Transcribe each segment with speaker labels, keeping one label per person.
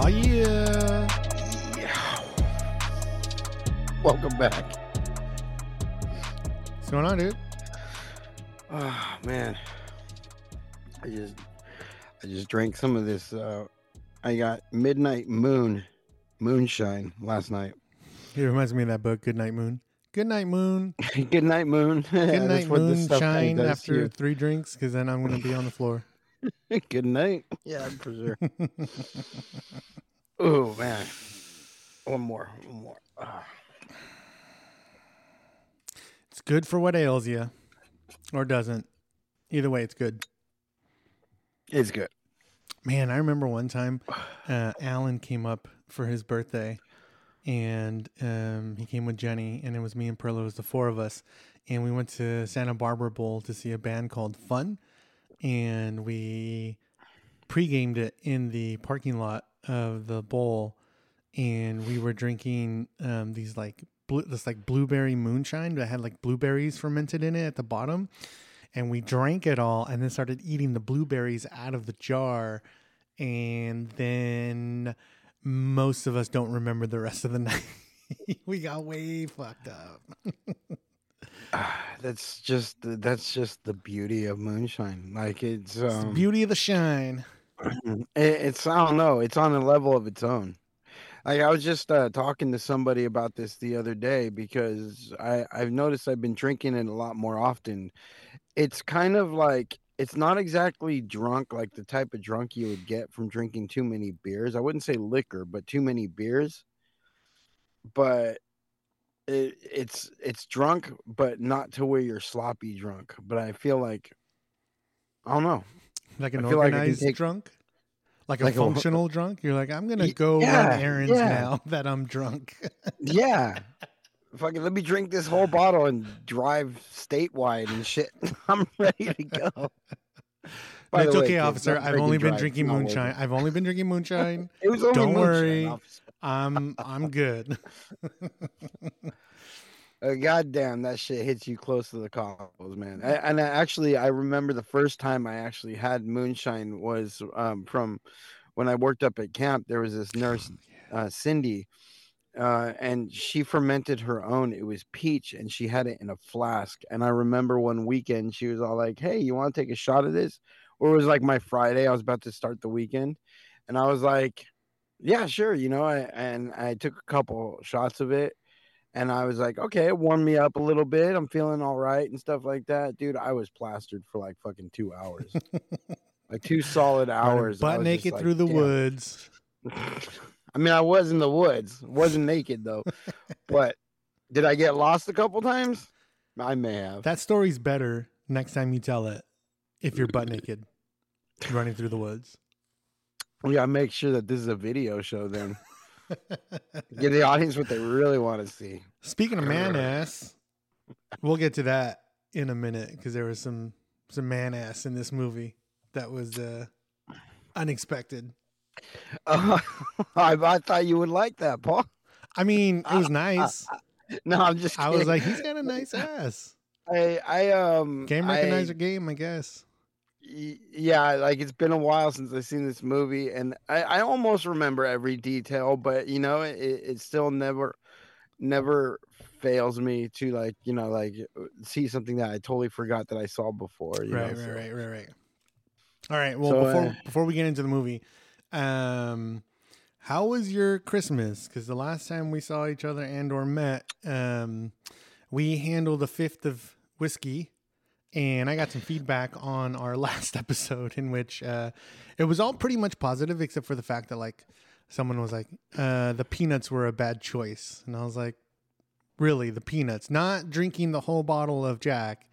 Speaker 1: Oh yeah. yeah.
Speaker 2: Welcome back.
Speaker 1: What's going on, dude?
Speaker 2: Oh man. I just I just drank some of this uh I got Midnight Moon moonshine last night.
Speaker 1: It reminds me of that book, Good Night Moon. Good night, Moon.
Speaker 2: Good night, Moon.
Speaker 1: Good night,
Speaker 2: what this stuff
Speaker 1: moonshine. After
Speaker 2: you.
Speaker 1: three drinks, because then I'm gonna be on the floor.
Speaker 2: Good night. Yeah, for sure. Oh man. One more. One more. Ah.
Speaker 1: It's good for what ails you, or doesn't. Either way, it's good.
Speaker 2: It's good.
Speaker 1: Man, I remember one time uh, Alan came up for his birthday, and um, he came with Jenny, and it was me and Perlo. It was the four of us, and we went to Santa Barbara Bowl to see a band called Fun, and we pre-gamed it in the parking lot of the bowl, and we were drinking um, these like blue, this like blueberry moonshine that had like blueberries fermented in it at the bottom and we drank it all and then started eating the blueberries out of the jar and then most of us don't remember the rest of the night. We got way fucked up.
Speaker 2: That's just that's just the beauty of moonshine. Like it's
Speaker 1: it's the
Speaker 2: um
Speaker 1: beauty of the shine
Speaker 2: it's I don't know. It's on a level of its own. Like I was just uh, talking to somebody about this the other day because I I've noticed I've been drinking it a lot more often. It's kind of like it's not exactly drunk like the type of drunk you would get from drinking too many beers. I wouldn't say liquor, but too many beers. But it, it's it's drunk, but not to where you're sloppy drunk. But I feel like I don't know.
Speaker 1: Like an
Speaker 2: I feel like I can
Speaker 1: organized
Speaker 2: take-
Speaker 1: drunk like,
Speaker 2: like
Speaker 1: a
Speaker 2: a-
Speaker 1: functional drunk you're like i'm gonna go
Speaker 2: yeah,
Speaker 1: run errands
Speaker 2: yeah.
Speaker 1: now that i'm drunk
Speaker 2: Yeah. Fucking let me drink this whole bottle and drive statewide and shit. I'm ready to go. By
Speaker 1: it's
Speaker 2: the way,
Speaker 1: okay officer i've only been drinking
Speaker 2: It's not worth
Speaker 1: moonshine i've only been drinking moonshine
Speaker 2: It was only
Speaker 1: Don't worry. i'm i'm good
Speaker 2: Uh, God damn, that shit hits you close to the cockles, man. I, and I, actually, I remember the first time I actually had moonshine was um, from when I worked up at camp. There was this nurse, uh, Cindy, uh, and she fermented her own. It was peach, and she had it in a flask. And I remember one weekend she was all like, "Hey, you want to take a shot of this?" Or it was like my Friday. I was about to start the weekend, and I was like, "Yeah, sure." You know, I, and I took a couple shots of it, and I was like, "Okay, it warmed me up a little bit. I'm feeling all right and stuff like that." Dude, I was plastered for like fucking two hours, like two solid hours.
Speaker 1: Butt naked
Speaker 2: like,
Speaker 1: through the
Speaker 2: "Damn."
Speaker 1: woods
Speaker 2: I mean, I was in the woods, wasn't naked though. But did I get lost a couple times? I may have.
Speaker 1: That story's better next time you tell it if you're butt naked running through the woods.
Speaker 2: We gotta make sure that this is a video show. Then give the audience what they really want to see.
Speaker 1: Speaking of man ass, we'll get to that in a minute because there was some some man ass in this movie that was uh, unexpected.
Speaker 2: Oh, I, I thought you would like that, Paul.
Speaker 1: I mean, it was nice.
Speaker 2: No, I'm just.
Speaker 1: I was like, he's got a nice ass.
Speaker 2: I, I um,
Speaker 1: Game
Speaker 2: I-
Speaker 1: recognizer game, I guess.
Speaker 2: Yeah, like it's been a while since I've seen this movie, and I, I almost remember every detail, but you know, it, it still never, never fails me to like, you know, like see something that I totally forgot that I saw before. You
Speaker 1: Right,
Speaker 2: know,
Speaker 1: right,
Speaker 2: so-
Speaker 1: right, right, right. All right. Well,
Speaker 2: So,
Speaker 1: before
Speaker 2: uh,
Speaker 1: before we get into the movie, um, how was your Christmas? Because the last time we saw each other and or met, um, we handled a fifth of whiskey, and I got some feedback on our last episode in which uh, it was all pretty much positive, except for the fact that like someone was like, uh, the peanuts were a bad choice, and I was like, really, the peanuts? Not drinking the whole bottle of Jack.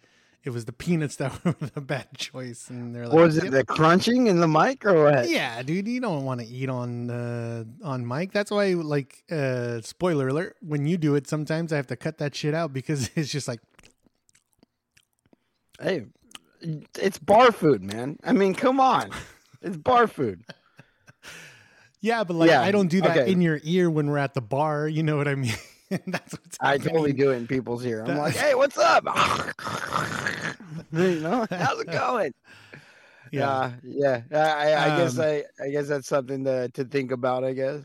Speaker 1: It was the peanuts that were the bad choice, and they're like,
Speaker 2: Was it the crunching in the mic or what?
Speaker 1: Yeah, dude, you don't want to eat on uh, on mic. That's why, like, uh, spoiler alert: when you do it, sometimes I have to cut that shit out because it's just like,
Speaker 2: Hey, it's bar food, man. I mean, come on, it's bar food.
Speaker 1: yeah, but like,
Speaker 2: Yeah,
Speaker 1: I don't do that
Speaker 2: okay.
Speaker 1: in your ear when we're at the bar. You know what I mean? That's what's
Speaker 2: I totally do it in people's ear. I'm like, hey, what's up? you know, how's it going? Yeah, yeah. I, I, I guess
Speaker 1: Um,
Speaker 2: I, I guess that's something to to think about. I guess,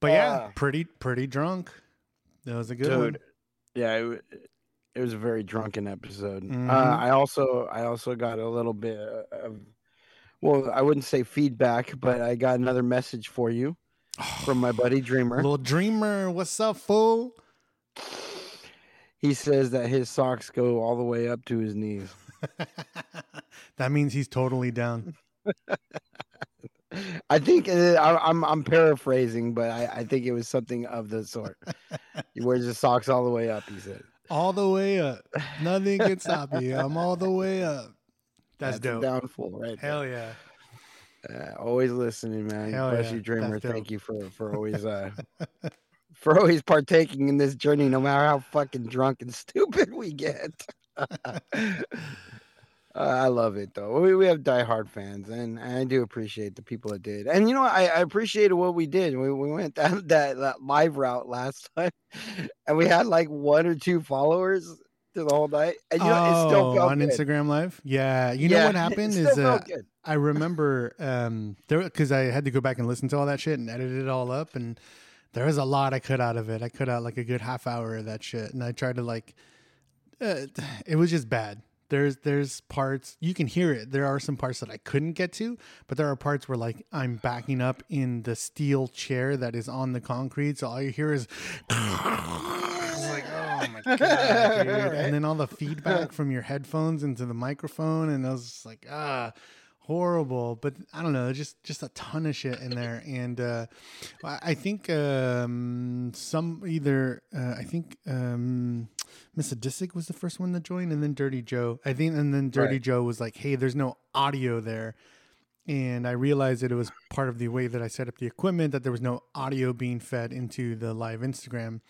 Speaker 1: But yeah,
Speaker 2: Uh,
Speaker 1: pretty pretty drunk. That was a good
Speaker 2: dude. Yeah, it, wa- it was a very drunken episode.
Speaker 1: Mhm.
Speaker 2: Uh, I also, I also got a little bit of, well, I wouldn't say feedback, but I got another message for you
Speaker 1: one.
Speaker 2: from my buddy Dreamer.
Speaker 1: Little dreamer, what's up, fool?
Speaker 2: He says that his socks go all the way up to his knees.
Speaker 1: that means he's totally down.
Speaker 2: I think uh, I, I'm I'm paraphrasing, but I, I think it was something of the sort. he wears his socks all the way up. He said,
Speaker 1: All the way up. Nothing can stop you. I'm all the way up. That's,
Speaker 2: a
Speaker 1: dope.
Speaker 2: downfall, right? there.
Speaker 1: Hell yeah.
Speaker 2: Uh, always listening, man.
Speaker 1: Hell
Speaker 2: Bless
Speaker 1: yeah,
Speaker 2: you, dreamer. Thank you for for always uh for always partaking in this journey, no matter how fucking drunk and stupid we get. Uh, I love it though. We, we have diehard fans, and, and I do appreciate the people that did. And you know, I, I appreciated what we did. We, we went that, that that live route last time, and we had like one or two followers to the whole night, and you know, it still
Speaker 1: Oh,
Speaker 2: felt
Speaker 1: on
Speaker 2: good.
Speaker 1: Instagram Live. Yeah, you know what happened is uh. I remember um, there because I had to go back and listen to all that shit and edit it all up, and there was a lot I cut out of it. I cut out like a good half hour of that shit, and I tried to like, uh, it was just bad. There's there's parts you can hear it. There are some parts that I couldn't get to, but there are parts where like I'm backing up in the steel chair that is on the concrete, so all you hear is. Like, oh my god, dude. And then all the feedback from your headphones into the microphone, and I was just like, ah, horrible. But I don't know, just just a ton of shit in there. And uh, I I think um, some either uh, I think um, Miss Adisic was the first one to join, and then Dirty Joe. I think, and then Dirty
Speaker 2: Right.
Speaker 1: Joe was like, hey, there's no audio there. And I realized that it was part of the way that I set up the equipment that there was no audio being fed into the live Instagram.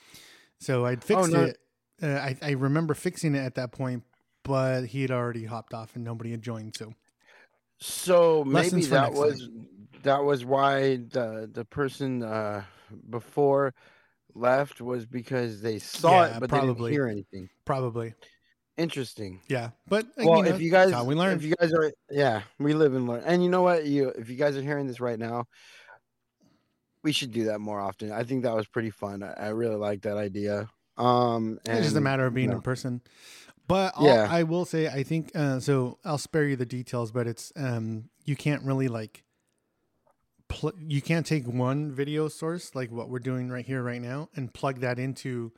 Speaker 1: So I'd fixed
Speaker 2: no.
Speaker 1: it. Uh, I, I remember fixing it at that point, but he had already hopped off and nobody had joined. So
Speaker 2: So maybe that was that was why the the person uh before left was because they saw
Speaker 1: Yeah,
Speaker 2: it but they
Speaker 1: probably.
Speaker 2: didn't hear anything.
Speaker 1: probably,
Speaker 2: Interesting.
Speaker 1: yeah. But
Speaker 2: Well,
Speaker 1: you know,
Speaker 2: if you guys,
Speaker 1: we learn.
Speaker 2: if you guys are, yeah, we live and learn. And you know what, you if you guys are hearing this right now, we should do that more often. I think that was pretty fun. I, I really like that idea. Um, and
Speaker 1: it's just a matter of being
Speaker 2: know.
Speaker 1: in person. But all,
Speaker 2: Yeah.
Speaker 1: I will say, I think uh, so. I'll spare you the details, but it's um, you can't really like. Pl- you can't take one video source like what we're doing right here, right now, and plug that into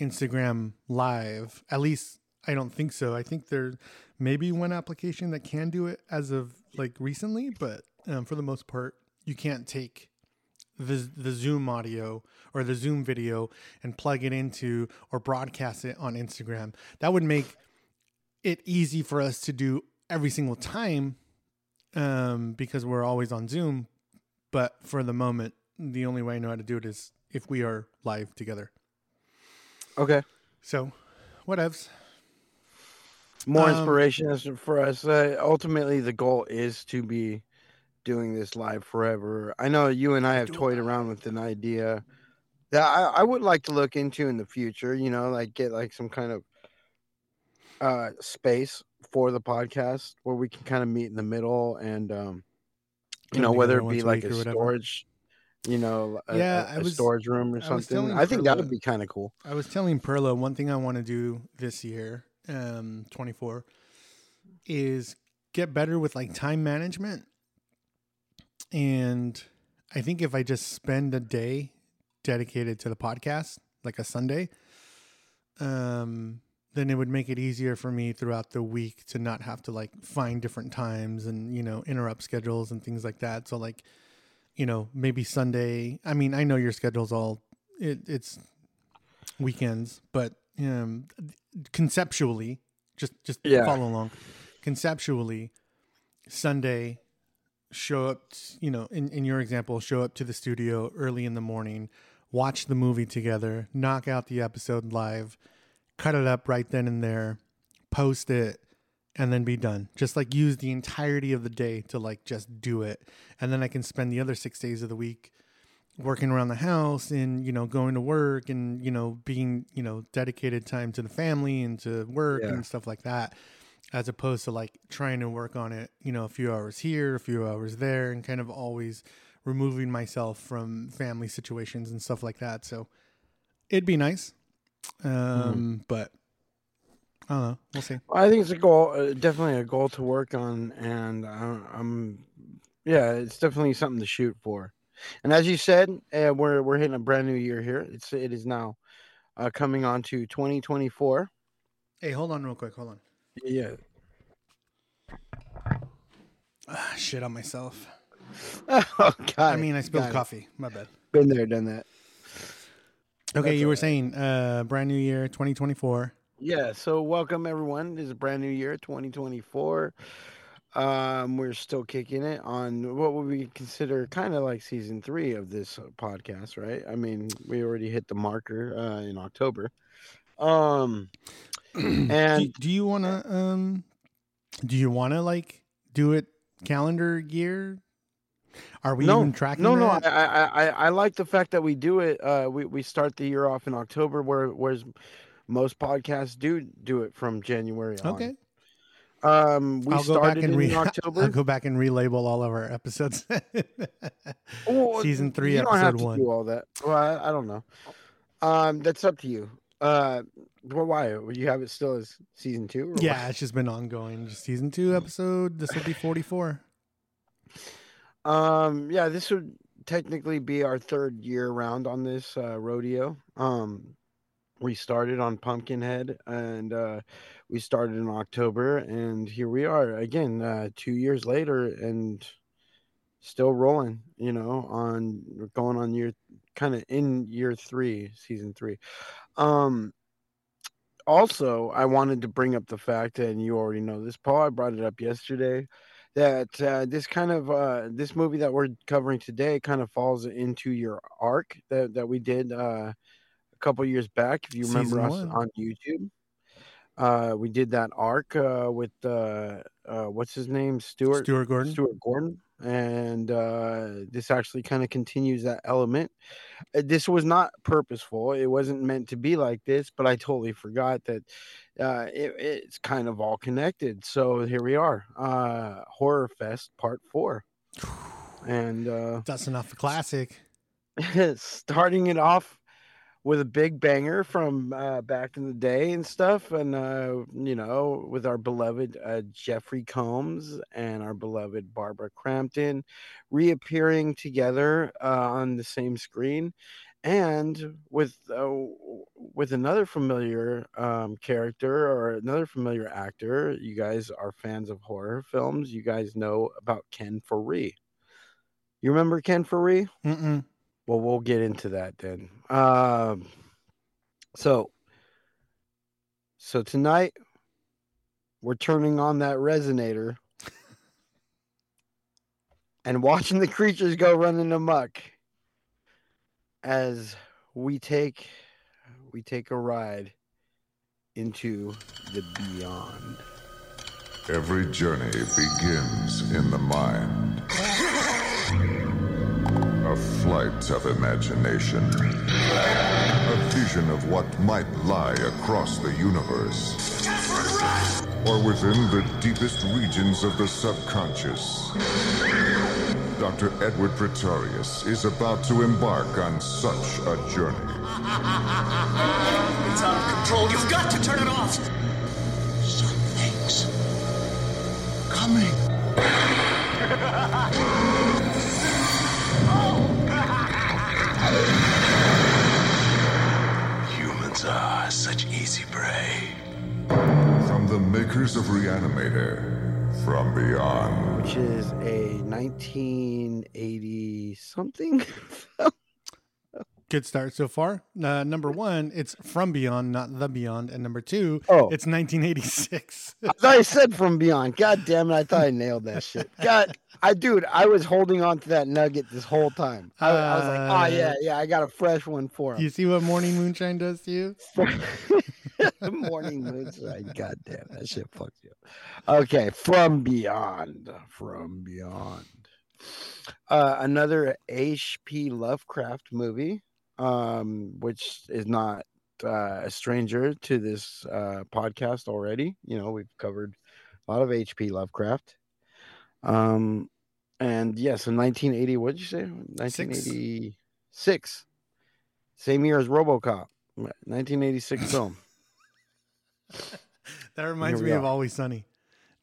Speaker 1: Instagram Live. At least I don't think so. I think there maybe one application that can do it as of like recently, but um, for the most part, you can't take the the Zoom audio or the Zoom video and plug it into or broadcast it on Instagram. That would make it easy for us to do every single time um, because we're always on Zoom. But for the moment, the only way I know how to do it is if we are live together.
Speaker 2: okay.
Speaker 1: So, whatevs.
Speaker 2: More
Speaker 1: Um,
Speaker 2: inspiration for us. Uh, ultimately, the goal is to be doing this live forever. I know you and I have toyed around with an idea that I, I would like to look into in the future. You know, like get like some kind of uh space for the podcast where we can kind of meet in the middle and um you know whether it be like a storage you know a,
Speaker 1: Yeah,
Speaker 2: a-
Speaker 1: I
Speaker 2: a
Speaker 1: was-
Speaker 2: storage room or something
Speaker 1: telling
Speaker 2: i think that would be kind of cool
Speaker 1: I was telling Perla one thing I want to do this year, um, 24, is get better with like time management. And I think if I just spend a day dedicated to the podcast, like a Sunday, um, then it would make it easier for me throughout the week to not have to like find different times and, you know, interrupt schedules and things like that. So like, you know, maybe Sunday. I mean, I know your schedule's all it, it's weekends, but um, conceptually, just just
Speaker 2: Yeah.
Speaker 1: follow along. Conceptually, Sunday, show up. You know, in in your example, show up to the studio early in the morning, watch the movie together, knock out the episode live, cut it up right then and there, post it, and then be done. Just like use the entirety of the day to like just do it, and then I can spend the other six days of the week working around the house and you know going to work and you know being you know dedicated time to the family and to work
Speaker 2: Yeah.
Speaker 1: and stuff like that as opposed to like trying to work on it, you know, a few hours here, a few hours there, and kind of always removing myself from family situations and stuff like that. So it'd be nice. Um, but I don't know. We'll see.
Speaker 2: I think it's a goal, uh, definitely a goal to work on, and I'm, yeah, it's definitely something to shoot for. And as you said, uh, we're we're hitting a brand new year here. It's it is now uh, coming on to 2024.
Speaker 1: Hey, hold on real quick. Hold on.
Speaker 2: Yeah.
Speaker 1: Ah, shit on myself.
Speaker 2: oh God.
Speaker 1: I mean, I spilled coffee. My bad.
Speaker 2: Been there, done that.
Speaker 1: Okay,
Speaker 2: That's
Speaker 1: you were
Speaker 2: alright.
Speaker 1: saying uh brand new year 2024.
Speaker 2: Yeah. So welcome everyone. This is a brand new year, 2024. Um, we're still kicking it on what would we consider kind of like season three of this uh, podcast, right? I mean, we already hit the marker uh, in October. Um,
Speaker 1: do,
Speaker 2: and
Speaker 1: do you want to um do you want to like do it calendar year? Are we
Speaker 2: no,
Speaker 1: even tracking
Speaker 2: no, no. I. I, I, I like the fact that we do it. Uh, we we start the year off in October, where whereas most podcasts do do it from January on.
Speaker 1: okay.
Speaker 2: Um, we
Speaker 1: I'll go back
Speaker 2: started in
Speaker 1: re-
Speaker 2: October.
Speaker 1: I'll go back and relabel all of our episodes.
Speaker 2: Well,
Speaker 1: Season three,
Speaker 2: you don't have
Speaker 1: episode
Speaker 2: to
Speaker 1: one.
Speaker 2: do all that. Well, I, I don't know. Um, that's up to you. Uh, well, why? Would you have it still as season two? or
Speaker 1: yeah, it's just been ongoing. Just season two episode. This will be 44.
Speaker 2: Um, yeah, this would technically be our third year round on this uh, rodeo. Um, we started on Pumpkinhead, and uh, we started in October, and here we are again, uh, two years later, and still rolling. You know, on going on year, kind of in year three, season three. Um, also, I wanted to bring up the fact, and you already know this, Paul. I brought it up yesterday that uh, this kind of uh, this movie that we're covering today kind of falls into your arc that that we did uh, a couple years back. If you remember
Speaker 1: Season
Speaker 2: us
Speaker 1: one.
Speaker 2: on YouTube, uh, we did that arc uh, with uh, uh, what's his name, Stuart
Speaker 1: Stuart Gordon.
Speaker 2: Stuart Gordon, and uh, this actually kind of continues that element. Uh, This was not purposeful; it wasn't meant to be like this. But I totally forgot that uh, it, it's kind of all connected. So here we are, uh, Horror Fest Part Four, and uh,
Speaker 1: That's enough for classic.
Speaker 2: starting it off with a big banger from uh, back in the day and stuff, and uh, you know, with our beloved uh, Jeffrey Combs and our beloved Barbara Crampton reappearing together uh, on the same screen, and with uh, with another familiar um, character or another familiar actor. You guys are fans of horror films. You guys know about Ken Foree. You remember Ken Foree?
Speaker 1: Mm-mm.
Speaker 2: Well, we'll get into that then. Um, so, so tonight we're turning on that resonator and watching the creatures go running amok as we take we take a ride into the beyond.
Speaker 3: Every journey begins in the mind. A flight of imagination. A vision of what might lie across the universe. Or within the deepest regions of the subconscious. Dr. Edward Pretorius is about to embark on such a journey.
Speaker 4: It's out of control. You've got to turn it off.
Speaker 3: Something's coming.
Speaker 4: easy prey.
Speaker 3: From the makers of Reanimator, from beyond.
Speaker 2: Which is a 1980 something.
Speaker 1: Good start so far. Uh, number one, it's from beyond, not the beyond, and number two,
Speaker 2: Oh.
Speaker 1: it's 1986.
Speaker 2: I thought I said from beyond. God damn it! I thought I nailed that shit. God, I dude, I was holding on to that nugget this whole time. I, I was like, oh
Speaker 1: Uh,
Speaker 2: yeah, yeah, I got a fresh one for
Speaker 1: you
Speaker 2: him.
Speaker 1: see what morning moonshine does to you?
Speaker 2: Morning moonshine. God damn, that shit fucks you. up. Okay, from beyond, from beyond. Uh, another H.P. Lovecraft movie, um, which is not uh, a stranger to this uh, podcast already. You know, we've covered a lot of H.P. Lovecraft. Um, and yeah, so 1980. What did you say? 1986. Same year as RoboCop. 1986 film.
Speaker 1: That reminds me of. Always Sunny.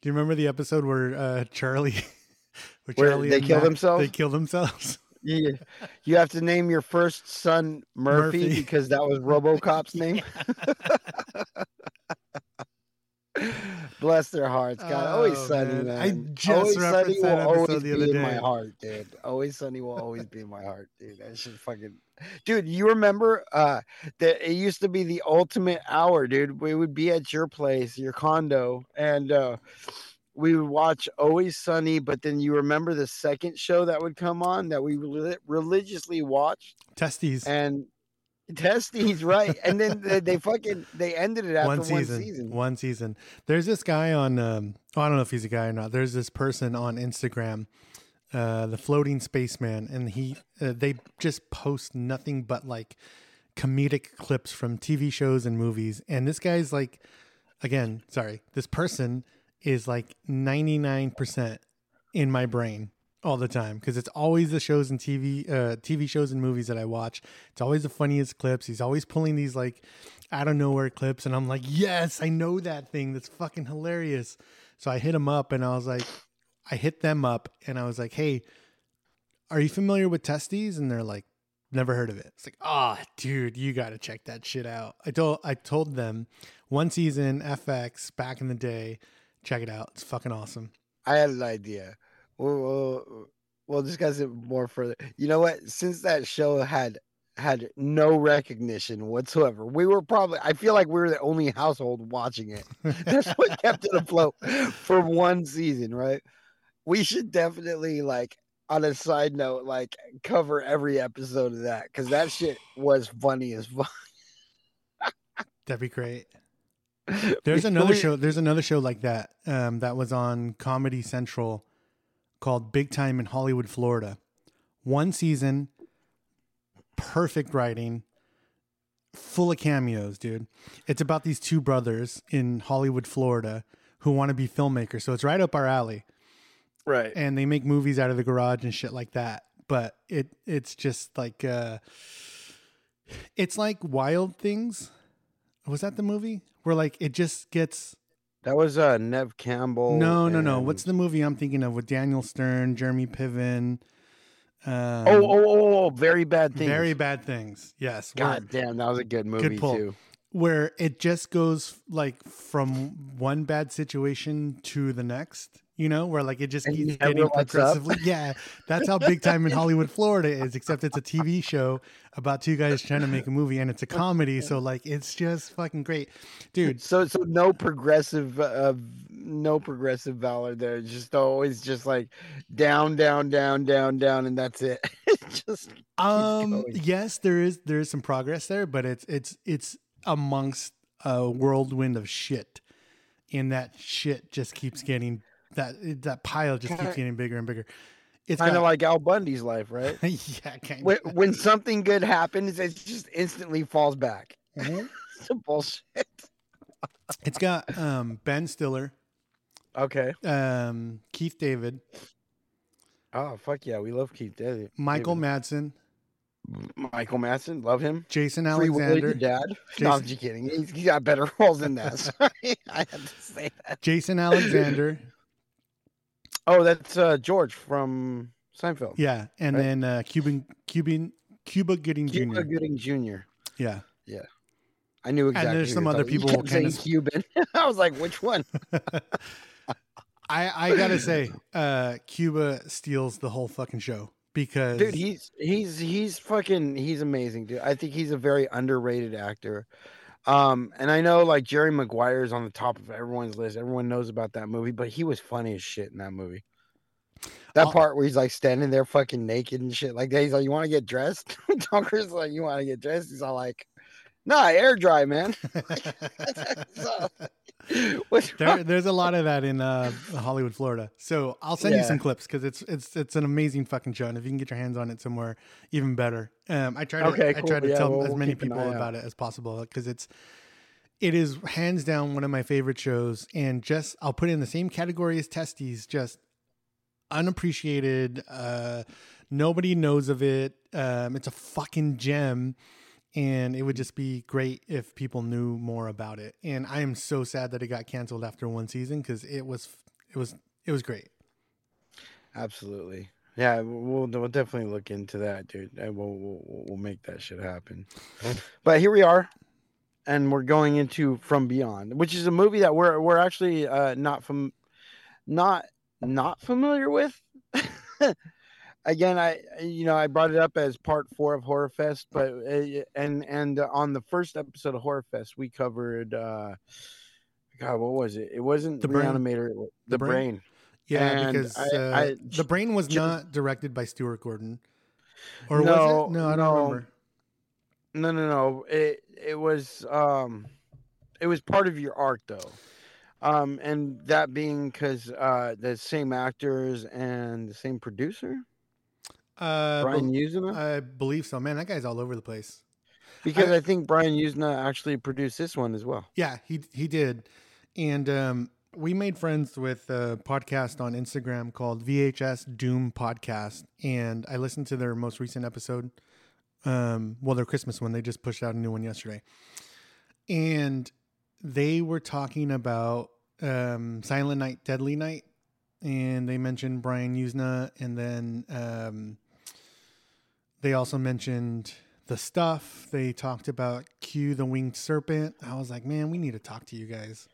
Speaker 1: Do you remember the episode where uh, Charlie, where
Speaker 2: Where
Speaker 1: Charlie
Speaker 2: they kill
Speaker 1: Mac-
Speaker 2: themselves?
Speaker 1: They kill themselves.
Speaker 2: Yeah, you have to name your first son Murphy,
Speaker 1: Murphy.
Speaker 2: because that was RoboCop's name. Bless their hearts, God. always
Speaker 1: Oh,
Speaker 2: sunny,
Speaker 1: man.
Speaker 2: man.
Speaker 1: I just
Speaker 2: always sunny
Speaker 1: referenced
Speaker 2: will
Speaker 1: that episode
Speaker 2: always
Speaker 1: the
Speaker 2: be in my heart, dude. Always sunny will always be in my heart, dude. That shit fucking, dude. You remember uh that it used to be the ultimate hour, dude. We would be at your place, your condo, and uh we would watch Always Sunny, but then you remember the second show that would come on that we reli- religiously watched
Speaker 1: Testees.
Speaker 2: and Testees, right? And then they, they fucking they ended it after
Speaker 1: one
Speaker 2: one
Speaker 1: season,
Speaker 2: season.
Speaker 1: One season. There's this guy on. Um, oh, I don't know if he's a guy or not. There's this person on Instagram, uh, the floating spaceman, and he uh, they just post nothing but like comedic clips from TV shows and movies. And this guy's like, again, sorry, this person is like 99% in my brain all the time because it's always the shows and TV uh TV shows and movies that I watch. It's always the funniest clips. He's always pulling these like out of nowhere clips and I'm like, "Yes, I know that thing. That's fucking hilarious." So I hit him up and I was like I hit them up and I was like, "Hey, are you familiar with Testees?" And they're like, "Never heard of it." It's like, "Ah, dude, you got to check that shit out." I told I told them one season FX back in the day. Check it out. It's fucking awesome.
Speaker 2: I had an idea. We'll, we'll, we'll discuss it more further. You know what? Since that show had had no recognition whatsoever, we were probably. I feel like we were the only household watching it. That's what kept it afloat for one season, right? We should definitely like. On a side note, like cover every episode of that because that shit was funny as fuck.
Speaker 1: That'd be great. There's another show. There's another show like that um, that was on Comedy Central called Big Time in Hollywood, Florida. One season, perfect writing, full of cameos, dude. It's about these two brothers in Hollywood, Florida, who want to be filmmakers. So it's right up our alley,
Speaker 2: Right.
Speaker 1: and they make movies out of the garage and shit like that. But it it's just like uh, it's like Wild Things. Was that the movie where like it just gets
Speaker 2: That was uh Neve Campbell.
Speaker 1: no no no?
Speaker 2: and-
Speaker 1: What's the movie I'm thinking of with Daniel Stern, Jeremy Piven? Um,
Speaker 2: Oh, oh, oh, oh, very bad things.
Speaker 1: very bad things. Yes, where-
Speaker 2: God damn, that was a good movie
Speaker 1: pull.
Speaker 2: too.
Speaker 1: where it just goes like from one bad situation to the next. You know, where like it just
Speaker 2: And
Speaker 1: keeps getting progressively. Yeah, that's how big time in Hollywood, Florida is. Except it's a TV show about two guys trying to make a movie, and it's a comedy. So like, it's just fucking great, dude.
Speaker 2: So, so no progressive, uh, no progressive valor there. Just always just like down, down, down, down, down, and that's it. It just
Speaker 1: Um, yes, there is there is some progress there, but it's it's it's amongst a whirlwind of shit, and that shit just keeps getting that that pile just keeps getting bigger and bigger. It's
Speaker 2: kind of like Al Bundy's life, right?
Speaker 1: yeah, kind
Speaker 2: When,
Speaker 1: of.
Speaker 2: when something good happens, it just instantly falls back.
Speaker 1: Mm-hmm.
Speaker 2: It's bullshit.
Speaker 1: It's got um, Ben Stiller,
Speaker 2: Okay.
Speaker 1: um, Keith David,
Speaker 2: Oh fuck yeah, we love Keith David.
Speaker 1: Michael
Speaker 2: David.
Speaker 1: Madsen,
Speaker 2: Michael Madsen, love him.
Speaker 1: Jason Alexander,
Speaker 2: dad. No, I'm just kidding. He's, he's got better roles than that. Sorry, I had to say that.
Speaker 1: Jason Alexander,
Speaker 2: Oh, that's uh, George from Seinfeld.
Speaker 1: yeah, and
Speaker 2: Right.
Speaker 1: then uh, Cuban Cuban Cuba Gooding Jr. Cuba.
Speaker 2: Gooding Jr.
Speaker 1: Yeah, yeah.
Speaker 2: I knew exactly.
Speaker 1: And
Speaker 2: there's
Speaker 1: some other
Speaker 2: talking-
Speaker 1: people
Speaker 2: You
Speaker 1: kinda
Speaker 2: Cuban. I was like, which one?
Speaker 1: I I gotta say, uh, Cuba steals the whole fucking show because
Speaker 2: Dude, he's he's he's fucking he's amazing, dude. I think he's a very underrated actor. Um, and I know like Jerry Maguire is on the top of everyone's list. Everyone knows about that movie, but he was funny as shit in that movie. That
Speaker 1: I'll-
Speaker 2: part where he's like standing there fucking naked and shit like that. He's like, "You want to get dressed?" Dunker's like, "You want to get dressed?" He's all like, "Nah, air dry, man." So, what's wrong?
Speaker 1: there, there's a lot of that in uh, Hollywood, Florida. So I'll send you some clips because it's it's it's an amazing fucking show, and if you can get your hands on it somewhere, even better. Um, I try to
Speaker 2: Okay,
Speaker 1: I try to
Speaker 2: Yeah,
Speaker 1: tell
Speaker 2: we'll-
Speaker 1: as many people about it as possible because it's it is hands down one of my favorite shows, and just I'll put it in the same category as Testees. Just unappreciated. Uh, nobody knows of it. Um, it's a fucking gem, and it would just be great if people knew more about it. And I am so sad that it got canceled after one season because it was it was it was great.
Speaker 2: Absolutely. Yeah, we'll, we'll definitely look into that, dude. And we'll, we'll we'll make that shit happen. but here we are, and we're going into From Beyond, which is a movie that we're we're actually uh, not from not not familiar with. Again, I you know I brought it up as part four of Horror Fest, but uh, and and on the first episode of Horror Fest we covered. uh God, what was it? It wasn't
Speaker 1: The
Speaker 2: the
Speaker 1: Brain.
Speaker 2: Reanimator, the,
Speaker 1: Brain?
Speaker 2: brain.
Speaker 1: Yeah,
Speaker 2: And
Speaker 1: because
Speaker 2: I-
Speaker 1: uh,
Speaker 2: I-
Speaker 1: the brain was not directed by Stuart Gordon, or
Speaker 2: No,
Speaker 1: was it? No, I don't
Speaker 2: no.
Speaker 1: remember.
Speaker 2: No, no, no. It it was um, it was part of your arc though, um, and that being because uh, the same actors and the same producer,
Speaker 1: Uh,
Speaker 2: Brian Yuzna.
Speaker 1: I believe so. Man, that guy's all over the place.
Speaker 2: because I, think Brian Yuzna actually produced this one as well.
Speaker 1: Yeah, he he did, and um, we made friends with a podcast on Instagram called VHS Doom Podcast, and I listened to their most recent episode. Um, well, their Christmas one. They just pushed out a new one yesterday, and they were talking about um, Silent Night, Deadly Night, and they mentioned Brian Yuzna, and then um, they also mentioned the stuff. They talked about Q the winged serpent. I was like, man, we need to talk to you guys.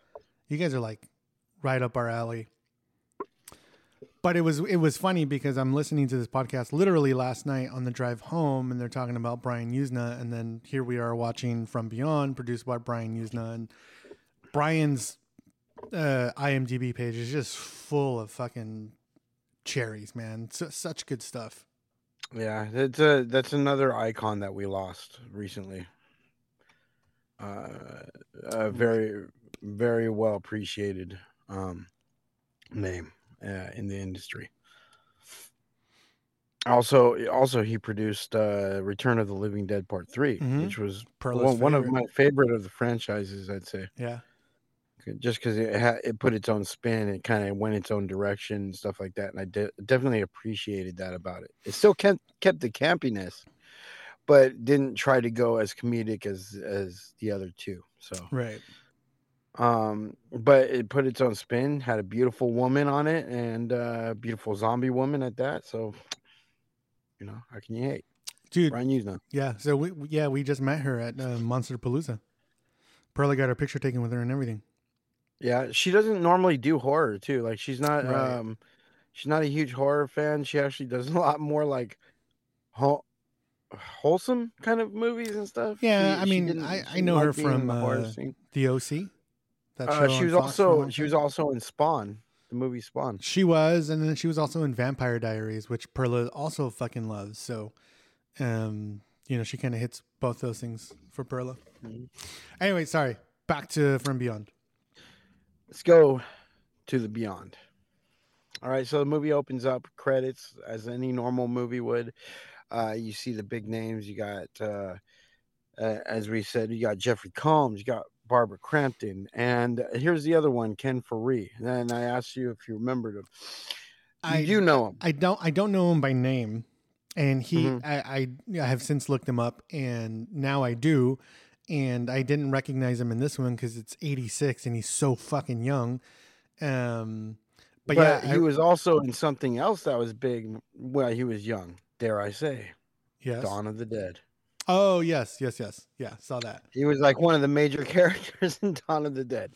Speaker 1: You guys are like right up our alley. But it was it was funny because I'm listening to this podcast literally last night on the drive home, and they're talking about Brian Yuzna, and then here we are watching From Beyond, produced by Brian Yuzna, and Brian's uh, IMDb page is just full of fucking cherries, man. Su such good stuff.
Speaker 2: Yeah, that's a that's another icon that we lost recently. Uh, a very very well appreciated um name uh, in the industry. Also, also he produced uh, Return of the Living Dead Part 3
Speaker 1: Mhm.
Speaker 2: which was one, one of my favorite of the franchises. I'd say
Speaker 1: Yeah.
Speaker 2: Just because it ha- it put its own spin, it kind of went its own direction and stuff like that, and I de- definitely appreciated that about it. It still kept kept the campiness, but didn't try to go as comedic as as the other two. So,
Speaker 1: Right.
Speaker 2: um, but it put its own spin, had a beautiful woman on it, and uh, beautiful zombie woman at that. So, you know, how can you hate?
Speaker 1: Dude,
Speaker 2: Brian Yuzna.
Speaker 1: Yeah, so we yeah we just met her at uh, Monster Palooza. Perla got her picture taken with her and everything.
Speaker 2: Yeah, she doesn't normally do horror too. Like she's not
Speaker 1: Right.
Speaker 2: um she's not a huge horror fan. She actually does a lot more like whole, wholesome kind of movies and stuff.
Speaker 1: Yeah,
Speaker 2: She-
Speaker 1: I mean, I- I know her from,
Speaker 2: the horror
Speaker 1: uh. The OC. That
Speaker 2: Uh, she was
Speaker 1: Fox
Speaker 2: also she was also in Spawn, the movie Spawn.
Speaker 1: She was, and then she was also in Vampire Diaries, which Perla also fucking loves. So, um, you know, she kind of hits both those things for Perla.
Speaker 2: Mhm.
Speaker 1: Anyway, sorry. Back to From Beyond.
Speaker 2: Let's go to the beyond. All right, so the movie opens up credits as any normal movie would. Uh, you see the big names. You got, uh, uh, as we said, you got Jeffrey Combs, you got Barbara Crampton, and here's the other one, Ken Foree. And then I asked you if you remembered him. You
Speaker 1: I
Speaker 2: do know him.
Speaker 1: I don't I don't know him by name, and he
Speaker 2: Mhm.
Speaker 1: I, I I have since looked him up, and now I do, and I didn't recognize him in this one because it's '86 and he's so fucking young. Um, but,
Speaker 2: But,
Speaker 1: yeah,
Speaker 2: he
Speaker 1: I-
Speaker 2: was also in something else that was big while he was young. Dare I say,
Speaker 1: yes.
Speaker 2: Dawn of the Dead.
Speaker 1: Oh yes, yes, yes, yeah. Saw that.
Speaker 2: He was like one of the major characters in Dawn of the Dead.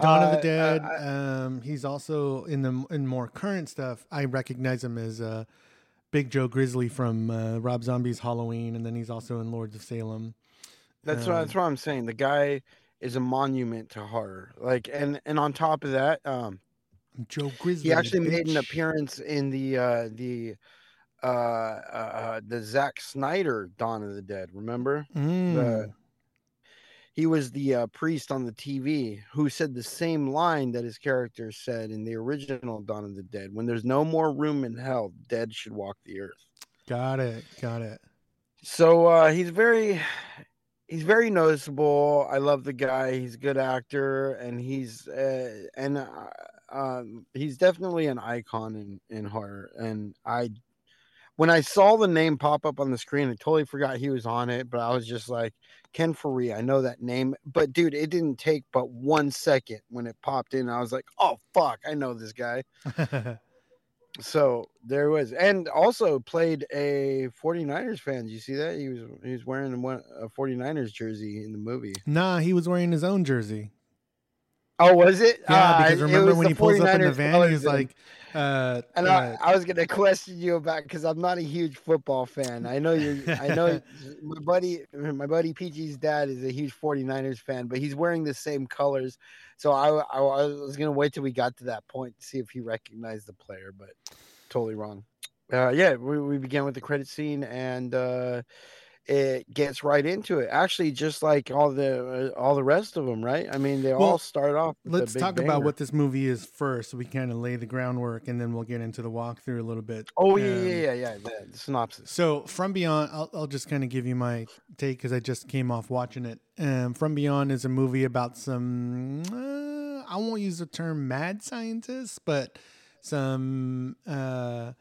Speaker 1: Dawn of
Speaker 2: Uh,
Speaker 1: the Dead.
Speaker 2: I-
Speaker 1: um, he's also in the in more current stuff. I recognize him as uh, Big Joe Grizzly from uh, Rob Zombie's Halloween, and then he's also in Lords of Salem.
Speaker 2: That's what that's
Speaker 1: Um,
Speaker 2: what I'm saying. The guy is a monument to horror. Like and and on top of that, um
Speaker 1: Joe Grizzly.
Speaker 2: he actually made an appearance in the uh the uh, uh the Zack Snyder Dawn of the Dead, remember?
Speaker 1: Mm.
Speaker 2: He was the uh, priest on the TV who said the same line that his character said in the original Dawn of the Dead. When there's no more room in hell, dead should walk the earth.
Speaker 1: Got it. Got it.
Speaker 2: So uh he's very he's very noticeable. I love the guy. He's a good actor, and he's uh, and uh, um, he's definitely an icon in in horror. And I, when I saw the name pop up on the screen, I totally forgot he was on it. But I was just like, Ken Foree, I know that name. But dude, it didn't take but one second when it popped in. I was like, oh fuck, I know this guy. So there was, and also played a 49ers fan. Did you see that? He was he was wearing one a 49ers jersey in the movie.
Speaker 1: nah, he was wearing his own jersey.
Speaker 2: Oh, was it?
Speaker 1: Yeah,
Speaker 2: Ah,
Speaker 1: because remember when he pulls up in the van, he's like, uh,
Speaker 2: and
Speaker 1: uh,
Speaker 2: I, I was gonna question you about because I'm not a huge football fan. I know you're. I know my buddy, my buddy PG's dad is a huge 49ers fan, but he's wearing the same colors. So I, I, I was gonna wait till we got to that point to see if he recognized the player, but totally wrong. Uh, yeah, we, we began with the credit scene and uh, it gets right into it. Actually, just like all the uh, all the rest of them, right? I mean, they
Speaker 1: Well,
Speaker 2: all start off.
Speaker 1: Let's talk about what this movie is first, so we kind of lay the groundwork, and then we'll get into the walkthrough a little bit.
Speaker 2: Oh yeah,
Speaker 1: Um,
Speaker 2: yeah, yeah, yeah. The, the synopsis.
Speaker 1: So from beyond, I'll, I'll just kind of give you my take because I just came off watching it. Um, from beyond is a movie about some. Uh, I won't use the term mad scientists, but some uh,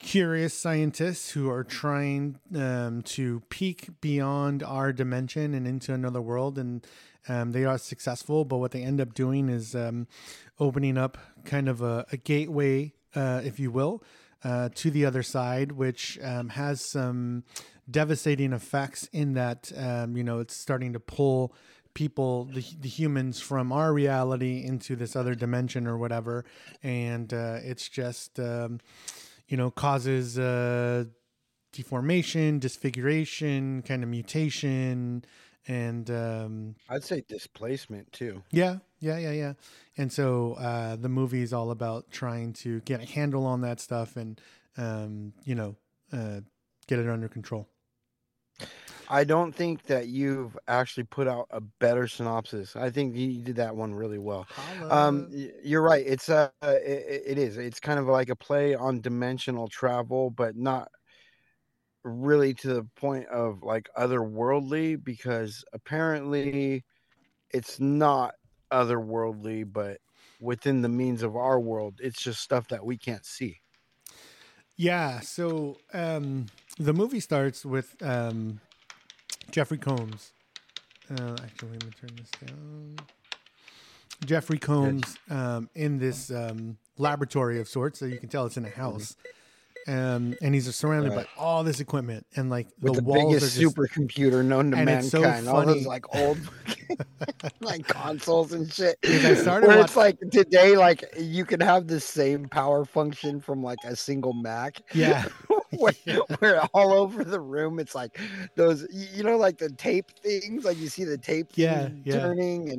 Speaker 1: curious scientists who are trying um, to peek beyond our dimension and into another world, and um, they are successful. But what they end up doing is um, opening up kind of a, a gateway, uh, if you will, uh, to the other side, which um, has some devastating effects in that um, you know it's starting to pull people the, the humans from our reality into this other dimension or whatever and uh, it's just um, you know causes uh, deformation disfiguration kind of mutation and um,
Speaker 2: I'd say displacement too.
Speaker 1: yeah, yeah, yeah, yeah. And so uh, the movie is all about trying to get a handle on that stuff and, um, you know, uh, get it under control.
Speaker 2: I don't think that you've actually put out a better synopsis. I think you did that one really well. Um, you're right. It's uh, it, it is. It's kind of like a play on dimensional travel, but not really to the point of like otherworldly, because apparently it's not otherworldly, but within the means of our world. It's just stuff that we can't see.
Speaker 1: Yeah. So um, the movie starts with um, Jeffrey Combs. Uh, actually, let me turn this down. Jeffrey Combs um, in this um, laboratory of sorts, so you can tell it's in a house. Um, and he's surrounded
Speaker 2: Right.
Speaker 1: by all this equipment, and like
Speaker 2: With the,
Speaker 1: the, walls
Speaker 2: biggest
Speaker 1: just
Speaker 2: supercomputer known to
Speaker 1: it's so
Speaker 2: mankind, all those like old like consoles and shit.
Speaker 1: I started
Speaker 2: Where
Speaker 1: watch-
Speaker 2: it's like today, like you can have the same power function from like a single Mac.
Speaker 1: yeah.
Speaker 2: where, where all over the room it's like those you know like the tape things like you see the tape
Speaker 1: Yeah, yeah.
Speaker 2: turning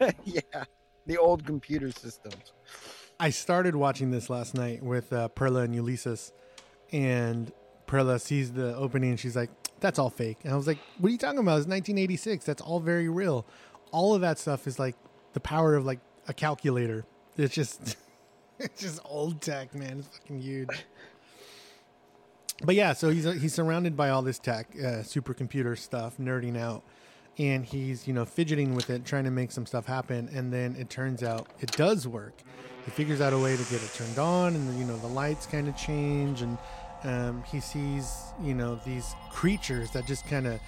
Speaker 2: and yeah the old computer systems
Speaker 1: I started watching this last night with uh, Perla and Ulysses, and Perla sees the opening and she's like, "That's all fake." And I was like, "What are you talking about? It's 1986. That's all very real. All of that stuff is like the power of like a calculator. It's just, it's just old tech, man. It's fucking huge." But yeah, so he's he's surrounded by all this tech, uh, supercomputer stuff, nerding out, and he's you know fidgeting with it, trying to make some stuff happen, and then it turns out it does work. He figures out a way to get it turned on, and you know the lights kind of change, and um, he sees you know these creatures that just kind of.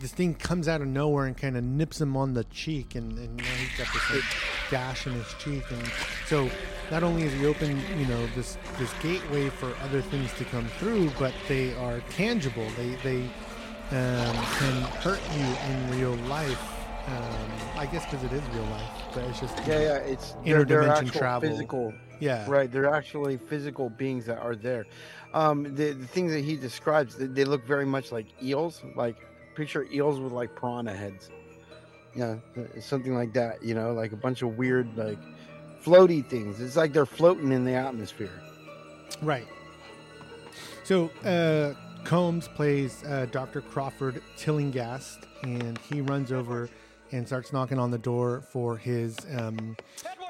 Speaker 1: This thing comes out of nowhere and kind of nips him on the cheek, and, and now he's got this like, gash in his cheek, and so not only is he open, you know, this this gateway for other things to come through, but they are tangible. They they um, can hurt you in real life. Um, I guess because it is real life, but it's just
Speaker 2: yeah yeah it's they're, they're
Speaker 1: travel.
Speaker 2: physical
Speaker 1: yeah,
Speaker 2: right they're actually physical beings that are there um the, the things that he describes they, they look very much like eels like picture eels with like piranha heads yeah uh, something like that you know like a bunch of weird like floaty things it's like they're floating in the atmosphere
Speaker 1: Right. So uh, Combs plays uh, Dr. Crawford Tillinghast, and he runs over and starts knocking on the door for his um,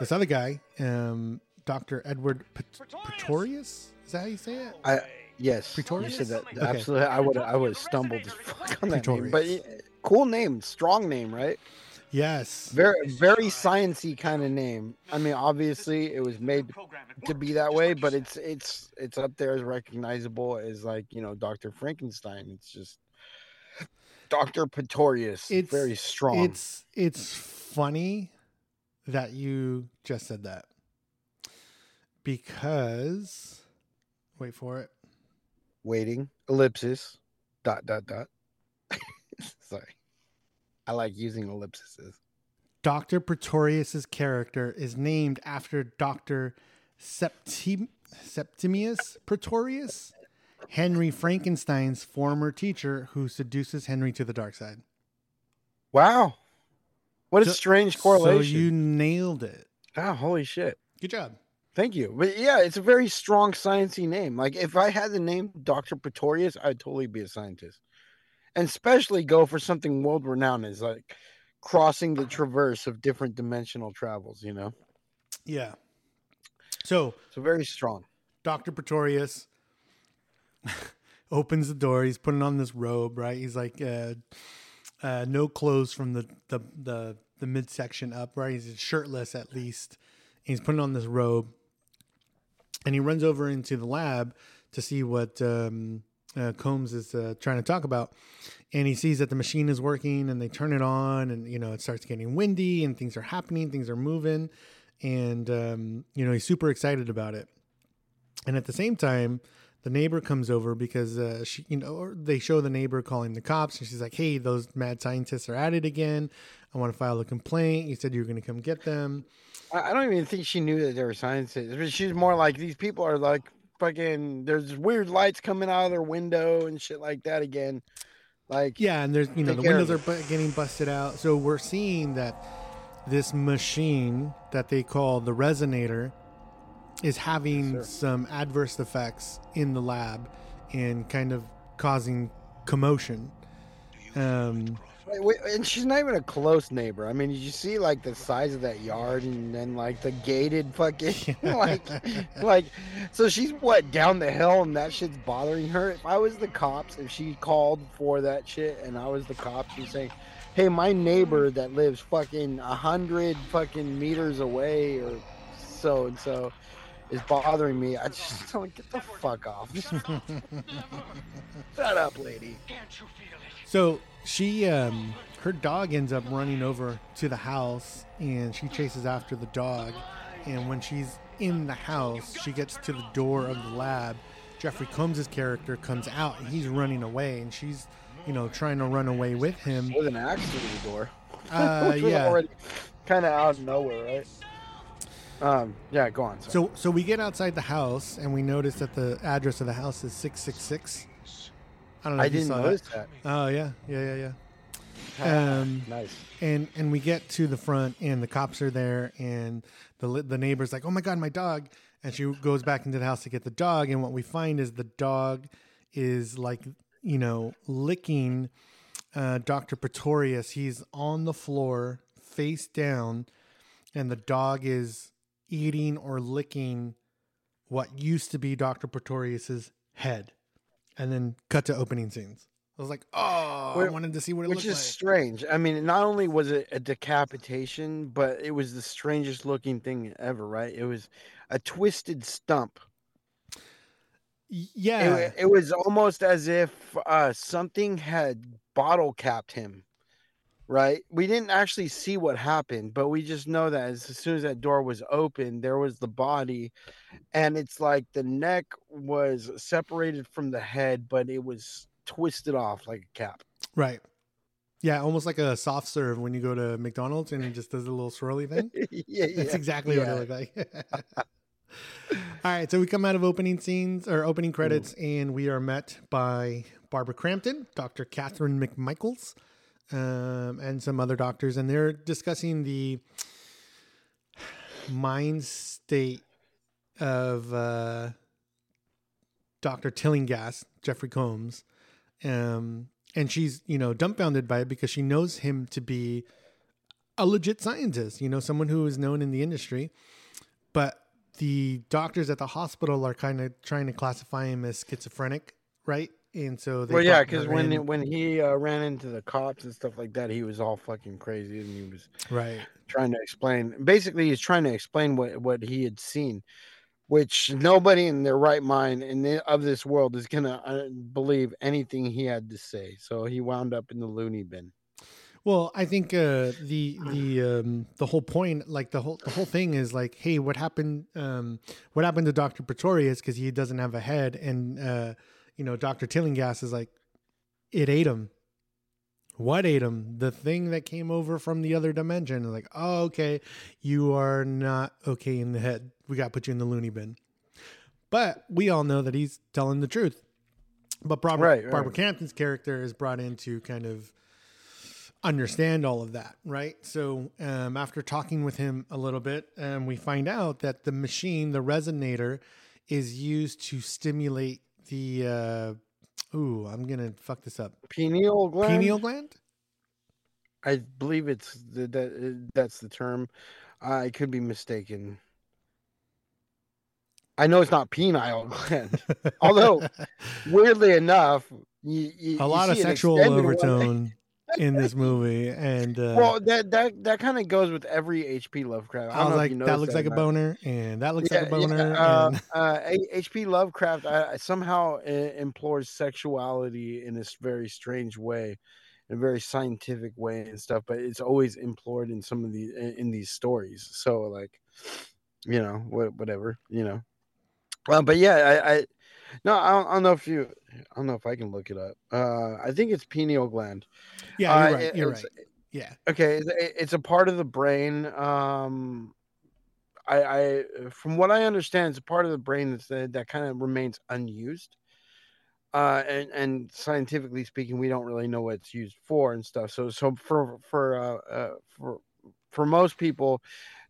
Speaker 1: this other guy, um, Dr. Edward Pet- Pretorius. Is that how you say it?
Speaker 2: I yes,
Speaker 1: Pretorius?
Speaker 2: you said that
Speaker 1: Okay.
Speaker 2: absolutely. I would I would have stumbled on that name, but cool name, strong name, right?
Speaker 1: Yes.
Speaker 2: Very very sciency kind of name. I mean, obviously it was made to be that way, but it's it's it's up there as recognizable as like you know Doctor Frankenstein. It's just Doctor Pretorius.
Speaker 1: It's-
Speaker 2: very strong.
Speaker 1: It's it's funny that you just said that because wait for it.
Speaker 2: waiting ellipsis dot dot dot. Sorry, I like using ellipses.
Speaker 1: Dr. Pretorius's character is named after Dr. Septim- Septimus Pretorius, Henry Frankenstein's former teacher who seduces Henry to the dark side.
Speaker 2: Wow, what a
Speaker 1: So-
Speaker 2: strange
Speaker 1: So
Speaker 2: correlation.
Speaker 1: you nailed it.
Speaker 2: Ah, holy shit.
Speaker 1: Good job.
Speaker 2: Thank you. But yeah, it's a very strong sciencey name. Like if I had the name Dr. Pretorius, I'd totally be a scientist. And especially go for something world renowned is like crossing the traverse of different dimensional travels, you know?
Speaker 1: Yeah. So
Speaker 2: So very strong.
Speaker 1: Dr. Pretorius opens the door. He's putting on this robe, right? He's like, uh, uh, no clothes from the, the, the, the midsection up, right? He's shirtless at least. He's putting on this robe and he runs over into the lab to see what um, uh, Combs is uh, trying to talk about. And he sees that the machine is working and they turn it on and, you know, it starts getting windy and things are happening, things are moving. And, um, you know, he's super excited about it. And at the same time, the neighbor comes over because uh, she, you know, they show the neighbor calling the cops, and she's like, "Hey, those mad scientists are at it again. I want to file a complaint. You said you were going to come get them."
Speaker 2: I, don't even think she knew that they were scientists. She's more like these people are like fucking there's weird lights coming out of their window and shit like that again. Like
Speaker 1: Yeah, and there's you know the windows are bu- getting busted out, so we're seeing that this machine that they call the resonator is having
Speaker 2: sir.
Speaker 1: some adverse effects in the lab and kind of causing commotion. Um,
Speaker 2: Wait, wait, and she's not even a close neighbor. I mean, did you see like the size of that yard, and then like the gated fucking like, like, so she's what down the hill, and that shit's bothering her. If I was the cops, if she called for that shit, and I was the cops, she's saying, "Hey, my neighbor that lives fucking a hundred fucking meters away, or so and so." Is bothering me. I just don't get the fuck off. Shut up, lady.
Speaker 1: So she, um, her dog ends up running over to the house, and she chases after the dog. And when she's in the house, she gets to the door of the lab. Jeffrey Combs' character comes out, and he's running away, and she's, you know, trying to run away with him.
Speaker 2: with an axe through the door.
Speaker 1: Uh,
Speaker 2: Which was
Speaker 1: yeah.
Speaker 2: already kind of out of nowhere, right? Um, yeah, go on. Sorry.
Speaker 1: So, so we get outside the house, and we notice that the address of the house is six six six. I don't know.
Speaker 2: I didn't
Speaker 1: saw
Speaker 2: notice
Speaker 1: that.
Speaker 2: that.
Speaker 1: Oh yeah, yeah, yeah, yeah. Um,
Speaker 2: nice.
Speaker 1: and and we get to the front and the cops are there and the the neighbor's like oh my god my dog and she goes back into the house to get the dog and what we find is the dog is like you know licking uh, dr pretorius he's on the floor face down and the dog is eating or licking what used to be dr pretorius's head and then cut to opening scenes i was like oh i wanted to see what it
Speaker 2: Which
Speaker 1: looked
Speaker 2: is
Speaker 1: like
Speaker 2: strange. I mean, not only was it a decapitation, but it was the strangest looking thing ever, right? It was a twisted stump.
Speaker 1: Y-
Speaker 2: It,
Speaker 1: Yeah,
Speaker 2: it was almost as if uh, something had bottle capped him, right? We didn't actually see what happened, but we just know that as, as soon as that door was open, there was the body, and it's like the neck was separated from the head, but it was twisted off like a cap.
Speaker 1: right. Yeah, almost like a soft serve when you go to McDonald's and it just does a little swirly thing.
Speaker 2: yeah, yeah.
Speaker 1: That's exactly
Speaker 2: yeah.
Speaker 1: what it looked like. All right, so we come out of opening scenes or opening mm. credits, and we are met by Barbara Crampton, Dr. Catherine McMichaels, um, and some other doctors, and they're discussing the mind state of uh, Dr. Tillinghast, Jeffrey Combs. Um, and she's, you know, dumbfounded by it because she knows him to be a legit scientist, you know, someone who is known in the industry. But the doctors at the hospital are kind of trying to classify him as schizophrenic, right? And so they
Speaker 2: Well, yeah, because when
Speaker 1: in.
Speaker 2: when he uh, ran into the cops and stuff like that, he was all fucking crazy, and he was
Speaker 1: right,
Speaker 2: trying to explain. Basically, he's trying to explain what what he had seen, which nobody in their right mind in the, of this world is gonna uh, believe anything he had to say. So he wound up in the loony bin.
Speaker 1: Well, I think uh, the the um, the whole point, like the whole the whole thing, is like, hey, what happened? Um, what happened to Doctor Pretorius because he doesn't have a head, and uh, you know, Doctor Tillinghast is like, it ate him. What ate him? The thing that came over from the other dimension. Like, oh, okay, you are not okay in the head. We got to put you in the loony bin. But we all know that he's telling the truth. But Barbara,
Speaker 2: Right, right.
Speaker 1: Barbara Crampton's character is brought in to kind of understand all of that, right? So um, after talking with him a little bit, um, we find out that the machine, the resonator, is used to stimulate the. Uh, ooh, I'm gonna fuck this up.
Speaker 2: Pineal gland.
Speaker 1: Pineal gland.
Speaker 2: I believe it's the, that uh, that's the term. I could be mistaken. I know it's not penile gland. Although, weirdly enough, you, you,
Speaker 1: a lot of sexual overtone in this movie, and uh,
Speaker 2: Well, that that that kind of goes with every HP Lovecraft.
Speaker 1: I
Speaker 2: I, don't
Speaker 1: was
Speaker 2: know if
Speaker 1: like,
Speaker 2: you
Speaker 1: that looks like a boner, and that looks like a boner.
Speaker 2: yeah, uh,
Speaker 1: and
Speaker 2: uh, H.P. Lovecraft I, I somehow uh, implores sexuality in this very strange way, in a very scientific way and stuff. But it's always implored in some of the in, in these stories. So like, you know, wha- whatever, you know. Well, but yeah, I, I no, I don't, I don't know if you, I don't know if I can look it up. Uh, I think it's pineal gland.
Speaker 1: yeah,
Speaker 2: Uh,
Speaker 1: you're right.
Speaker 2: it-
Speaker 1: You're right. Yeah.
Speaker 2: Okay, it's, it's a part of the brain. Um, I, I, from what I understand, it's a part of the brain that's that, that kind of remains unused. Uh, and and scientifically speaking, we don't really know what it's used for and stuff. So so for for uh, uh for for most people,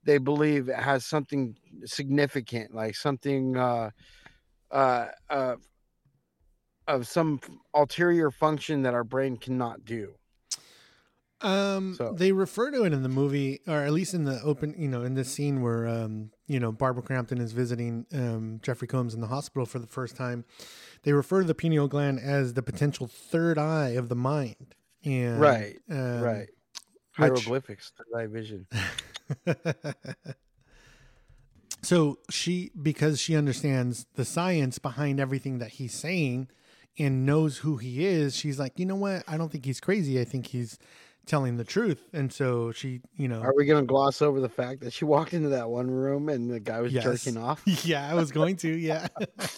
Speaker 2: they believe it has something significant, like something uh uh uh of some ulterior function that our brain cannot do.
Speaker 1: Um,
Speaker 2: So-
Speaker 1: they refer to it in the movie, or at least in the open, you know, in the scene where, um, you know, Barbara Crampton is visiting um, Jeffrey Combs in the hospital for the first time. They refer to the pineal gland as the potential third eye of the mind. And,
Speaker 2: Right,
Speaker 1: um,
Speaker 2: right.
Speaker 1: which-
Speaker 2: Hieroglyphics, third eye vision.
Speaker 1: so she, because she understands the science behind everything that he's saying and knows who he is, she's like, you know what? I don't think he's crazy. I think he's telling the truth. And so she, you know,
Speaker 2: Are we gonna gloss over the fact that she walked into that one room and the guy was
Speaker 1: Yes.
Speaker 2: jerking off?
Speaker 1: yeah, I was going to, yeah.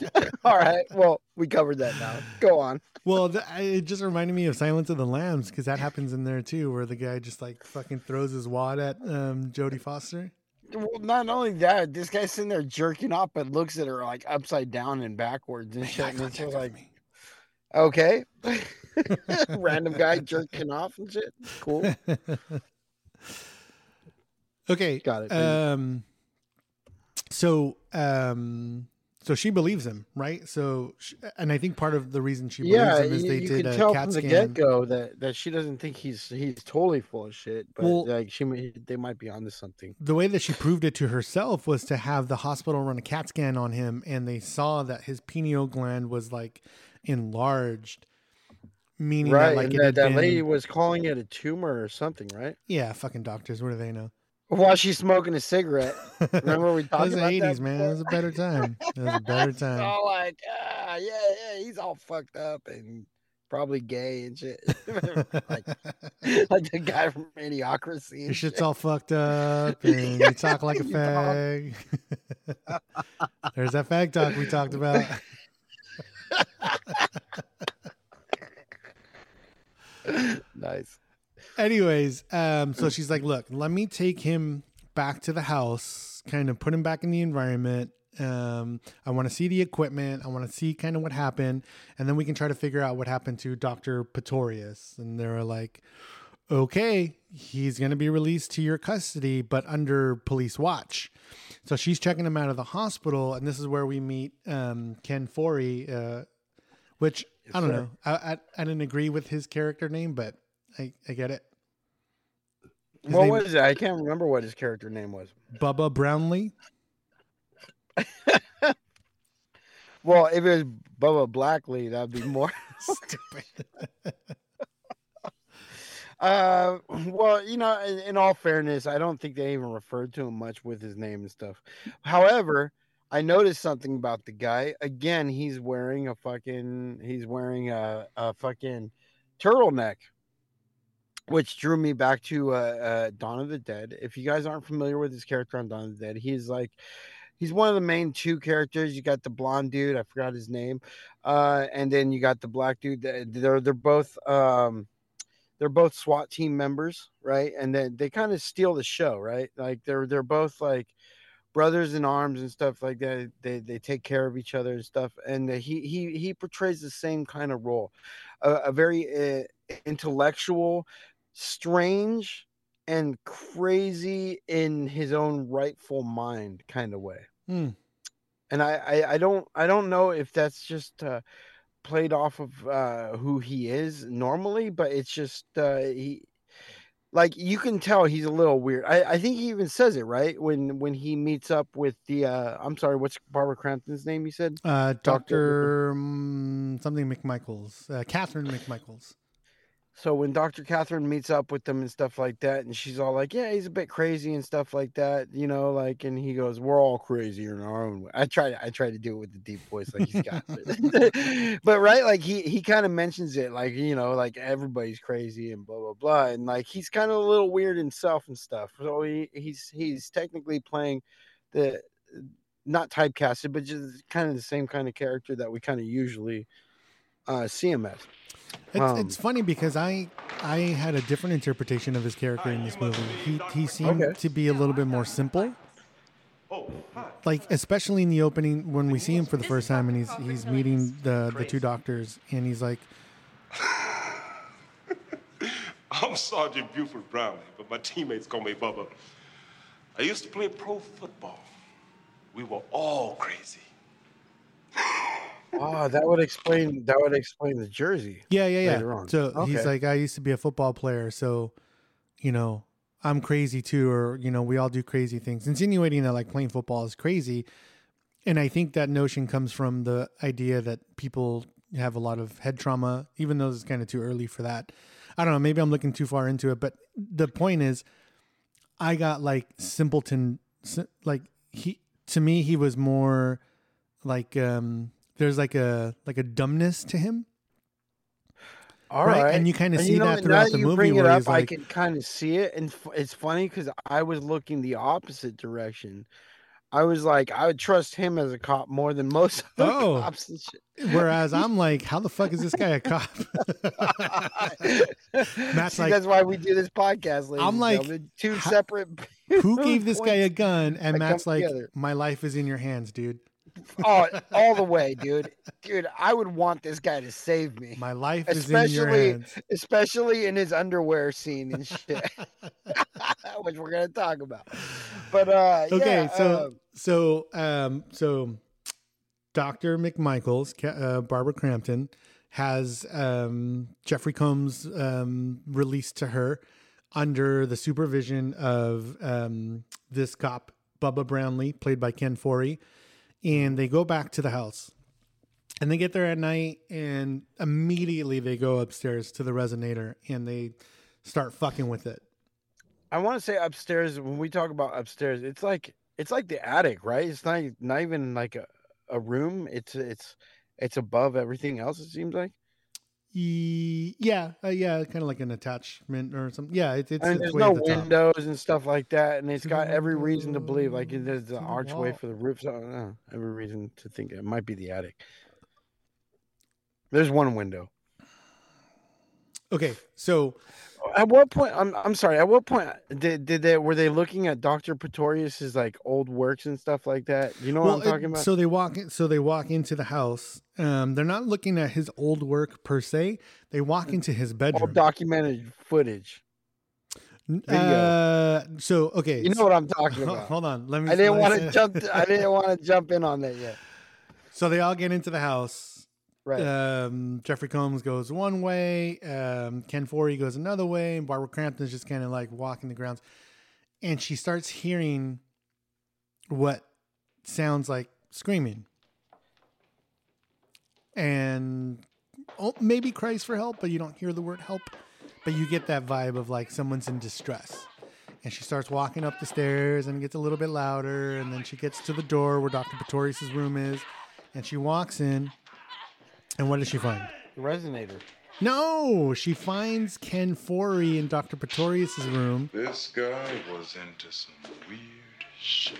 Speaker 2: All right, well, we covered that now. Go on.
Speaker 1: Well, th- it just reminded me of Silence of the Lambs because that happens in there too, where the guy just like fucking throws his wad at um, Jodie Foster.
Speaker 2: Well, not only that, this guy's sitting there jerking off, but looks at her like upside down and backwards and shit. And it's
Speaker 1: contact
Speaker 2: just
Speaker 1: with
Speaker 2: like,
Speaker 1: me.
Speaker 2: okay, random guy jerking off and shit. Cool.
Speaker 1: okay,
Speaker 2: Got it.
Speaker 1: Um, so um, so she believes him, right? So, sh and I think part of the reason she believes
Speaker 2: yeah,
Speaker 1: him is they
Speaker 2: you
Speaker 1: did
Speaker 2: can
Speaker 1: a
Speaker 2: tell
Speaker 1: CAT
Speaker 2: from the
Speaker 1: scan.
Speaker 2: get go that that she doesn't think he's he's totally full of shit. But
Speaker 1: Well-
Speaker 2: like she, they might be onto something.
Speaker 1: the way that she proved it to herself was to have the hospital run a CAT scan on him, and they saw that his pineal gland was like enlarged, meaning
Speaker 2: Right,
Speaker 1: that like it
Speaker 2: that, that
Speaker 1: been,
Speaker 2: lady was calling it a tumor or something, right?
Speaker 1: yeah, fucking doctors, what do they know?
Speaker 2: While she's smoking a cigarette. Remember we talked about that
Speaker 1: eighties, man. It was a better time. It was a better time.
Speaker 2: all like, ah, yeah, yeah, he's all fucked up and probably gay and shit. like, like the guy from Idiocracy.
Speaker 1: Your shit's
Speaker 2: shit.
Speaker 1: all fucked up, and you talk like a fag. There's that fag talk we talked about.
Speaker 2: nice.
Speaker 1: Anyways, um, so she's like, "Look, let me take him back to the house, kind of put him back in the environment. Um, I want to see the equipment. I want to see kind of what happened, and then we can try to figure out what happened to Doctor Pretorius." And they were like, "Okay, he's going to be released to your custody, but under police watch." So she's checking him out of the hospital, and this is where we meet um, Ken Foree, uh, which I don't
Speaker 2: sir.
Speaker 1: know. I, I I didn't agree with his character name, but I, I get it. His
Speaker 2: what was it? I can't remember what his character name was.
Speaker 1: Bubba Brownlee.
Speaker 2: Well, if it was Bubba Blackley, that'd be more
Speaker 1: Stupid.
Speaker 2: Uh, well, you know, in, in all fairness, I don't think they even referred to him much with his name and stuff. However, I noticed something about the guy. Again, he's wearing a fucking he's wearing a, a fucking turtleneck, which drew me back to uh, uh, Dawn of the Dead. If you guys aren't familiar with his character on Dawn of the Dead, he's like he's one of the main two characters. You got the blonde dude, I forgot his name, uh, and then you got the black dude. They're they're both um, they're both SWAT team members, right? And then they kind of steal the show, right? Like they're they're both like brothers in arms and stuff like that. They they take care of each other and stuff. And he he he portrays the same kind of role, a, a very uh, intellectual, strange, and crazy in his own rightful mind kind of way.
Speaker 1: Hmm.
Speaker 2: And I, I I don't I don't know if that's just. Uh, played off of uh who he is normally but it's just uh he like you can tell he's a little weird. I, I think he even says it right when when he meets up with the uh I'm sorry, what's Barbara Crampton's name? You said
Speaker 1: uh, Doctor um, something McMichaels, uh, Catherine McMichaels.
Speaker 2: So when Dr. Catherine meets up with them and stuff like that, and she's all like, "Yeah, he's a bit crazy and stuff like that," you know, like, and he goes, "We're all crazy in our own way." I try, to, I try to do it with the deep voice, like he's got but right, like he he kind of mentions it, like you know, like everybody's crazy and blah blah blah, and like he's kind of a little weird himself and stuff. So he he's he's technically playing the not typecasted, but just kind of the same kind of character that we kind of usually uh, see him as.
Speaker 1: It's,
Speaker 2: Um,
Speaker 1: it's funny because I I had a different interpretation of his character in this movie. He he seemed
Speaker 2: Okay.
Speaker 1: to be a little bit more simple. Like especially in the opening when we see him for the first time and he's he's meeting the the two doctors and he's like
Speaker 5: I'm Sergeant Buford Brownlee, but my teammates call me Bubba. I used to play pro football. We were all crazy.
Speaker 2: Oh, that would explain that would explain the jersey.
Speaker 1: yeah yeah yeah. So he's like I used to be a football player so you know I'm crazy too or you know we all do crazy things insinuating that like playing football is crazy and I think that notion comes from the idea that people have a lot of head trauma, even though it's kind of too early for that. I don't know. Maybe I'm looking too far into it, but the point is, I got like simpleton, like he to me he was more like um there's like a like a dumbness to him.
Speaker 2: All
Speaker 1: Right,
Speaker 2: right,
Speaker 1: and you kinda
Speaker 2: And
Speaker 1: see
Speaker 2: know,
Speaker 1: that throughout the
Speaker 2: you
Speaker 1: movie
Speaker 2: Bring it up,
Speaker 1: he's
Speaker 2: I can kind of see it, and it's funny because I was looking the opposite direction. I was like, I would trust him as a cop more than most of the
Speaker 1: Oh.
Speaker 2: cops and shit.
Speaker 1: Whereas I'm like, how the fuck is this guy a cop? Matt's
Speaker 2: See,
Speaker 1: like-
Speaker 2: that's why we do this podcast. Ladies
Speaker 1: I'm like,
Speaker 2: two separate.
Speaker 1: Who gave this guy a gun? And Matt's like,
Speaker 2: together.
Speaker 1: my life is in your hands, dude.
Speaker 2: Oh, all the way, dude. Dude, I would want this guy to save me,
Speaker 1: My life is in your
Speaker 2: Especially-
Speaker 1: hands.
Speaker 2: especially in his underwear scene and shit, which we're gonna talk about. But uh,
Speaker 1: okay
Speaker 2: yeah,
Speaker 1: so
Speaker 2: uh,
Speaker 1: so um so dr mcmichaels uh, barbara crampton has um jeffrey combs um released to her under the supervision of um this cop bubba brownlee played by ken foree and they go back to the house and they get there at night and immediately they go upstairs to the resonator and they start fucking with it
Speaker 2: I want to say upstairs. When we talk about upstairs, it's like it's like the attic, right? It's not not even like a, a room. It's it's it's above everything else. It seems like.
Speaker 1: Ye- Yeah, uh, yeah, kind of like an attachment or something. Yeah, it, it's,
Speaker 2: and
Speaker 1: it's
Speaker 2: there's no
Speaker 1: the top.
Speaker 2: windows and stuff like that, and it's got every reason to believe, like there's the archway for the roof. So, I don't know, every reason to think it might be the attic. There's one window.
Speaker 1: Okay, so
Speaker 2: At what point? I'm I'm sorry. At what point did did they were they looking at Doctor Pretorius's like old works and stuff like that? You know what I'm
Speaker 1: it-
Speaker 2: talking about?
Speaker 1: so they walk in, so they walk into the house. Um, they're not looking at his old work per se. They walk into his
Speaker 2: All
Speaker 1: bedroom.
Speaker 2: documented footage.
Speaker 1: Uh, so okay,
Speaker 2: You know what I'm talking about.
Speaker 1: Hold on, let me.
Speaker 2: I didn't want to jump. I didn't want to jump in on that yet.
Speaker 1: So they all get into the house.
Speaker 2: Right.
Speaker 1: Um, Jeffrey Combs goes one way. Um, Ken Foree goes another way. And Barbara Crampton's just kind of like walking the grounds. And she starts hearing what sounds like screaming. And oh, maybe cries for help, but you don't hear the word help. But you get that vibe of like someone's in distress. And she starts walking up the stairs and gets a little bit louder. And then she gets to the door where Dr. Pretorius' room is. And she walks in. And what does she find?
Speaker 2: The resonator.
Speaker 1: No, she finds Ken Foree in Dr. Pretorius' room.
Speaker 6: This guy was into some weird shit.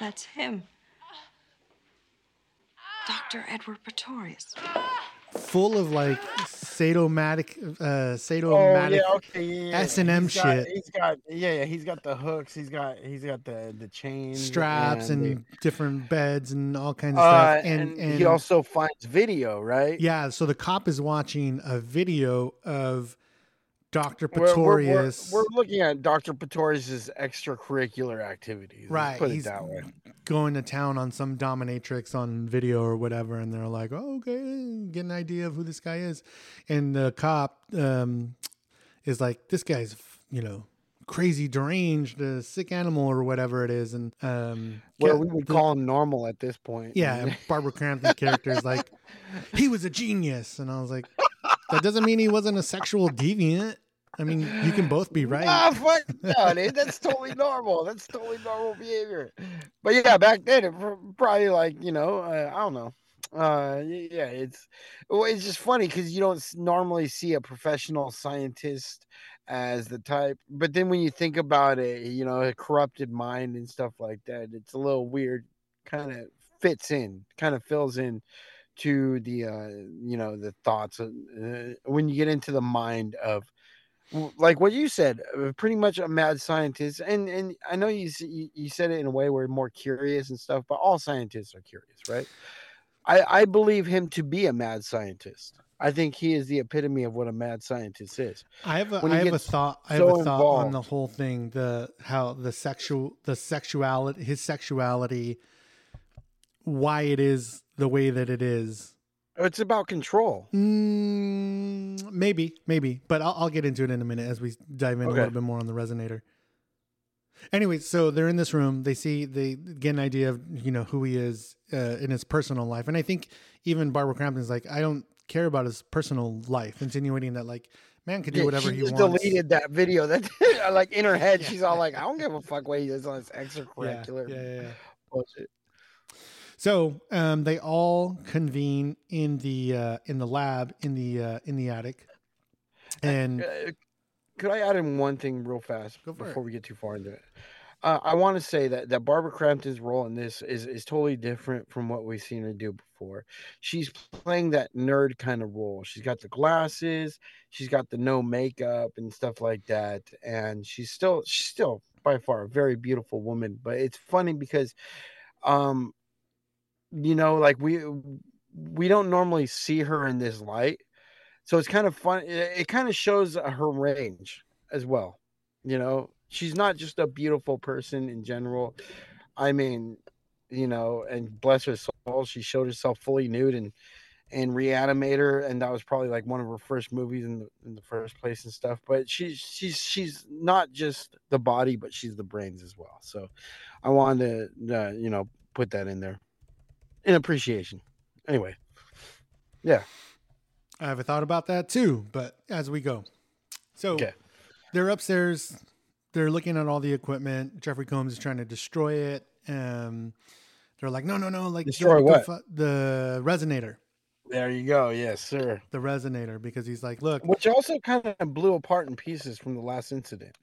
Speaker 7: That's him. Dr. Edward Pretorius.
Speaker 1: Full of like sadomatic, uh,
Speaker 2: Oh
Speaker 1: sadomatic
Speaker 2: yeah, okay, yeah, yeah.
Speaker 1: S&M
Speaker 2: He's got-
Speaker 1: shit.
Speaker 2: He's got yeah, yeah. He's got the hooks. He's got he's got the the chains,
Speaker 1: straps and,
Speaker 2: the-
Speaker 1: different beds and all kinds of
Speaker 2: uh,
Speaker 1: stuff. And, and,
Speaker 2: he also finds video, right?
Speaker 1: yeah, so the cop is watching a video of Dr.
Speaker 2: We're- we're- we're- We're, looking at Dr. Pretorius's extracurricular activities.
Speaker 1: Right,
Speaker 2: Put it that way.
Speaker 1: going to town on some dominatrix on video or whatever. And they're like, oh, okay, get an idea of who this guy is. And the cop um, is like, this guy's, you know, crazy, deranged, a sick animal or whatever it is. And um,
Speaker 2: Well, we would call him normal at this point.
Speaker 1: Yeah, Barbara Crampton's character is like, he was a genius, and I was like, that doesn't mean he wasn't a sexual deviant. I mean, you can both be right.
Speaker 2: Ah, fuck no, dude. That's totally normal. That's totally normal behavior. But yeah, back then it probably like you know uh, I don't know. Uh, yeah, it's it's just funny because you don't normally see a professional scientist as the type. But then when you think about it, you know, a corrupted mind and stuff like that, it's a little weird. Kind of fits in, kind of fills in to the uh you know the thoughts of, uh, when you get into the mind of like what you said uh, pretty much a mad scientist and and i know you, you said it in a way where more curious and stuff but all scientists are curious right i i believe him to be a mad scientist i think he is the epitome of what a mad scientist is
Speaker 1: I have a, I have a thought. I have a thought on the whole thing. The how the sexual, the sexuality, his sexuality, why it is the way that it is.
Speaker 2: it's about control
Speaker 1: Mm, maybe, maybe, but I'll, I'll get into it in a minute as we dive in a little bit more on the resonator. Anyway, so they're in this room. They see, they get an idea of you know who he is uh, in his personal life, and I think even Barbara Crampton's like, I don't care about his personal life, insinuating that like man could do
Speaker 2: Yeah,
Speaker 1: whatever
Speaker 2: she
Speaker 1: he
Speaker 2: just
Speaker 1: wants.
Speaker 2: deleted that video that like in her head she's all like i don't give a fuck what he does on his
Speaker 1: Yeah,
Speaker 2: extracurricular
Speaker 1: yeah, yeah, yeah.
Speaker 2: bullshit
Speaker 1: So um, they all convene in the uh, in the lab in the uh, in the attic, and
Speaker 2: Uh, could I add in one thing real fast before
Speaker 1: it.
Speaker 2: we get too far into it? Uh, I want to say that that Barbara Crampton's role in this is is totally different from what we've seen her do before. She's playing that nerd kind of role. She's got the glasses, she's got the no makeup and stuff like that, and she's still she's still by far a very beautiful woman. But it's funny because, um, you know, like we we don't normally see her in this light. So it's kind of fun it, it kind of shows her range as well you know? She's not just a beautiful person in general. I mean you know and bless her soul she showed herself fully nude and and reanimator and that was probably like one of her first movies in the in the first place and stuff. But she's she's she's not just the body but she's the brains as well. So i wanted to uh, you know put that in there in appreciation anyway yeah
Speaker 1: I have a thought about that too. But as we go, so
Speaker 2: Okay.
Speaker 1: they're upstairs. They're looking at all the equipment. Jeffrey Combs is trying to destroy it. Um, they're like, no, no, no, like
Speaker 2: Destroy what?
Speaker 1: the resonator,
Speaker 2: there you go yes sir
Speaker 1: the resonator, because he's like, look,
Speaker 2: which also kind of blew apart in pieces from the last incident.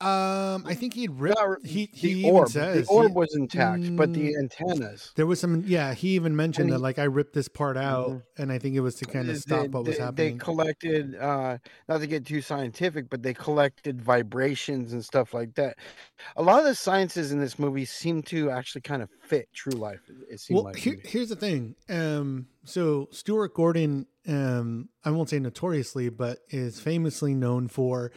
Speaker 1: Um, I think he'd ripped. He
Speaker 2: the
Speaker 1: he even
Speaker 2: orb,
Speaker 1: says
Speaker 2: the orb
Speaker 1: he-
Speaker 2: was intact, but the
Speaker 1: Mm,
Speaker 2: antennas.
Speaker 1: There was some, yeah. He even mentioned
Speaker 2: And
Speaker 1: that, like, I ripped this part out,
Speaker 2: Mhm.
Speaker 1: and I think it was to kind of
Speaker 2: they-
Speaker 1: stop what was
Speaker 2: they,
Speaker 1: happening.
Speaker 2: They collected, uh, not to get too scientific, but they collected vibrations and stuff like that. A lot of the sciences in this movie seem to actually kind of fit true life. It it seemed
Speaker 1: well,
Speaker 2: like.
Speaker 1: here, here's the thing. Um, so Stuart Gordon, um, I won't say notoriously, but is famously known for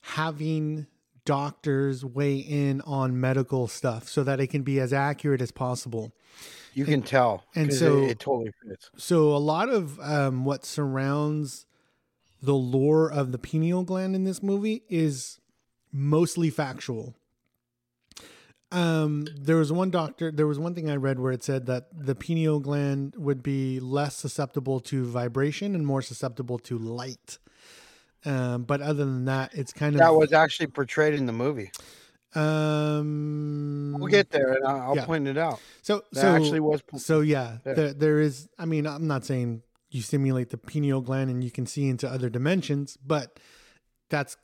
Speaker 1: having doctors weigh in on medical stuff so that it can be as accurate as possible.
Speaker 2: you can tell,
Speaker 1: and so-
Speaker 2: it, it totally fits.
Speaker 1: So a lot of um, what surrounds the lore of the pineal gland in this movie is mostly factual. Um, there was one doctor. There was one thing I read where it said that the pineal gland would be less susceptible to vibration and more susceptible to light. Um, but other than that, it's kind of
Speaker 2: That was actually portrayed in the movie.
Speaker 1: um.
Speaker 2: We'll get there, and I'll, I'll
Speaker 1: yeah.
Speaker 2: point it out.
Speaker 1: so
Speaker 2: That
Speaker 1: so
Speaker 2: actually was.
Speaker 1: so yeah,
Speaker 2: Yeah.
Speaker 1: There, there is. I mean, I'm not saying you stimulate the pineal gland and you can see into other dimensions, but that's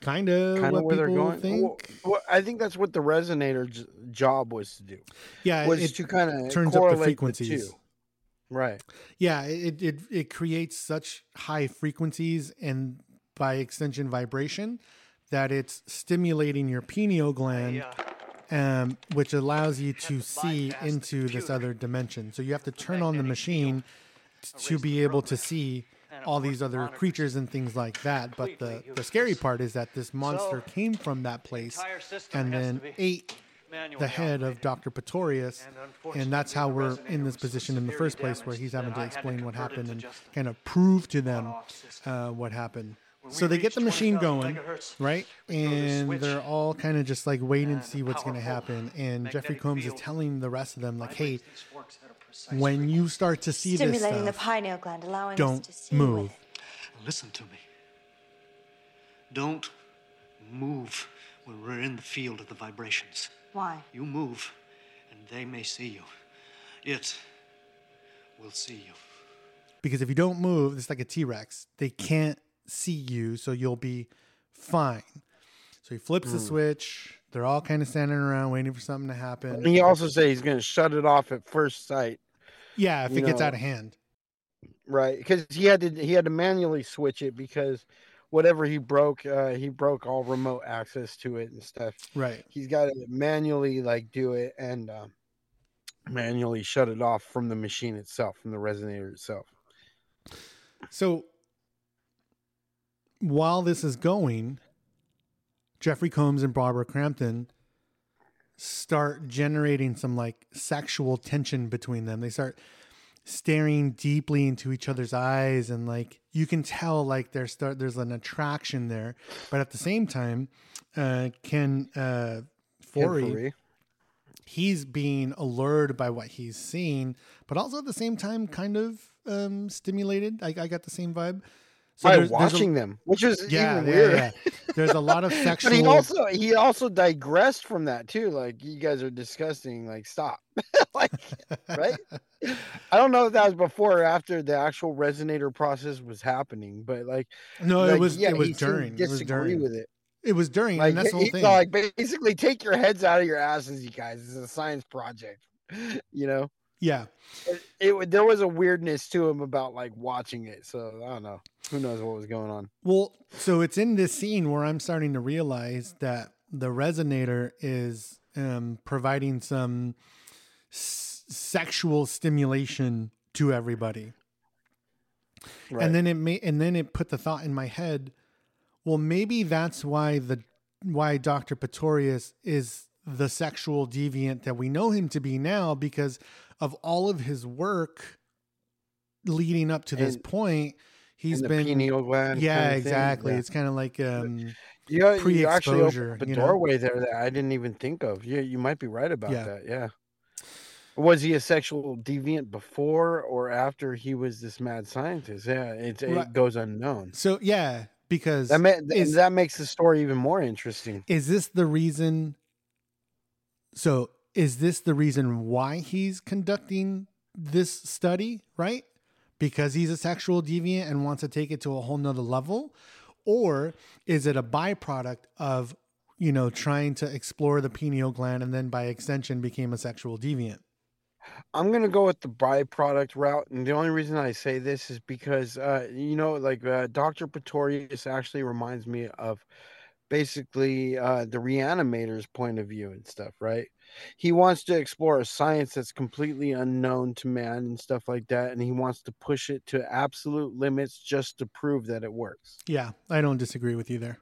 Speaker 1: kind of
Speaker 2: kind
Speaker 1: what
Speaker 2: of where they're going.
Speaker 1: think.
Speaker 2: Well, well, I think that's what the resonator j- job was to do.
Speaker 1: yeah,
Speaker 2: Was
Speaker 1: it
Speaker 2: to kind of
Speaker 1: turns up the frequencies.
Speaker 2: Right.
Speaker 1: Yeah, it, it it creates such high frequencies and by extension vibration that it's stimulating your pineal gland, um, which allows you to see into this other dimension. So you have to turn on the machine to be able to see all these other creatures and things like that. But the the scary part is that this monster came from that place and then ate the head of Dr. Pretorius, and that's how we're in this position in the first place, where he's having to explain what happened and kind of prove to them uh, what happened. So they get the machine going, right? And they're all kind of just like waiting to see what's going to happen. And Jeffrey Combs is telling the rest of them, like, "Hey, when you start to see this
Speaker 8: Stimulating the
Speaker 1: stuff,
Speaker 8: pineal gland, allowing us
Speaker 1: don't move."
Speaker 9: Listen to me. Don't move when we're in the field of the vibrations.
Speaker 8: Why?
Speaker 9: You move, and they may see you. It will see you.
Speaker 1: because if you don't move, it's like a T Rex. They can't see you, so you'll be fine. So he flips the
Speaker 2: Hmm.
Speaker 1: switch. They're all kind of standing around waiting for something to happen.
Speaker 2: And he also says he's going to shut it off at first sight.
Speaker 1: yeah, if
Speaker 2: you
Speaker 1: it gets out of hand.
Speaker 2: Right, because he had to he had to manually switch it because whatever he broke, uh, he broke all remote access to it and stuff.
Speaker 1: Right.
Speaker 2: He's got to manually like do it and uh, manually shut it off from the machine itself, from the resonator itself.
Speaker 1: So while this is going, Jeffrey Combs and Barbara Crampton start generating some like sexual tension between them. They start staring deeply into each other's eyes and like you can tell like there's start there's an attraction there. But at the same time, uh Ken uh
Speaker 2: Foree
Speaker 1: he's being allured by what he's seeing, but also at the same time kind of um stimulated. I, I got the same vibe.
Speaker 2: By
Speaker 1: there's- there's a-
Speaker 2: watching them, which is
Speaker 1: yeah,
Speaker 2: even
Speaker 1: yeah,
Speaker 2: weird.
Speaker 1: yeah. There's a lot of sexual.
Speaker 2: But he also he also digressed from that too. Like you guys are disgusting. Like stop. like right. I don't know if that was before or after the actual resonator process was happening, but like
Speaker 1: no, it was
Speaker 2: yeah,
Speaker 1: it was
Speaker 2: he seemed
Speaker 1: during. It was
Speaker 2: disagree
Speaker 1: during.
Speaker 2: with it.
Speaker 1: It was during,
Speaker 2: Like
Speaker 1: and that's the whole thing.
Speaker 2: like basically take your heads out of your asses, you guys. This is a science project. You know,
Speaker 1: yeah,
Speaker 2: it, it there was a weirdness to him about like watching it. So I don't know. Who knows what was going on?
Speaker 1: Well, so it's in this scene where I'm starting to realize that the resonator is um, providing some s- sexual stimulation to everybody.
Speaker 2: Right.
Speaker 1: And then it may, and then it put the thought in my head, well, maybe that's why the why Dr. Pretorius is the sexual deviant that we know him to be now because of all of his work leading up to this
Speaker 2: And-
Speaker 1: point. He's
Speaker 2: the
Speaker 1: been
Speaker 2: pineal gland
Speaker 1: yeah, exactly.
Speaker 2: yeah.
Speaker 1: It's kind of like um,
Speaker 2: You, know, you actually
Speaker 1: pre-exposure,
Speaker 2: opened up a
Speaker 1: you know?
Speaker 2: doorway there that I didn't even think of. Yeah, you might be right about
Speaker 1: Yeah.
Speaker 2: that. Yeah. Was he a sexual deviant before or after he was this mad scientist? Yeah, it,
Speaker 1: Right.
Speaker 2: it goes unknown.
Speaker 1: so yeah, because
Speaker 2: That ma-
Speaker 1: is-
Speaker 2: that makes the story even more interesting.
Speaker 1: is this the reason? So is this the reason why he's conducting this study? Right, because he's a sexual deviant and wants to take it to a whole nother level, or is it a byproduct of you know trying to explore the pineal gland and then by extension became a sexual deviant?
Speaker 2: I'm gonna go with the byproduct route, and the only reason I say this is because uh, you know, like uh, Doctor Pretorius actually reminds me of basically uh, the reanimator's point of view and stuff, right? He wants to explore a science that's completely unknown to man and stuff like that, and he wants to push it to absolute limits just to prove that it works.
Speaker 1: Yeah, I don't disagree with you there.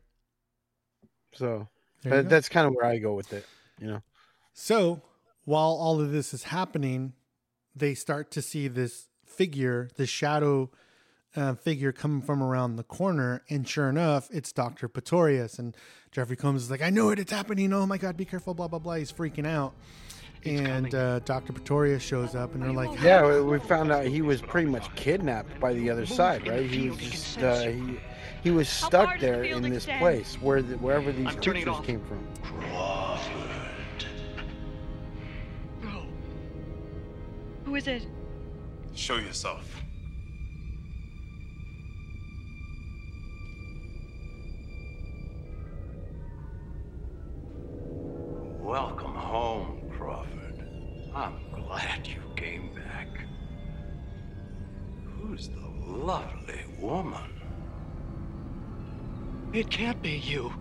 Speaker 2: So
Speaker 1: There you
Speaker 2: that, that's kind of where I go with it, you know.
Speaker 1: So while all of this is happening, they start to see this figure, the shadow uh, figure coming from around the corner, and sure enough, it's Doctor Pretorius. And Jeffrey Combs is like, "I knew it! It's happening! Oh my God, be careful!" Blah blah blah. He's freaking out, and uh, Doctor Pretorius shows up, and they're like,
Speaker 2: Yeah, we- we found out he was pretty much kidnapped by the other side, right? He was just uh, he, he was stuck
Speaker 8: does the
Speaker 2: there in this
Speaker 8: extend?
Speaker 2: place where the, wherever these
Speaker 9: I'm
Speaker 2: creatures came from.
Speaker 7: Crawford, Who is it?
Speaker 6: Show yourself.
Speaker 9: It can't be you.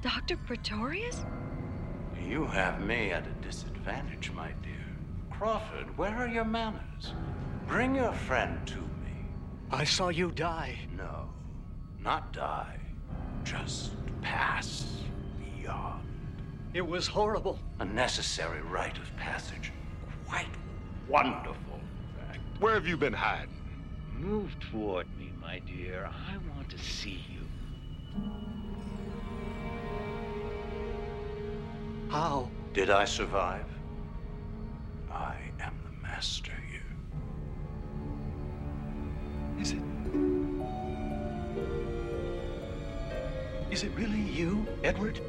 Speaker 7: Dr. Pretorius?
Speaker 4: You have me at a disadvantage, my dear. Crawford, where are your manners? Bring your friend to me.
Speaker 9: I saw you die.
Speaker 4: No, not die. Just pass beyond.
Speaker 9: It was horrible.
Speaker 4: A necessary rite of passage. Quite wonderful, in fact.
Speaker 5: Where have you been hiding?
Speaker 10: Move toward me, my dear. I want to see you.
Speaker 9: How?
Speaker 4: Did I survive? I am the master here.
Speaker 9: Is it? Is it really you, Edward?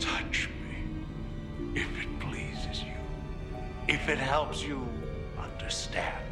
Speaker 4: Touch me, if it pleases you. If it helps you understand.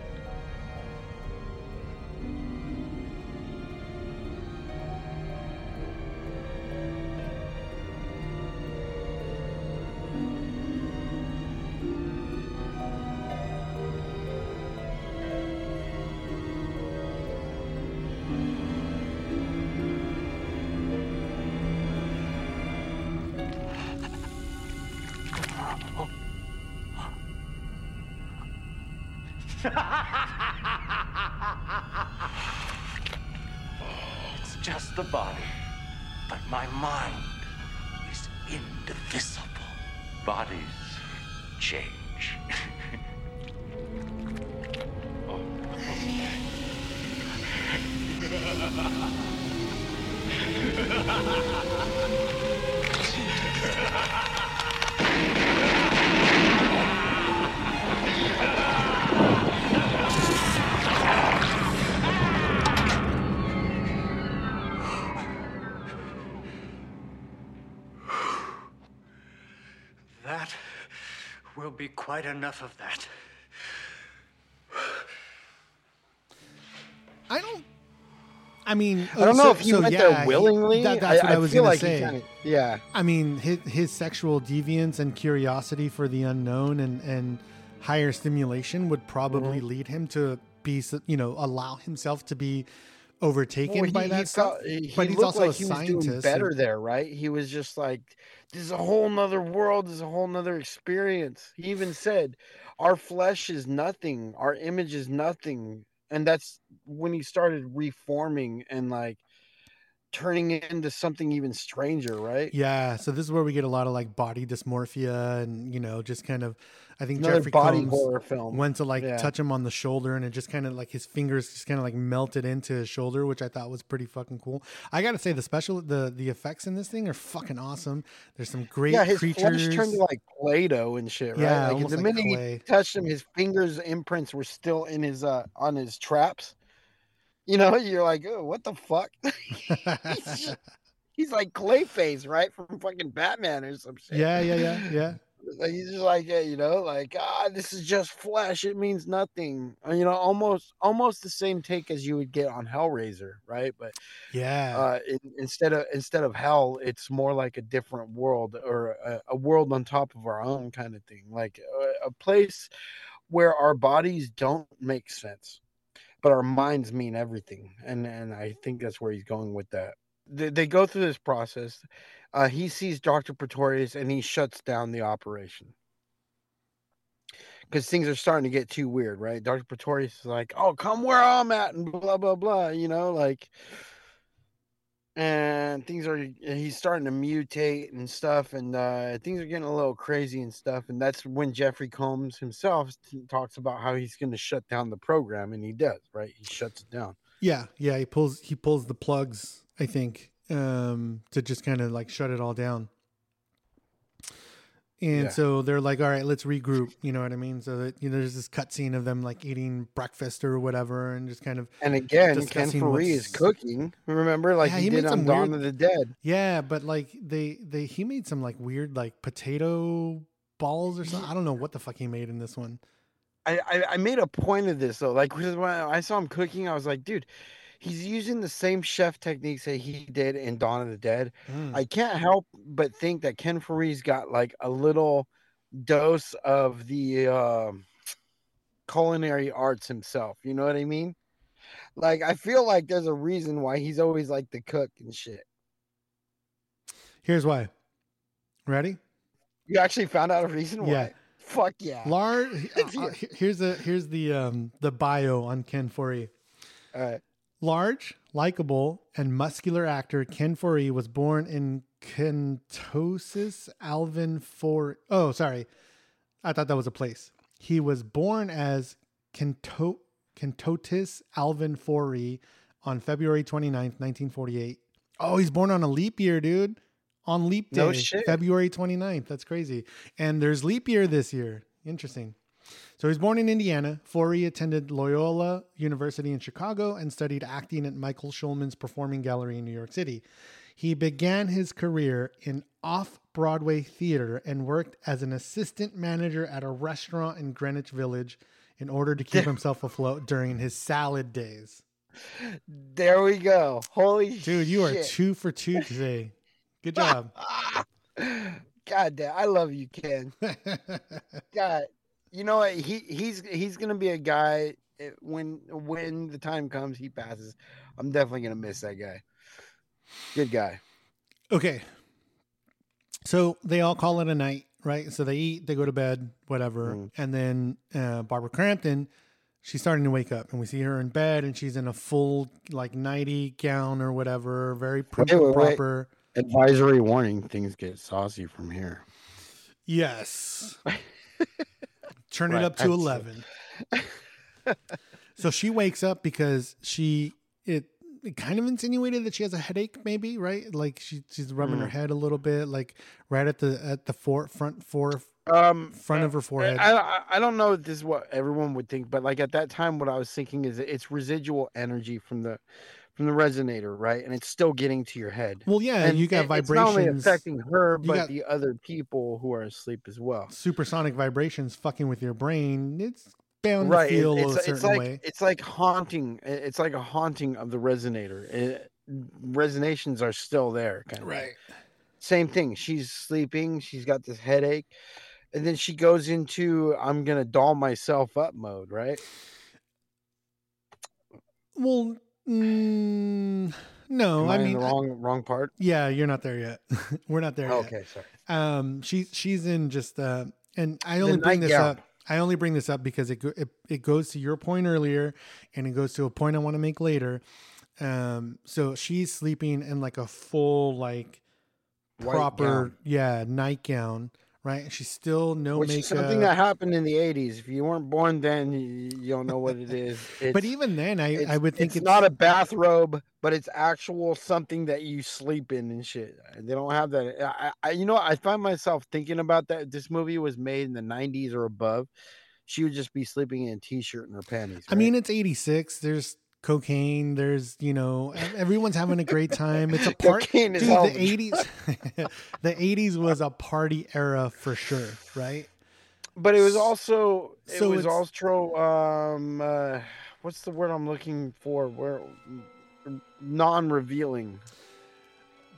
Speaker 9: Quite enough of that.
Speaker 1: I don't. I mean,
Speaker 2: I don't know
Speaker 1: so-
Speaker 2: if he
Speaker 1: so,
Speaker 2: went
Speaker 1: yeah,
Speaker 2: there willingly.
Speaker 1: that- that's
Speaker 2: I,
Speaker 1: what I,
Speaker 2: I
Speaker 1: was
Speaker 2: feel
Speaker 1: gonna say.
Speaker 2: kinda, yeah.
Speaker 1: I mean, his, his sexual deviance and curiosity for the unknown and, and higher stimulation would probably
Speaker 2: Mm-hmm.
Speaker 1: lead him to be, you know, allow himself to be overtaken
Speaker 2: Well,
Speaker 1: by that
Speaker 2: he
Speaker 1: stuff.
Speaker 2: felt- he,
Speaker 1: but he's also
Speaker 2: like
Speaker 1: a
Speaker 2: he was
Speaker 1: scientist.
Speaker 2: doing
Speaker 1: and-
Speaker 2: better there, right? He was just like, "This is a whole nother world. This is a whole nother experience." He even said, "Our flesh is nothing. Our image is nothing." And that's when he started reforming and like turning into something even stranger, right?
Speaker 1: Yeah, so this is where we get a lot of like body dysmorphia and you know just kind of I think
Speaker 2: Another
Speaker 1: Jeffrey
Speaker 2: body
Speaker 1: Combs
Speaker 2: horror film.
Speaker 1: went to like
Speaker 2: Yeah.
Speaker 1: touch him on the shoulder and it just kind of like his fingers just kind of like melted into his shoulder, which I thought was pretty fucking cool. I got to say the special the the effects in this thing are fucking awesome. There's some great
Speaker 2: yeah, his
Speaker 1: creatures.
Speaker 2: flesh turned to like Play-Doh and shit, right?
Speaker 1: Yeah,
Speaker 2: like the
Speaker 1: like
Speaker 2: minute
Speaker 1: clay.
Speaker 2: he touched him, his fingers imprints were still in his uh on his traps. You know, you're like, oh, what the fuck? he's, just- he's like Clayface, right, from fucking Batman or some shit.
Speaker 1: yeah, yeah, yeah, yeah.
Speaker 2: Like, he's just like, yeah, you know, like ah, this is just flesh. It means nothing. Uh, You know, almost almost the same take as you would get on Hellraiser, right? But
Speaker 1: Yeah.
Speaker 2: uh, in, instead of instead of hell, it's more like a different world or a, a world on top of our own kind of thing, like a, a place where our bodies don't make sense, but our minds mean everything. And and I think that's where he's going with that. They, they go through this process. Uh, he sees Doctor Pretorius and he shuts down the operation. Because things are starting to get too weird, right? Dr. Pretorius is like, oh, come where I'm at, and blah, blah, blah, you know, like, and. Things are he's starting to mutate and stuff, and uh, things are getting a little crazy and stuff. And that's when Jeffrey Combs himself t- talks about how he's going to shut down the program, and he does. Right? He shuts it down.
Speaker 1: Yeah, yeah. He pulls he pulls the plugs. I think um, to just kind of like shut it all down. And
Speaker 2: Yeah.
Speaker 1: so they're like, all right, let's regroup. You know what I mean? So that you know, there's this cutscene of them like eating breakfast or whatever, and just kind of
Speaker 2: And again, Ken Foree is cooking. Remember, like
Speaker 1: Yeah,
Speaker 2: he,
Speaker 1: he
Speaker 2: did
Speaker 1: made
Speaker 2: on
Speaker 1: some
Speaker 2: Dawn
Speaker 1: weird-
Speaker 2: of the Dead.
Speaker 1: Yeah, but like they they he made some like weird like potato balls or something. I don't know what the fuck he made in this one.
Speaker 2: I, I I made a point of this though. Like when I saw him cooking, I was like, dude, he's using the same chef techniques that he did in Dawn of the Dead.
Speaker 1: Mm.
Speaker 2: I can't help but think that Ken Foree's got like a little dose of the um culinary arts himself. You know what I mean? Like I feel like there's a reason why he's always like the cook and shit.
Speaker 1: Here's why. Ready?
Speaker 2: You actually found out a reason why?
Speaker 1: Yeah.
Speaker 2: Fuck yeah.
Speaker 1: Large.
Speaker 2: It's
Speaker 1: uh, uh, here's the here's the um the bio on Ken Foree.
Speaker 2: All right.
Speaker 1: Large, likable, and muscular actor Ken Foree was born in Kentosis, Alvin For. Oh, sorry, I thought that was a place. He was born as Kento Kentotis Alvin Foree on February 29th, 1948. Oh, he's born on a leap year, dude. On leap day,
Speaker 2: No shit.
Speaker 1: February 29th. That's crazy. And there's leap year this year. Interesting. So he was born in Indiana. Foree attended Loyola University in Chicago and studied acting at Michael Schulman's Performing Gallery in New York City. He began his career in off Broadway theater and worked as an assistant manager at a restaurant in Greenwich Village in order to keep himself afloat during his salad days.
Speaker 2: There we go. Holy
Speaker 1: Dude, you are two for two today. Good job.
Speaker 2: God damn, I love you, Ken. God, you know what? He he's he's gonna be a guy eh, when when the time comes he passes. I'm definitely gonna miss that guy. Good guy.
Speaker 1: Okay. So they all call it a night, right? So they eat, they go to bed, whatever.
Speaker 2: Mm.
Speaker 1: And then uh, Barbara Crampton, she's starting to wake up, and we see her in bed, and she's in a full like nighty gown or whatever, very prim
Speaker 2: Wait, wait, wait.
Speaker 1: proper.
Speaker 2: Advisory warning: things get saucy from here.
Speaker 1: Yes. Turn it up to
Speaker 2: that's-
Speaker 1: eleven. so she wakes up because she it, it kind of insinuated that she has a headache, maybe right? Like she she's rubbing her
Speaker 2: Mm.
Speaker 1: head a little bit, like right at the at the fore, front fore
Speaker 2: Um,
Speaker 1: front of her forehead.
Speaker 2: I, I I don't know if this is what everyone would think, but like at that time, what I was thinking is it's residual energy from the from the resonator, right? And it's still getting to your head.
Speaker 1: well, yeah,
Speaker 2: and
Speaker 1: you got
Speaker 2: It's not only
Speaker 1: vibrations,
Speaker 2: affecting her, but the other people who are asleep as well.
Speaker 1: supersonic vibrations fucking with your brain. It's bound
Speaker 2: Right.
Speaker 1: to feel
Speaker 2: it's,
Speaker 1: a certain
Speaker 2: it's like
Speaker 1: way.
Speaker 2: it's like haunting. It's like a haunting of the resonator. It, resonations are still there. Kind of.
Speaker 1: Right.
Speaker 2: Same thing. She's sleeping. She's got this headache, and then she goes into "I'm gonna doll myself up" mode. Right.
Speaker 1: Well, mm, no,
Speaker 2: Am
Speaker 1: I
Speaker 2: I,
Speaker 1: mean,
Speaker 2: the
Speaker 1: I-
Speaker 2: wrong wrong part.
Speaker 1: yeah, you're not there yet. We're not there yet.
Speaker 2: Okay, sorry.
Speaker 1: um she's she's in just uh and i only bring this up i only bring this up because it, it it goes to your point earlier and it goes to a point i want to make later um so she's sleeping in like a full like
Speaker 2: White
Speaker 1: proper
Speaker 2: gown.
Speaker 1: yeah nightgown right she's still no
Speaker 2: Which
Speaker 1: makeup
Speaker 2: is something that happened in the '80s. If you weren't born then, you, you don't know what it is.
Speaker 1: But even then i i would think
Speaker 2: it's,
Speaker 1: it's,
Speaker 2: not a bathrobe, but it's actual something that you sleep in and shit. They don't have that. I, I you know, I find myself thinking about that. This movie was made in the '90s or above, she would just be sleeping in a t-shirt and her panties.
Speaker 1: i mean it's 86 there's cocaine there's you know everyone's having a great time it's a part
Speaker 2: Cocaine is
Speaker 1: dude the 80s the 80s was a party era for sure right
Speaker 2: but it was also it
Speaker 1: So
Speaker 2: was also um uh, what's the word I'm looking for? Where non-revealing.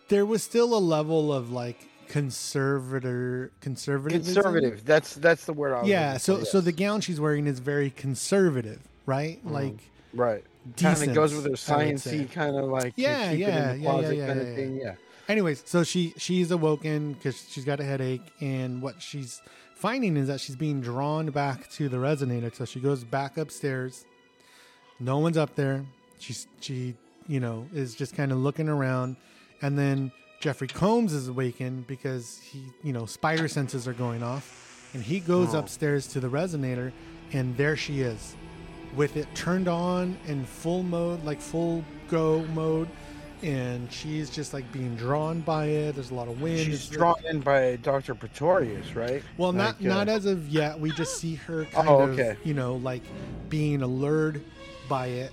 Speaker 1: there was still a level of like conservator conservative
Speaker 2: Conservative. That's that's the word I was
Speaker 1: yeah so
Speaker 2: for,
Speaker 1: so the gown she's wearing is very conservative right
Speaker 2: Mhm.
Speaker 1: like
Speaker 2: right kind of goes with her
Speaker 1: I would say.
Speaker 2: sciencey kind of like
Speaker 1: Yeah,
Speaker 2: keep it in
Speaker 1: yeah, yeah, yeah,
Speaker 2: kind
Speaker 1: yeah,
Speaker 2: of
Speaker 1: yeah.
Speaker 2: thing. Yeah.
Speaker 1: anyways so she she's awoken because she's got a headache and what she's finding is that she's being drawn back to the resonator so she goes back upstairs no one's up there she's she you know is just kind of looking around And then Jeffrey Combs is awakened because he, you know, spider senses are going off, and he goes
Speaker 2: Oh.
Speaker 1: upstairs to the resonator, and there she is, with it turned on in full mode, like full go mode, and she's just like being drawn by it. There's a lot of wind.
Speaker 2: She's
Speaker 1: It's-
Speaker 2: drawn in by Dr. Pretorius, right?
Speaker 1: well, not
Speaker 2: Like, uh,
Speaker 1: not as of yet. We just see her kind
Speaker 2: Oh,
Speaker 1: of, you know, like being allured by it.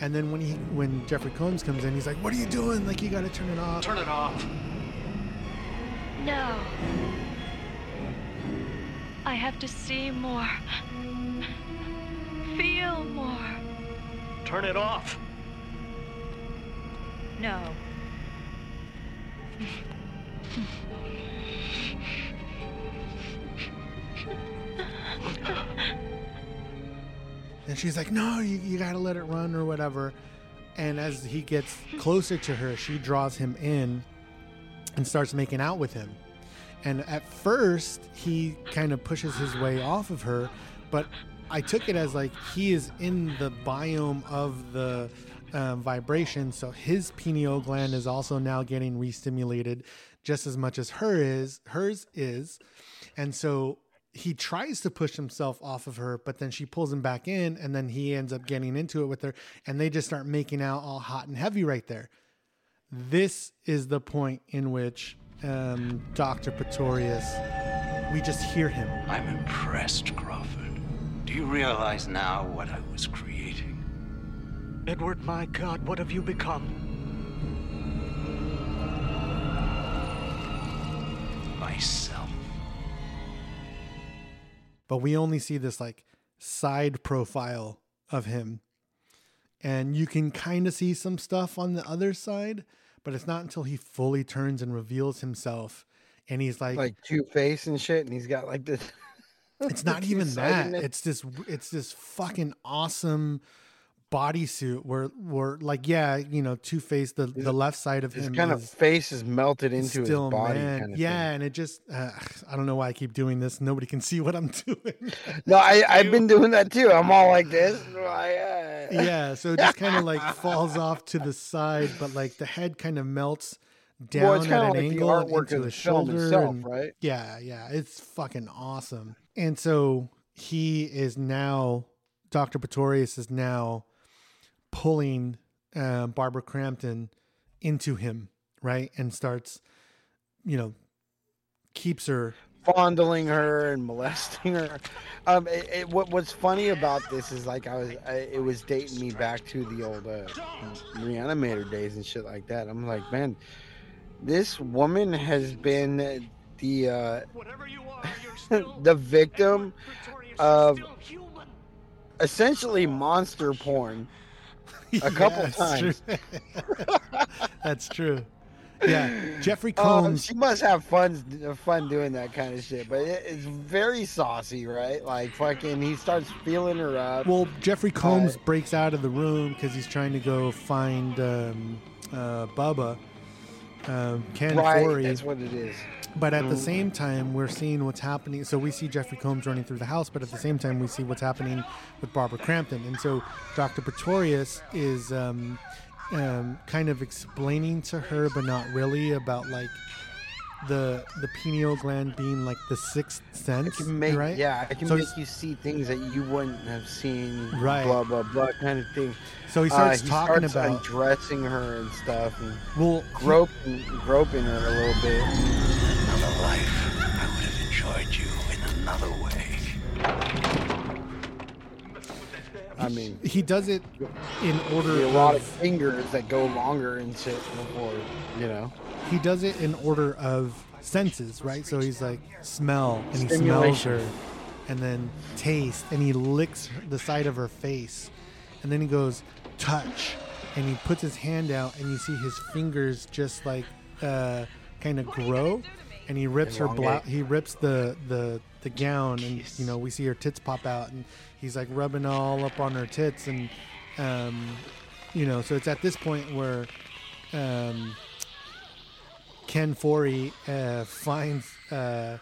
Speaker 1: And then when he when Jeffrey Combs comes in, he's like, "What are you doing? Like you got to turn it off."
Speaker 9: Turn it off.
Speaker 7: No. I have to see more. Feel more.
Speaker 9: Turn it off.
Speaker 7: No.
Speaker 1: And she's like, "No, you, you got to let it run or whatever." And as he gets closer to her, she draws him in and starts making out with him. And at first, he kind of pushes his way off of her, but I took it as like he is in the biome of the um, vibration, so his pineal gland is also now getting re-stimulated just as much as her is hers is, and so he tries to push himself off of her, but then she pulls him back in, and then he ends up getting into it with her, and they just start making out all hot and heavy right there. This is the point in which um, Dr. Pretorius, we just hear him.
Speaker 4: I'm impressed, Crawford. Do you realize now what I was creating?
Speaker 9: Edward, my God, what have you become?
Speaker 4: Myself.
Speaker 1: but we only see this like side profile of him and you can kind of see some stuff on the other side but it's not until he fully turns and reveals himself and he's like,
Speaker 2: like Two Face and shit, and he's got like this.
Speaker 1: It's not even that
Speaker 2: two-sidedness.
Speaker 1: it's this it's this fucking awesome bodysuit where where like yeah you know two face the the left side of
Speaker 2: His
Speaker 1: him
Speaker 2: kind of face is melted
Speaker 1: is
Speaker 2: into his body.
Speaker 1: man.
Speaker 2: Kind of
Speaker 1: yeah
Speaker 2: Thing.
Speaker 1: and it just uh, i don't know why i keep doing this nobody can see what i'm doing
Speaker 2: No, I I've been doing that too. I'm all like this. Uh,
Speaker 1: yeah so it just kind of like falls off to the side but like the head kind of melts down
Speaker 2: Well, it's
Speaker 1: at an
Speaker 2: like
Speaker 1: angle
Speaker 2: artwork
Speaker 1: into the
Speaker 2: the
Speaker 1: shoulder
Speaker 2: itself,
Speaker 1: and-
Speaker 2: right?
Speaker 1: yeah yeah it's fucking awesome and so he is now dr pretorius is now pulling uh, barbara crampton into him right and starts you know keeps her
Speaker 2: fondling her and molesting her. Um, it, it, what what's funny about this is like I was, I, it was dating me back to the old uh, reanimator days and shit like that. I'm like, man, this woman has been the uh, the victim of essentially monster porn a couple
Speaker 1: Yeah,
Speaker 2: times.
Speaker 1: true. That's true. Yeah, Jeffrey
Speaker 2: Um,
Speaker 1: Combs.
Speaker 2: she must have fun fun doing that kind of shit, but it, it's very saucy, right? Like fucking, he starts feeling her up.
Speaker 1: well, Jeffrey Combs
Speaker 2: Uh,
Speaker 1: breaks out of the room because he's trying to go find um, uh, Bubba, um, Ken
Speaker 2: right,
Speaker 1: Foree.
Speaker 2: that's what it is.
Speaker 1: But at the
Speaker 2: Mhm.
Speaker 1: same time, we're seeing what's happening. So we see Jeffrey Combs running through the house, but at the same time, we see what's happening with Barbara Crampton. And so Dr. Pretorius is um, um, kind of explaining to her, but not really, about like the the pineal gland being like the sixth sense,
Speaker 2: make,
Speaker 1: right?
Speaker 2: yeah, I can
Speaker 1: So
Speaker 2: make you see things that you wouldn't have seen,
Speaker 1: Right.
Speaker 2: Blah blah blah, kind of thing.
Speaker 1: So he
Speaker 2: Uh,
Speaker 1: starts talking
Speaker 2: starts
Speaker 1: about-
Speaker 2: undressing her and stuff, and
Speaker 1: Well,
Speaker 2: groping, groping her a little bit.
Speaker 4: Another life, I would have enjoyed you in another way.
Speaker 2: I mean,
Speaker 1: he does it in order.
Speaker 2: a lot of
Speaker 1: of-
Speaker 2: fingers that go longer and shit before, you know.
Speaker 1: he does it in order of senses, right? So he's like smell, and he smells her, and then taste, and he licks the side of her face, and then he goes touch, and he puts his hand out, and you see his fingers just like uh, kind of grow, and he rips her blouse. He rips the the the gown, and you know we see her tits pop out, and he's like rubbing all up on her tits, and um, you know, so it's at this point where. Um, Ken Foree uh, finds uh,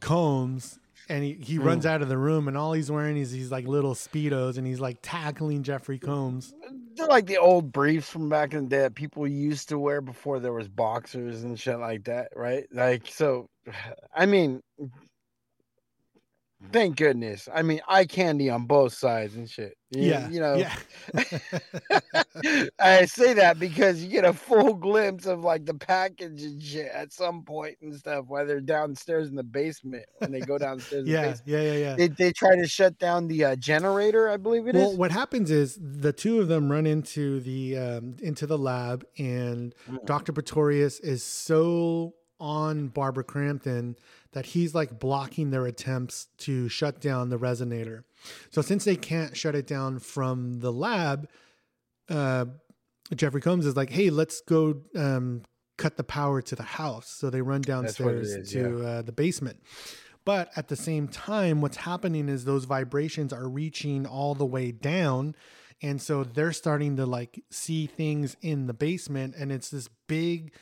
Speaker 1: Combs and he, he mm. runs out of the room and all he's wearing is these like little speedos and he's like tackling Jeffrey Combs.
Speaker 2: they're like the old briefs from back in the day that people used to wear before there was boxers and shit like that, right? Like so I mean thank goodness. I mean eye candy on both sides and shit. You,
Speaker 1: yeah,
Speaker 2: you know
Speaker 1: yeah.
Speaker 2: I say that because you get a full glimpse of like the package and shit at some point and stuff while they're downstairs in the basement when they go downstairs. in the
Speaker 1: yeah, yeah, yeah, yeah.
Speaker 2: They, they try to shut down the uh, generator, I believe it is.
Speaker 1: well, what happens is the two of them run into the um, into the lab, and
Speaker 2: Mm.
Speaker 1: Doctor Pretorius is so on Barbara Crampton that he's like blocking their attempts to shut down the resonator. So since they can't shut it down from the lab, uh, Jeffrey Combs is like, "Hey, let's go um, cut the power to the house." So they run
Speaker 2: That's what it
Speaker 1: downstairs
Speaker 2: is,
Speaker 1: to uh, the basement. But at the same time, what's happening is those vibrations are reaching all the way down. And so they're starting to like see things in the basement, and it's this big,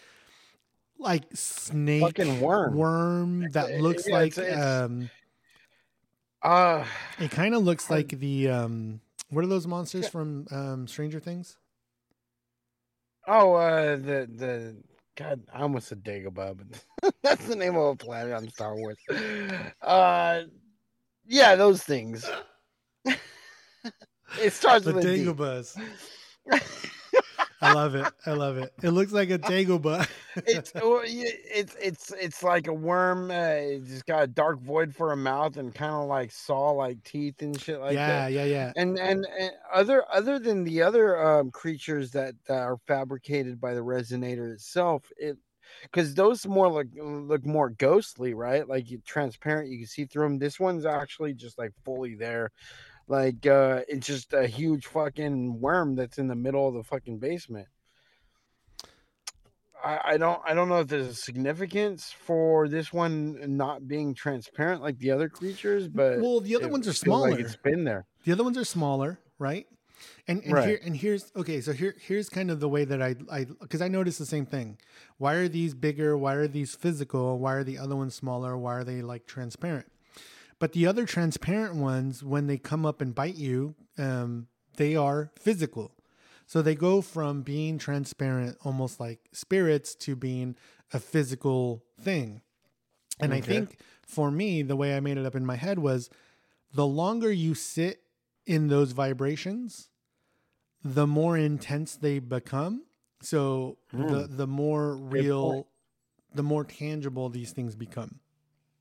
Speaker 1: like snake
Speaker 2: Fucking worm.
Speaker 1: worm that looks
Speaker 2: yeah,
Speaker 1: like
Speaker 2: it's- it's-
Speaker 1: um,
Speaker 2: Uh
Speaker 1: it kind of looks like the um, what are those monsters from um, Stranger Things?
Speaker 2: oh uh the the God, I almost said Dagobah, but that's the name of a planet on Star Wars. Uh yeah, those things. it starts
Speaker 1: The
Speaker 2: with.
Speaker 1: Dagobahs. I love it. I love it. It looks like a Dagobah.
Speaker 2: it's it's it's it's like a worm. Uh, it's just got a dark void for a mouth and kind of like saw like teeth and shit like
Speaker 1: yeah,
Speaker 2: that.
Speaker 1: yeah, yeah.
Speaker 2: And, and and other other than the other um, creatures that, that are fabricated by the resonator itself, it because those more like look more ghostly, right? Like you, transparent, you can see through them. This one's actually just like fully there. Like uh it's just a huge fucking worm that's in the middle of the fucking basement. I, I don't I don't know if there's a significance for this one not being transparent like the other creatures, but
Speaker 1: Well, the other
Speaker 2: it
Speaker 1: ones are
Speaker 2: feels like
Speaker 1: smaller.
Speaker 2: it's been there.
Speaker 1: The other ones are smaller, right? And and
Speaker 2: Right.
Speaker 1: here and here's okay. So here here's kind of the way that I I because I noticed the same thing. Why are these bigger? Why are these physical? Why are the other ones smaller? Why are they like transparent? But the other transparent ones, when they come up and bite you, um, they are physical. So they go from being transparent, almost like spirits, to being a physical thing. And I think for me, the way I made it up in my head was the longer you sit in those vibrations, the more intense they become. So the the more real, the more tangible these things become.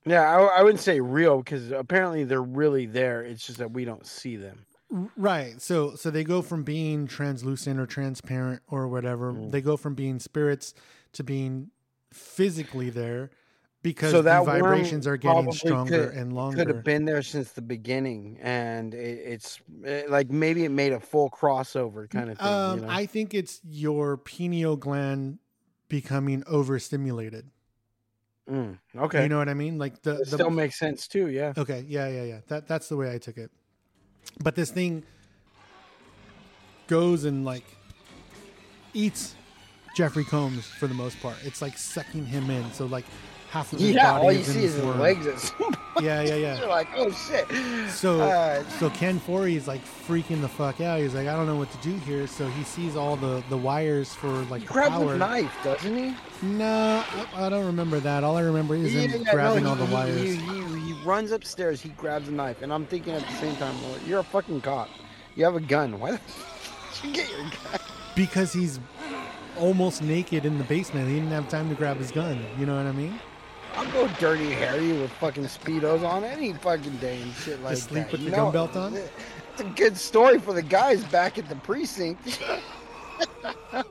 Speaker 2: Yeah, I, I wouldn't say real because apparently they're really there. It's just that we don't see them.
Speaker 1: Right. So so they go from being translucent or transparent or whatever.
Speaker 2: Mm.
Speaker 1: They go from being spirits to being physically there because
Speaker 2: so
Speaker 1: the
Speaker 2: that worm
Speaker 1: vibrations are getting stronger
Speaker 2: could-
Speaker 1: and longer.
Speaker 2: Could have been there since the beginning, and it, it's eh, like maybe it made a full crossover kind of thing.
Speaker 1: Um,
Speaker 2: you know?
Speaker 1: I think it's your pineal gland becoming overstimulated.
Speaker 2: Mm, okay,
Speaker 1: You know what I mean? Like the,
Speaker 2: it
Speaker 1: the
Speaker 2: still makes sense too. Yeah.
Speaker 1: Okay, yeah, yeah, yeah. That that's the way I took it. But this thing goes and like eats Jeffrey Combs for the most part. It's like sucking him in. So like half of his
Speaker 2: Yeah,
Speaker 1: body
Speaker 2: all you see is his legs. At some.
Speaker 1: Yeah, yeah, yeah.
Speaker 2: You're like, oh shit.
Speaker 1: So
Speaker 2: Uh,
Speaker 1: so Ken Foree is like freaking the fuck out. He's like, I don't know what to do here. So he sees all the the wires for like
Speaker 2: he grabs
Speaker 1: power.
Speaker 2: a knife, doesn't he?
Speaker 1: No, I, don't remember that. All I remember is him
Speaker 2: Yeah, yeah,
Speaker 1: grabbing
Speaker 2: no,
Speaker 1: all the
Speaker 2: he-
Speaker 1: wires.
Speaker 2: He, he, he runs upstairs. He grabs a knife, and I'm thinking at the same time, well, you're a fucking cop. You have a gun. Why the did you get your gun?
Speaker 1: because he's almost naked in the basement. He didn't have time to grab his gun. You know what I mean?
Speaker 2: I'll go dirty Harry with fucking speedos on any fucking day and shit like that.
Speaker 1: The sleep
Speaker 2: that.
Speaker 1: with
Speaker 2: you
Speaker 1: the
Speaker 2: know?
Speaker 1: belt on?
Speaker 2: It's a good story for the guys back at the precinct.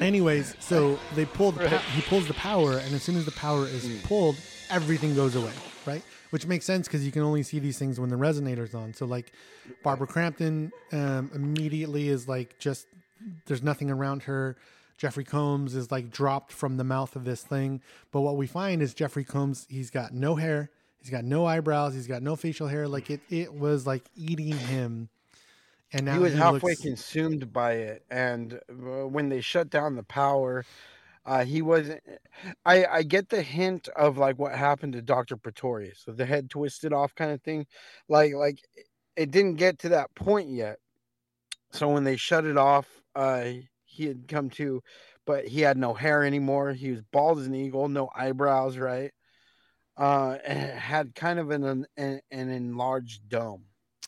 Speaker 1: Anyways, so they pull the pa- he pulls the power, and as soon as the power is
Speaker 2: Mm.
Speaker 1: pulled, everything goes away, right? Which makes sense because you can only see these things when the resonator's on. So like, Barbara Crampton um, immediately is like just there's nothing around her. Jeffrey Combs is like dropped from the mouth of this thing. But what we find is Jeffrey Combs, he's got no hair, he's got no eyebrows, he's got no facial hair. Like it, it was like eating him. And now
Speaker 2: he was halfway
Speaker 1: looks-
Speaker 2: consumed by it, and uh, when they shut down the power, uh, he wasn't. I I get the hint of like what happened to Doctor Pretorius, so the head twisted off kind of thing, like like it didn't get to that point yet. So when they shut it off, uh, he had come to, but he had no hair anymore. He was bald as an eagle, no eyebrows, right? Uh, and had kind of an an, an enlarged dome.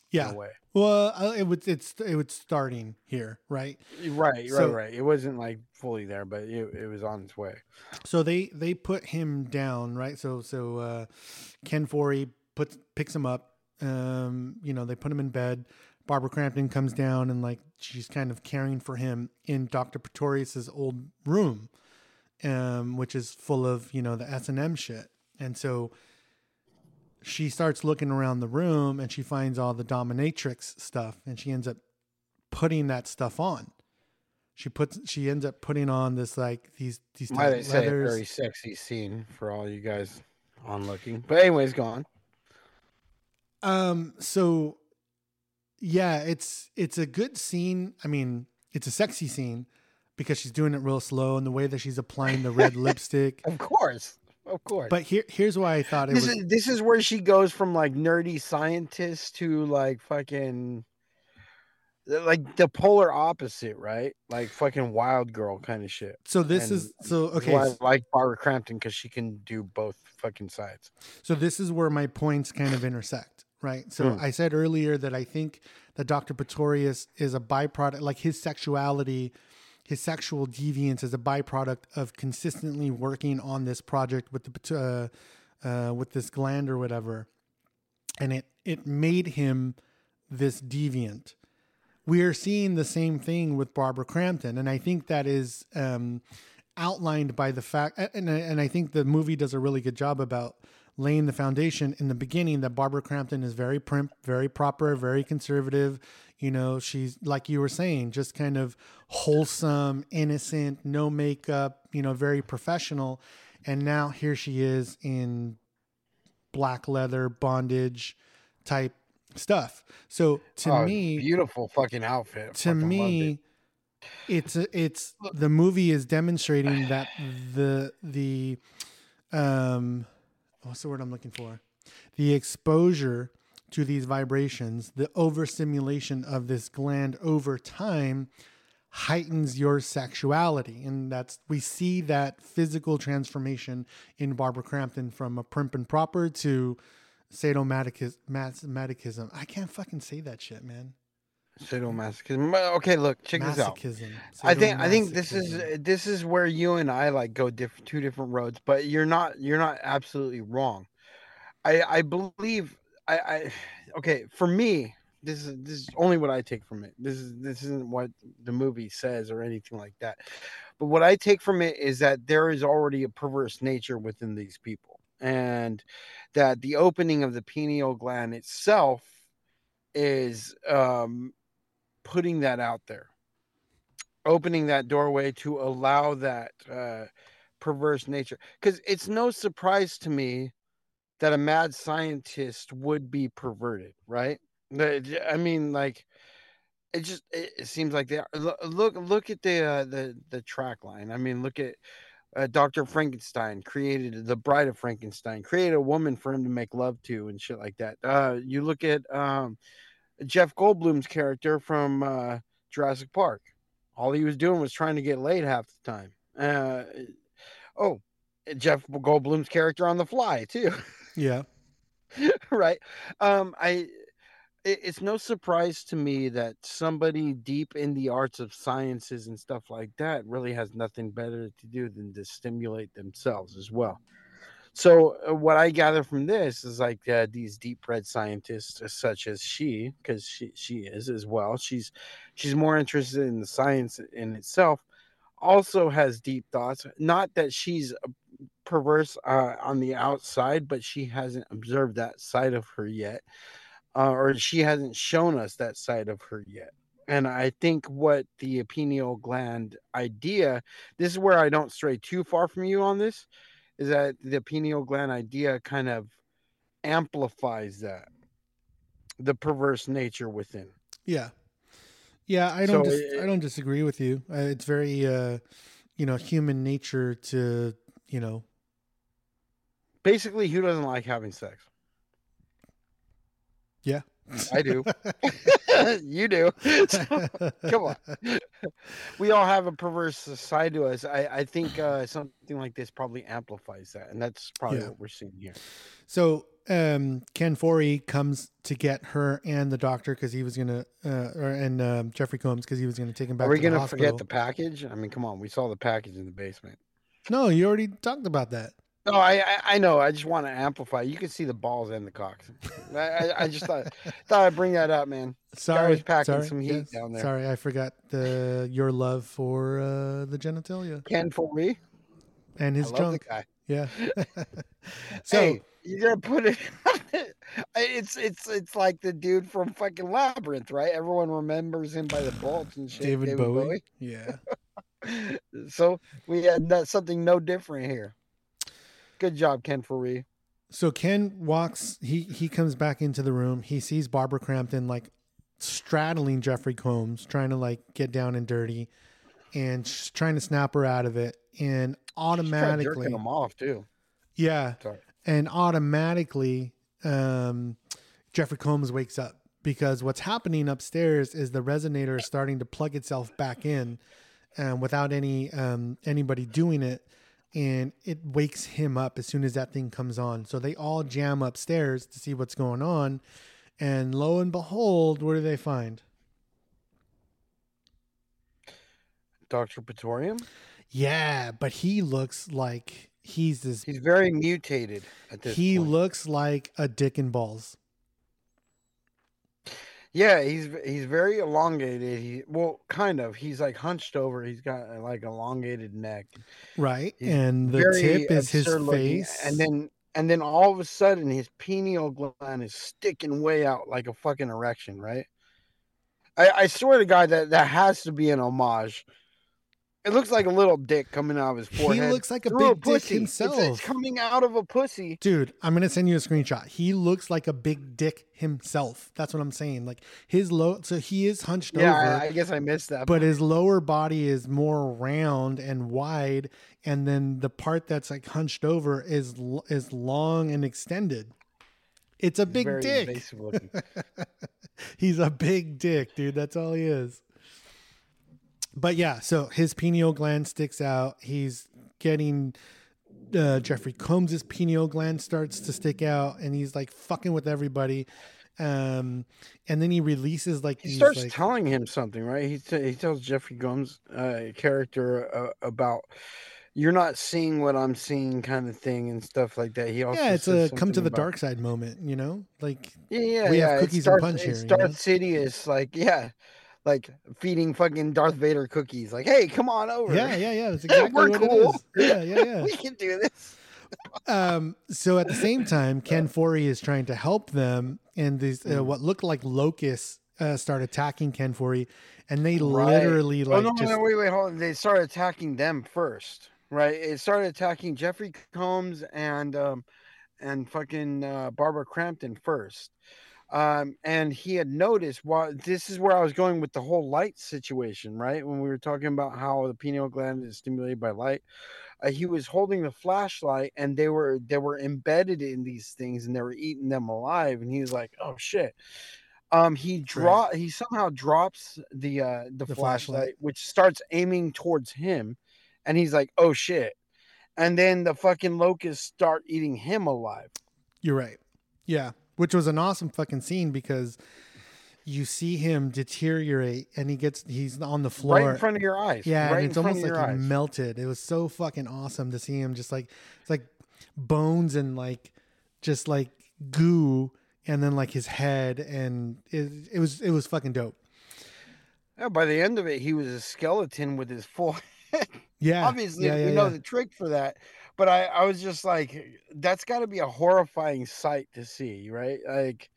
Speaker 1: Yeah. Well, uh, it was it's it was starting here, right?
Speaker 2: Right,
Speaker 1: So-
Speaker 2: right, right. It wasn't like fully there, but it, it was on its way.
Speaker 1: So they they put him down, right? So so uh, Ken Foree puts picks him up. Um, you know, they put him in bed. Barbara Crampton comes down and like she's kind of caring for him in Doctor Pretorius's old room, um, which is full of you know the S and M shit. And so she starts looking around the room and she finds all the dominatrix stuff, and she ends up putting that stuff on. She puts she ends up putting on this like these these
Speaker 2: Might I
Speaker 1: tight
Speaker 2: say a very sexy scene for all you guys on looking. But anyways, go on.
Speaker 1: Um. So, yeah, it's it's a good scene. I mean, it's a sexy scene because she's doing it real slow and the way that she's applying the red lipstick.
Speaker 2: Of course, of course.
Speaker 1: But here, here's why I thought it
Speaker 2: this
Speaker 1: was.
Speaker 2: is this is where she goes from like nerdy scientist to like fucking like the polar opposite, right? Like fucking wild girl kind of shit.
Speaker 1: So this
Speaker 2: And
Speaker 1: is so okay.
Speaker 2: I like Barbara Crampton because she can do both fucking sides.
Speaker 1: So this is where my points kind of intersect, right? So
Speaker 2: Hmm.
Speaker 1: I said earlier that I think that Dr. Pretorius is a byproduct, like his sexuality, his sexual deviance is a byproduct of consistently working on this project with the uh, uh, with this gland or whatever, and it it made him this deviant. We are seeing the same thing with Barbara Crampton, and I think that is um, outlined by the fact, and and I think the movie does a really good job about laying the foundation in the beginning that Barbara Crampton is very prim, very proper, very conservative. You know, she's like you were saying, just kind of wholesome, innocent, no makeup. You know, very professional. And now here she is in black leather bondage type stuff. So to
Speaker 2: Oh,
Speaker 1: me,
Speaker 2: beautiful fucking outfit.
Speaker 1: to
Speaker 2: Fucking
Speaker 1: me
Speaker 2: it.
Speaker 1: it's it's the movie is demonstrating that the the um what's the word i'm looking for. The exposure to these vibrations the overstimulation of this gland over time heightens your sexuality. And that's we see that physical transformation in barbara crampton from a primp and proper to sadomasochism i can't fucking say that shit man
Speaker 2: sadomasochism. Well, Okay, look, check this out. I think I think this is this is where you and I like go different two different roads, but you're not you're not absolutely wrong. I I believe I I okay for me this is this is only what I take from it. This is this isn't what the movie says or anything like that. But what I take from it is that there is already a perverse nature within these people, and that the opening of the pineal gland itself is um putting that out there opening that doorway to allow that uh, perverse nature. Because it's no surprise to me that a mad scientist would be perverted right? I mean like it just it, seems like they are look look at the uh, the the track line. I mean look at uh, dr frankenstein created the bride of frankenstein created a woman for him to make love to and shit like that. Uh you look at um jeff goldblum's character from uh jurassic park all he was doing was trying to get laid half the time. Uh, oh, Jeff Goldblum's character on The Fly too,
Speaker 1: yeah
Speaker 2: right? Um, I, it, it's no surprise to me that somebody deep in the arts of sciences and stuff like that really has nothing better to do than to stimulate themselves as well. So uh, what I gather from this is like uh, these deep red scientists, uh, such as she, because she she is as well. She's she's more interested in the science in itself. Also has deep thoughts. Not that she's perverse uh, on the outside, but she hasn't observed that side of her yet, uh, or she hasn't shown us that side of her yet. And I think what the pineal gland idea, this is where I don't stray too far from you on this, is that the pineal gland idea kind of amplifies that the perverse nature within.
Speaker 1: Yeah, yeah. I don't.
Speaker 2: So
Speaker 1: dis-
Speaker 2: it-
Speaker 1: I don't disagree with you. Uh, it's very, uh, you know, human nature to, you know,
Speaker 2: Basically, who doesn't like having sex?
Speaker 1: yeah.
Speaker 2: I do. you do. So, come on. We all have a perverse side to us. I, I think uh, something like this probably amplifies that, and that's probably
Speaker 1: Yeah.
Speaker 2: what we're seeing here.
Speaker 1: So um, Ken Foree comes to get her and the doctor because he was gonna, uh, or, and um, Jeffrey Combs because he was gonna take him back.
Speaker 2: Are we
Speaker 1: to
Speaker 2: gonna
Speaker 1: hospital.
Speaker 2: forget the package? I mean, come on. We saw the package in the basement.
Speaker 1: No, you already talked about that.
Speaker 2: No, I I, I know. I just want to amplify. You can see the balls and the cocks. I, I, I just thought thought I'd bring that up, man.
Speaker 1: Sorry,
Speaker 2: was packing
Speaker 1: sorry,
Speaker 2: some heat
Speaker 1: yes,
Speaker 2: down there.
Speaker 1: Sorry, I forgot the your love for uh, the genitalia
Speaker 2: Ken for me,
Speaker 1: and his
Speaker 2: I
Speaker 1: junk. Yeah. so
Speaker 2: hey, you're gonna put it. it's it's it's like the dude from fucking Labyrinth, right? Everyone remembers him by the bolts and shit.
Speaker 1: David, Bowie. Yeah.
Speaker 2: So we had something no different here. Good job, Ken Foree.
Speaker 1: So Ken walks. He he comes back into the room. He sees Barbara Crampton like straddling Jeffrey Combs, trying to like get down and dirty, and she's trying to snap her out of it. And automatically,
Speaker 2: him off too.
Speaker 1: yeah,
Speaker 2: Sorry.
Speaker 1: and automatically, um, Jeffrey Combs wakes up because what's happening upstairs is the resonator is starting to plug itself back in, um, without any um, anybody doing it, and it wakes him up as soon as that thing comes on. So they all jam upstairs to see what's going on, and lo and behold, what do they find?
Speaker 2: Doctor Pretorium.
Speaker 1: Yeah, but he looks like he's this.
Speaker 2: He's very mutated at this.
Speaker 1: He
Speaker 2: point.
Speaker 1: looks like a dick and balls.
Speaker 2: Yeah, he's he's very elongated. He well, kind of. He's like hunched over. He's got uh, like elongated neck.
Speaker 1: Right,
Speaker 2: He's
Speaker 1: and the tip is his
Speaker 2: looking,
Speaker 1: face,
Speaker 2: and then and then all of a sudden his pineal gland is sticking way out like a fucking erection. Right. I, I swear to God that that has to be an homage. It looks like a little dick coming out of his forehead.
Speaker 1: he looks like a big dick
Speaker 2: pussy. It's-
Speaker 1: himself.
Speaker 2: It's, coming out of a pussy.
Speaker 1: Dude, I'm gonna send you a screenshot. He looks like a big dick himself. That's what I'm saying. Like his low, so he is hunched
Speaker 2: Yeah,
Speaker 1: over,
Speaker 2: I, I guess I missed that.
Speaker 1: but his lower body is more round and wide, and then the part that's like hunched over is is long and extended. It's a big dick. He's a big dick, dude. That's all he is. But yeah, so his pineal gland sticks out. He's getting uh, Jeffrey Combs's pineal gland starts to stick out, and he's like fucking with everybody. Um, and then he releases like
Speaker 2: He
Speaker 1: these,
Speaker 2: starts
Speaker 1: like,
Speaker 2: telling him something, right? He t- he tells Jeffrey Combs' uh, character uh, about you're not seeing what I'm seeing, kind of thing, and stuff like that. He also
Speaker 1: yeah, it's a come to the
Speaker 2: about-
Speaker 1: dark side moment, you know, like
Speaker 2: Yeah, yeah,
Speaker 1: we
Speaker 2: yeah.
Speaker 1: have cookies
Speaker 2: starts,
Speaker 1: and punch here. You know?
Speaker 2: Sidious, like yeah, like feeding fucking Darth Vader cookies. Like, hey, come on over.
Speaker 1: Yeah, yeah, yeah. That's exactly
Speaker 2: We're
Speaker 1: what
Speaker 2: cool.
Speaker 1: it is. Yeah, yeah, yeah.
Speaker 2: we can do this.
Speaker 1: um, so at the same time, Ken Foree is trying to help them, and these uh, what looked like locusts uh, start attacking Ken Foree, and they
Speaker 2: Right.
Speaker 1: literally
Speaker 2: oh
Speaker 1: like
Speaker 2: no, no,
Speaker 1: just
Speaker 2: no, wait, wait, hold on. They start attacking them first, right? It started attacking Jeffrey Combs and um and fucking uh, Barbara Crampton first. Um, and he had noticed while this is where I was going with the whole light situation, right? When we were talking about how the pineal gland is stimulated by light, uh, he was holding the flashlight, and they were they were embedded in these things, and they were eating them alive. And he was like, "Oh shit!" Um, he draw he somehow drops the uh the,
Speaker 1: The
Speaker 2: flashlight,
Speaker 1: flashlight.
Speaker 2: which starts aiming towards him, and he's like, "Oh shit!" And then the fucking locusts start eating him alive.
Speaker 1: You're right. Yeah, which was an awesome fucking scene because you see him deteriorate, and he gets he's on the floor
Speaker 2: right in front of your eyes.
Speaker 1: Yeah,
Speaker 2: right
Speaker 1: and it's almost like he melted. It was so fucking awesome to see him just like it's like bones and like just like goo and then like his head and it, it was it was fucking dope.
Speaker 2: Yeah, by the end of it, he was a skeleton with his full head.
Speaker 1: Yeah.
Speaker 2: Obviously,
Speaker 1: yeah, yeah,
Speaker 2: we know the trick for that. But I, I was just like, that's got to be a horrifying sight to see, right? Like,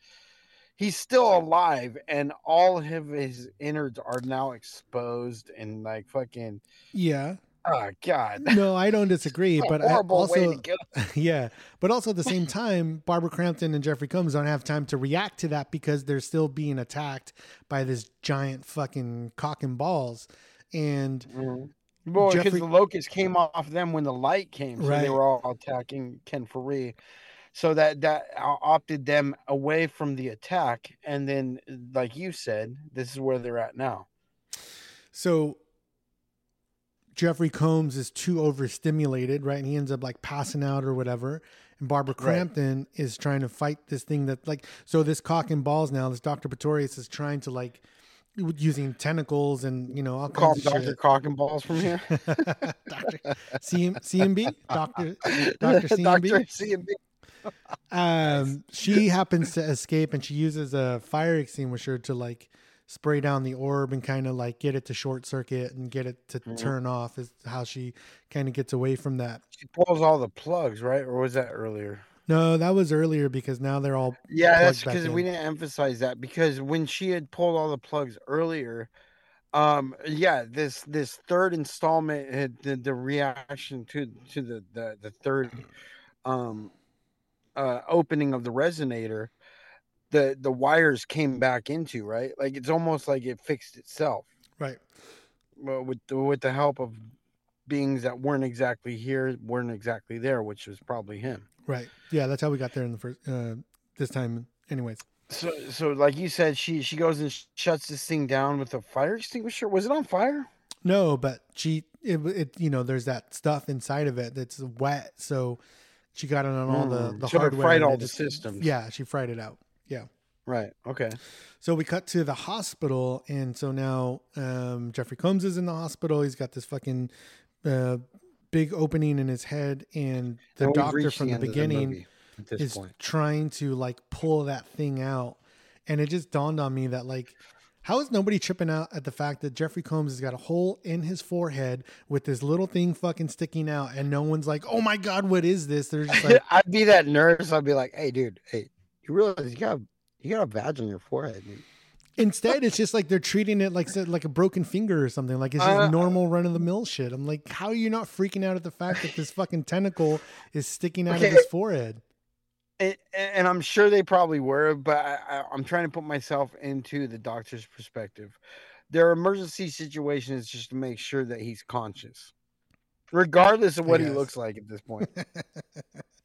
Speaker 2: he's still alive, and all of his innards are now exposed and like fucking.
Speaker 1: Yeah.
Speaker 2: Oh God.
Speaker 1: No, I don't disagree, but I
Speaker 2: horrible way
Speaker 1: also yeah, but also at the same time, Barbara Crampton and Jeffrey Combs don't have time to react to that because they're still being attacked by this giant fucking cock and balls, and mm-hmm.
Speaker 2: Well, because the locust came off them when the light came, so
Speaker 1: Right.
Speaker 2: they were all attacking Ken Foree. so that that uh, opted them away from the attack, and then, like you said, this is where they're at now.
Speaker 1: So Jeffrey Combs is too overstimulated, right? And he ends up like passing out or whatever. And Barbara
Speaker 2: Right.
Speaker 1: Crampton is trying to fight this thing that like so this cock and balls now, this Dr. Pretorius is trying to like using tentacles and you know all
Speaker 2: Call
Speaker 1: kinds of
Speaker 2: Doctor. Cock and Balls from here.
Speaker 1: Doctor CM, CMB, Doctor Doctor CMB.
Speaker 2: Doctor CMB.
Speaker 1: Um, she happens to escape and she uses a fire extinguisher to like spray down the orb and kind of like get it to short circuit and get it to
Speaker 2: Mhm.
Speaker 1: turn off. Is how she kind of gets away from that.
Speaker 2: She pulls all the plugs, right? Or was that earlier?
Speaker 1: No, that was earlier because now they're all
Speaker 2: Yeah, that's because we didn't emphasize that because when she had pulled all the plugs earlier, um, yeah, this this third installment had the, the reaction to to the the, the third um uh opening of the resonator, the the wires came back into right, like it's almost like it fixed itself.
Speaker 1: right.
Speaker 2: well, with the, with the help of beings that weren't exactly here, weren't exactly there, which was probably him.
Speaker 1: Right. Yeah, that's how we got there in the first uh this time anyways.
Speaker 2: So, so like you said, she she goes and sh- shuts this thing down with a fire extinguisher. Was it on fire?
Speaker 1: No, but she it, it you know there's that stuff inside of it that's wet, so she got it on all the
Speaker 2: Mm,
Speaker 1: the
Speaker 2: so
Speaker 1: hardware.
Speaker 2: fried all the
Speaker 1: just-
Speaker 2: systems.
Speaker 1: Yeah, she fried it out. Yeah.
Speaker 2: Right. Okay.
Speaker 1: So we cut to the hospital, and so now um, Jeffrey Combs is in the hospital. He's got this fucking uh, big opening in his head, and the
Speaker 2: And
Speaker 1: doctor from the,
Speaker 2: end of
Speaker 1: beginning
Speaker 2: movie at this
Speaker 1: is
Speaker 2: point.
Speaker 1: trying to like pull that thing out, and it just dawned on me that like. How is nobody tripping out at the fact that Jeffrey Combs has got a hole in his forehead with this little thing fucking sticking out, and no one's like, "Oh my god, what is this?" They're just like,
Speaker 2: I'd be that nurse. I'd be like, "Hey, dude, hey, you realize you got you got a badge on your forehead, dude."
Speaker 1: Instead, it's just like they're treating it like like a broken finger or something. Like it's just
Speaker 2: Uh,
Speaker 1: normal run of the mill shit. I'm like, how are you not freaking out at the fact that this fucking tentacle is sticking out
Speaker 2: Okay.
Speaker 1: of his forehead?
Speaker 2: and, and I'm sure they probably were, but I, I, I'm trying to put myself into the doctor's perspective. Their emergency situation is just to make sure that he's conscious, regardless of what he looks like at this point.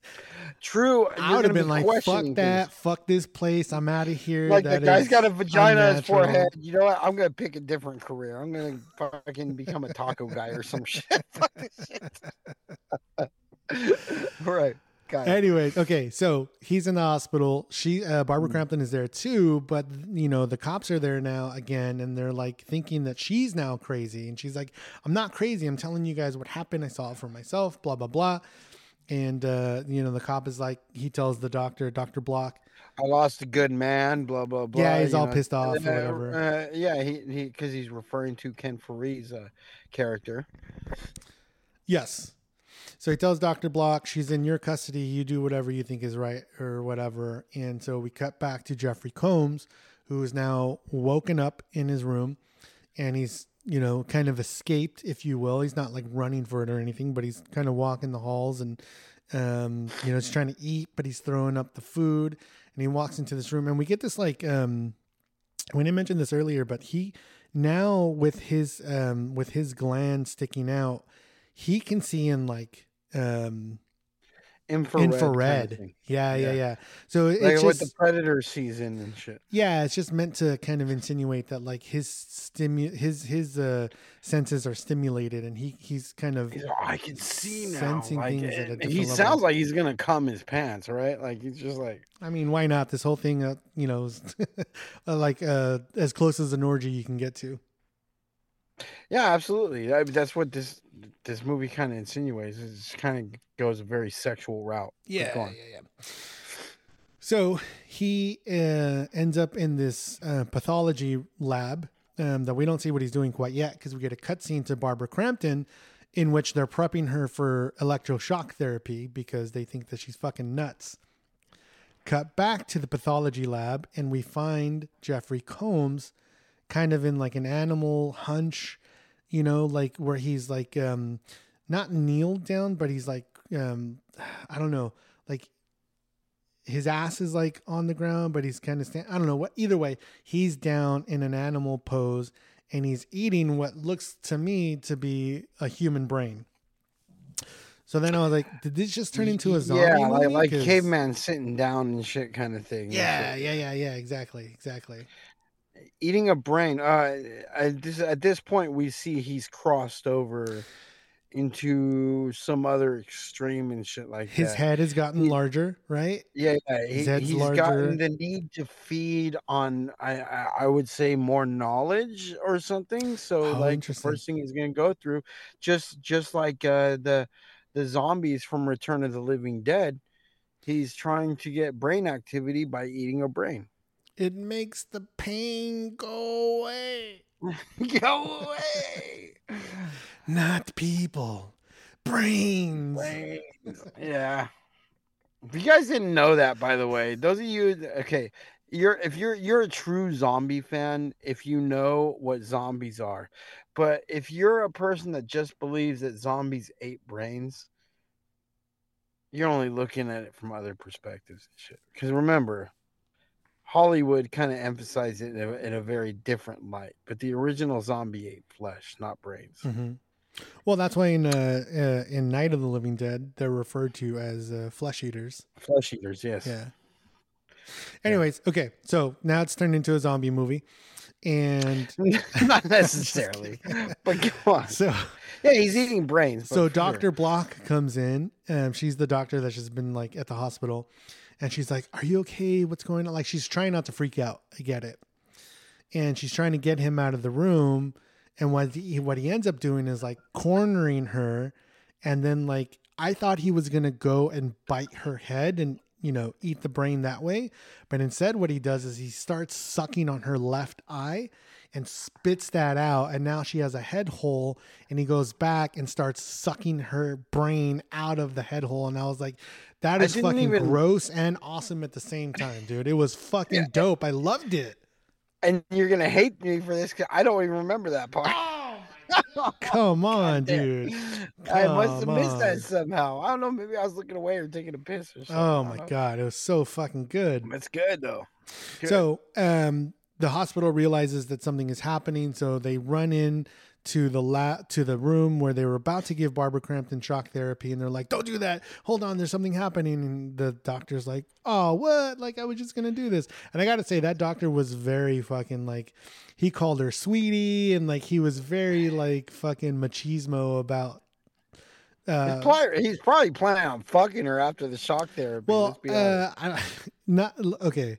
Speaker 2: True,
Speaker 1: I would have been
Speaker 2: be
Speaker 1: like, fuck that,
Speaker 2: things.
Speaker 1: fuck this place. I'm out of here.
Speaker 2: Like the guy's got a vagina on his forehead. You know what? I'm gonna pick a different career. I'm gonna fucking become a taco guy or some shit. Fuck this shit. right.
Speaker 1: Anyways, okay, so he's in the hospital. She, uh, Barbara
Speaker 2: Mm.
Speaker 1: Crampton, is there too, but you know the cops are there now again, and they're like thinking that she's now crazy, and she's like, "I'm not crazy. I'm telling you guys what happened. I saw it for myself." Blah blah blah. And uh, you know the cop is like, he tells the doctor, Doctor Block,
Speaker 2: I lost a good man, blah blah blah.
Speaker 1: Yeah, he's all
Speaker 2: know.
Speaker 1: pissed off or
Speaker 2: Uh,
Speaker 1: whatever.
Speaker 2: Uh, yeah, he he because he's referring to Ken Foree's uh, character.
Speaker 1: Yes. So he tells Dr. Block, she's in your custody. You do whatever you think is right or whatever. And so we cut back to Jeffrey Combs, who is now woken up in his room and he's, you know, kind of escaped, if you will. He's not like running for it or anything, but he's kind of walking the halls and, um, you know, he's trying to eat, but he's throwing up the food. And he walks into this room and we get this like, um, we didn't mention this earlier, but he now with his um with his gland sticking out, he can see in like um
Speaker 2: Infrared. kind of
Speaker 1: yeah, yeah,
Speaker 2: Yeah.
Speaker 1: yeah, So it-
Speaker 2: Like
Speaker 1: it's
Speaker 2: what the predator sees in and shit.
Speaker 1: yeah, it's just meant to kind of insinuate that like his stimu his his uh senses are stimulated and he he's kind of
Speaker 2: He's like, I can see now.
Speaker 1: sensing
Speaker 2: Like,
Speaker 1: things at a different
Speaker 2: he
Speaker 1: level.
Speaker 2: sounds like he's gonna cum his pants, right? Like he's just like
Speaker 1: I mean, why not? This whole thing, uh, you know, is uh, like uh, as close as an orgy you can get to.
Speaker 2: Yeah, absolutely. I, that's what this this movie kind of insinuates. It kind of goes a very sexual route. On.
Speaker 1: yeah, yeah. So he uh, ends up in this uh, pathology lab um, that we don't see what he's doing quite yet because we get a cutscene to Barbara Crampton in which they're prepping her for electroshock therapy because they think that she's fucking nuts. Cut back to the pathology lab and we find Jeffrey Combs kind of in like an animal hunch, you know, like where he's like um not kneeled down, but he's like um I don't know, like his ass is like on the ground, but he's kind of stand. I don't know what. Either way, he's down in an animal pose, and he's eating what looks to me to be a human brain. So then I was like, did this just turn into a zombie
Speaker 2: yeah, like, like caveman sitting down and shit kind of thing.
Speaker 1: Yeah, yeah, yeah, yeah. Exactly, exactly.
Speaker 2: Eating a brain. Uh, at this, at this point, we see he's crossed over into some other extreme and shit like
Speaker 1: His
Speaker 2: that.
Speaker 1: His head has gotten larger, right?
Speaker 2: Yeah, yeah,
Speaker 1: His
Speaker 2: he, he's
Speaker 1: larger.
Speaker 2: gotten the need to feed on, I, I, I would say, more knowledge or something. So,
Speaker 1: Oh,
Speaker 2: like, the first thing he's gonna go through, just just like uh, the the zombies from Return of the Living Dead, he's trying to get brain activity by eating a brain.
Speaker 1: It makes the pain go away.
Speaker 2: go away.
Speaker 1: Not people, brains.
Speaker 2: Yeah. If you guys didn't know that, by the way, those of you, okay, you're if you're you're a true zombie fan, if you know what zombies are, but if you're a person that just believes that zombies ate brains, you're only looking at it from other perspectives and shit. Because remember, Hollywood kind of emphasized it in a, in a very different light, but the original zombie ate flesh, not brains.
Speaker 1: hmm Well, that's why in uh, uh, in Night of the Living Dead, they're referred to as uh, flesh eaters.
Speaker 2: Flesh eaters, yes.
Speaker 1: Yeah. Anyways, okay, so now it's turned into a zombie movie, and
Speaker 2: not necessarily, but come on.
Speaker 1: So
Speaker 2: yeah, he's eating brains.
Speaker 1: So
Speaker 2: sure.
Speaker 1: Doctor Bloch comes in. Um, she's the doctor that's just been like at the hospital, and she's like, "Are you okay? What's going on?" Like she's trying not to freak out. I get it, and she's trying to get him out of the room. And what he, what he ends up doing is like cornering her, and then like I thought he was gonna go and bite her head and you know eat the brain that way, but instead what he does is he starts sucking on her left eye and spits that out and now she has a head hole and he goes back and starts sucking her brain out of the head hole and I was like that is fucking
Speaker 2: even-
Speaker 1: gross and awesome at the same time dude it was fucking dope I loved it
Speaker 2: and you're gonna hate me for this. 'cause I don't even remember that part.
Speaker 1: come on dude
Speaker 2: I must have
Speaker 1: Come
Speaker 2: missed that somehow. I don't know. Maybe I was looking away or taking a piss or something.
Speaker 1: oh my god it was so fucking good
Speaker 2: It's good though. Good.
Speaker 1: So um, the hospital realizes that something is happening, so they run in to the la- to the room where they were about to give Barbara Crampton shock therapy, and they're like, "Don't do that! Hold on, there's something happening." And the doctor's like, "Oh, what? Like I was just gonna do this." And I got to say that doctor was very fucking like, he called her sweetie, and like he was very like fucking machismo about. Uh,
Speaker 2: he's, probably, he's probably planning on fucking her after the shock therapy.
Speaker 1: well, uh, I, not okay.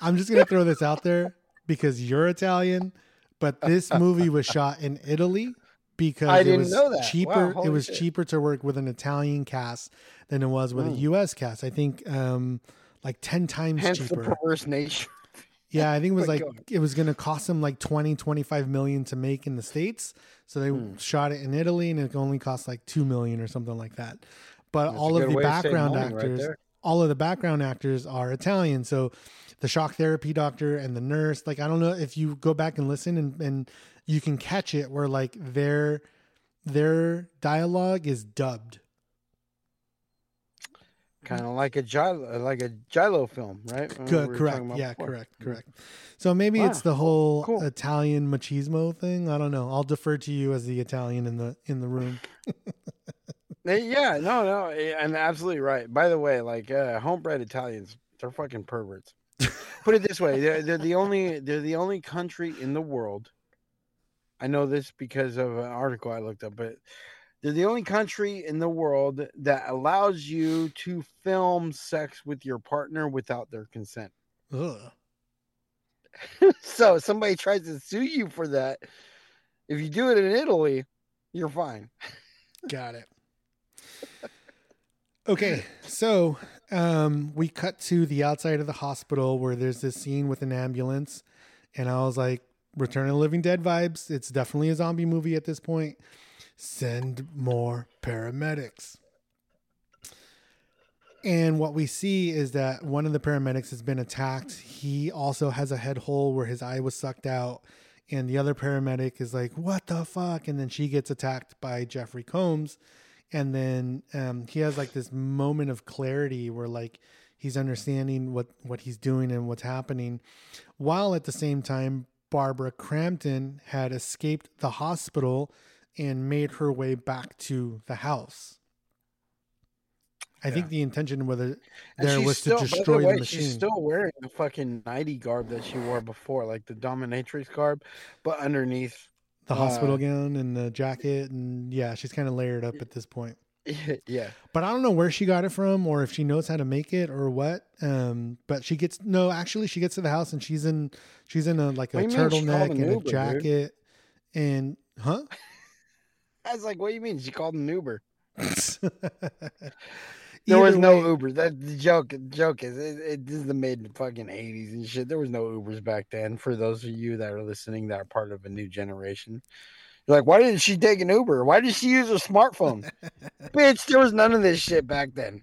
Speaker 1: I'm just gonna throw this out there because you're Italian, but this movie was shot in Italy because it was cheaper.
Speaker 2: Wow,
Speaker 1: it was
Speaker 2: shit.
Speaker 1: cheaper to work with an Italian cast than it was with a
Speaker 2: Mm.
Speaker 1: U.S. cast. I think um, like ten times
Speaker 2: Hence the
Speaker 1: cheaper.
Speaker 2: perverse nature.
Speaker 1: Yeah, I think it was like
Speaker 2: God.
Speaker 1: it was going to cost them like 20, 25 million to make in the states. So they
Speaker 2: Hmm.
Speaker 1: shot it in Italy, and it only cost like two million or something like that. But
Speaker 2: That's
Speaker 1: all of the
Speaker 2: way to save
Speaker 1: background
Speaker 2: money right
Speaker 1: actors, all of the background actors are Italian. So the shock therapy doctor and the nurse, like I don't know if you go back and listen and and you can catch it where like their their dialogue is dubbed.
Speaker 2: Kind of like a Giallo, like a Giallo film, right? We
Speaker 1: Good, correct. Yeah,
Speaker 2: before.
Speaker 1: correct, correct. So maybe it's the whole
Speaker 2: cool.
Speaker 1: Italian machismo thing. I don't know. I'll defer to you as the Italian in the in the room.
Speaker 2: Yeah, no, no, and absolutely right. By the way, like uh, homebred Italians, they're fucking perverts. Put it this way: they're, they're the only they're the only country in the world. I know this because of an article I looked up, but they're the only country in the world that allows you to film sex with your partner without their consent. So if somebody tries to sue you for that, if you do it in Italy, you're fine.
Speaker 1: Got it. Okay, so um, we cut to the outside of the hospital where there's this scene with an ambulance, and I was like, "Return of the Living Dead vibes." It's definitely a zombie movie at this point. Send more paramedics. And what we see is that one of the paramedics has been attacked. He also has a head hole where his eye was sucked out. And the other paramedic is like, What the fuck? And then she gets attacked by Jeffrey Combs. And then um, he has like this moment of clarity where like he's understanding what, what he's doing and what's happening. While at the same time, Barbara Crampton had escaped the hospital and made her way back to the house. I think the intention whether there was
Speaker 2: still,
Speaker 1: to
Speaker 2: by the
Speaker 1: destroy the, machine.
Speaker 2: She's still wearing the fucking nighty garb that she wore before, like the dominatrix garb, but underneath.
Speaker 1: The hospital
Speaker 2: uh,
Speaker 1: gown and the jacket, and yeah, she's kind of layered up at this point.
Speaker 2: yeah.
Speaker 1: But I don't know where she got it from, or if she knows how to make it, or what. Um, but she gets no. Actually, she gets to the house and she's in she's in a like a
Speaker 2: What do you mean she called
Speaker 1: turtleneck
Speaker 2: an
Speaker 1: and a
Speaker 2: Uber, dude?
Speaker 1: jacket, and huh?
Speaker 2: I was like, "What do you mean?" She called an Uber. There was no
Speaker 1: way-
Speaker 2: Uber. That the joke. The joke is it, it, this is the mid fucking eighties and shit. There was no Ubers back then. For those of you that are listening, that are part of a new generation, you're like, why didn't she take an Uber? Why did she use a smartphone? Bitch, there was none of this shit back then.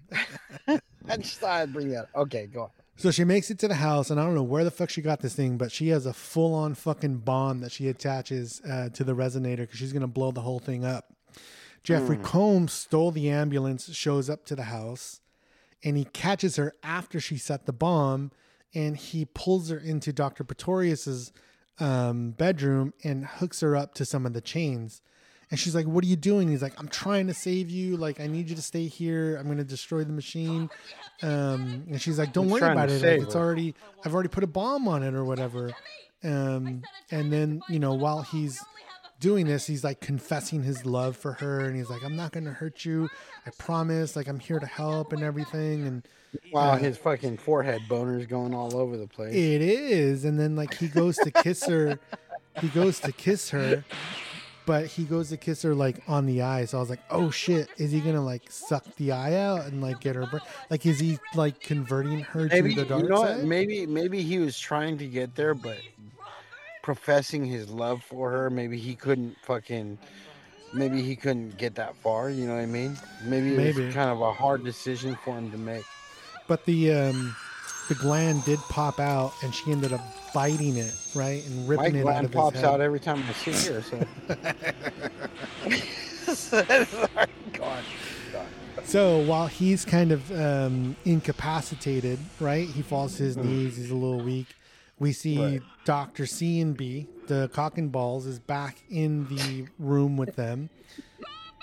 Speaker 2: I just thought I'd bring that. up. Okay, go on.
Speaker 1: So she makes it to the house, and I don't know where the fuck she got this thing, but she has a full on fucking bomb that she attaches uh, to the resonator because she's gonna blow the whole thing up. Jeffrey Combs stole the ambulance, shows up to the house, and he catches her after she set the bomb, and he pulls her into Dr. Pretorius's um, bedroom and hooks her up to some of the chains. And she's like, "What are you doing?" He's like, "I'm trying to save you. Like, I need you to stay here. I'm going to destroy the machine." Um, and she's like, "Don't
Speaker 2: He's
Speaker 1: worry about it. Like, it's already. I've already put a bomb on it or whatever." Um, and then you know, while he's doing this, he's like confessing his love for her, and he's like, "I'm not to hurt you. I promise. Like, I'm here to help and everything." And
Speaker 2: Wow,
Speaker 1: uh,
Speaker 2: his fucking forehead boner's going all over the place.
Speaker 1: it is. And then like he goes to kiss her. he goes to kiss her, but he goes to kiss her like on the eye. So I was like, oh shit, is he gonna like suck the eye out and like get her? br- Like, is he like converting her
Speaker 2: maybe
Speaker 1: to the dark
Speaker 2: you know what?
Speaker 1: side?
Speaker 2: Maybe maybe he was trying to get there, but professing his love for her, maybe he couldn't fucking. Maybe he couldn't get that far. You know what I mean? Maybe it
Speaker 1: Maybe.
Speaker 2: was kind of a hard decision for him to make.
Speaker 1: But the um, the gland did pop out, and she ended up biting it right and
Speaker 2: My
Speaker 1: ripping it out of
Speaker 2: pops
Speaker 1: his head.
Speaker 2: out every time I see her. So. Sorry, God. God.
Speaker 1: So while he's kind of um, incapacitated, right? He falls to his knees. He's a little weak. We see
Speaker 2: Right.
Speaker 1: Doctor C and B, the cock and balls, is back in the room with them,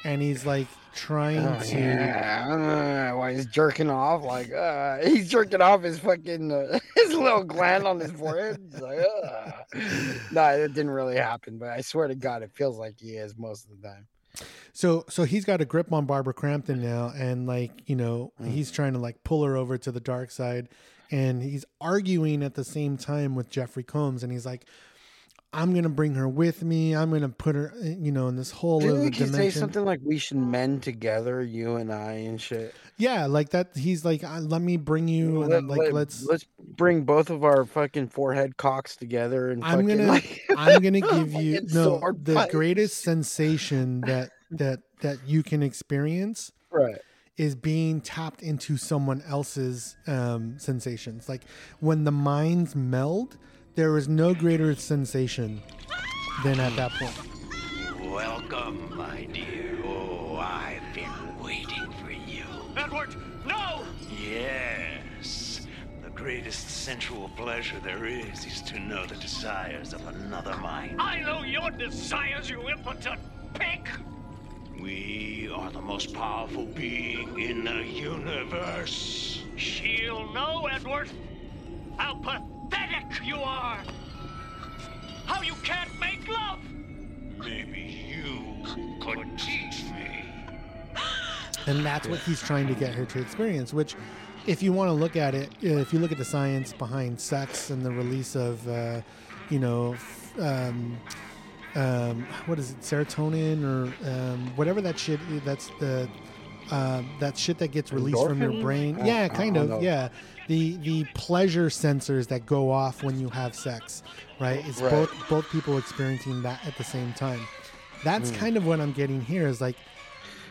Speaker 1: and he's like trying
Speaker 2: Oh,
Speaker 1: to.
Speaker 2: yeah. Uh, why he's jerking off? Like uh, he's jerking off his fucking uh, his little gland on his forehead. He's like, uh. no, it didn't really happen. But I swear to God, it feels like he is most of the time.
Speaker 1: So so he's got a grip on Barbara Crampton now, and like you know
Speaker 2: Mm.
Speaker 1: he's trying to like pull her over to the dark side, and he's arguing at the same time with Jeffrey Combs, and he's like. I'm gonna bring her with me. I'm gonna put her, uh, you know, in this whole
Speaker 2: Didn't he say something like we should mend together, you and I, and shit?
Speaker 1: Yeah, like that. He's like, let me bring you, and
Speaker 2: Let,
Speaker 1: like
Speaker 2: let-
Speaker 1: let's.
Speaker 2: let's bring both of our fucking forehead cocks together and
Speaker 1: I'm
Speaker 2: fucking,
Speaker 1: gonna,
Speaker 2: like,
Speaker 1: I'm gonna give you no the greatest sensation that that that you can experience
Speaker 2: right.
Speaker 1: Is being tapped into someone else's um, sensations. Like when the minds meld, there is no greater sensation than at that point.
Speaker 10: Welcome, my dear. Oh, I've been waiting for you.
Speaker 9: Edward, no!
Speaker 10: Yes. The greatest sensual pleasure there is is to know the desires of another mind.
Speaker 9: I know your desires, you impotent pig!
Speaker 10: We are the most powerful being in the universe.
Speaker 9: She'll know, Edward, how pathetic you are! How you can't make love!
Speaker 10: Maybe you could teach me.
Speaker 1: and that's what he's trying to get her to experience which if you want to look at it uh, if you look at the science behind sex and the release of uh, you know f- um, um, what is it serotonin or um, whatever that shit that's the uh, that shit that gets released from your brain
Speaker 2: I-
Speaker 1: yeah kind of
Speaker 2: know.
Speaker 1: yeah the the pleasure sensors that go off when you have sex right it's
Speaker 2: Right.
Speaker 1: both both people experiencing that at the same time that's kind of what i'm getting here is like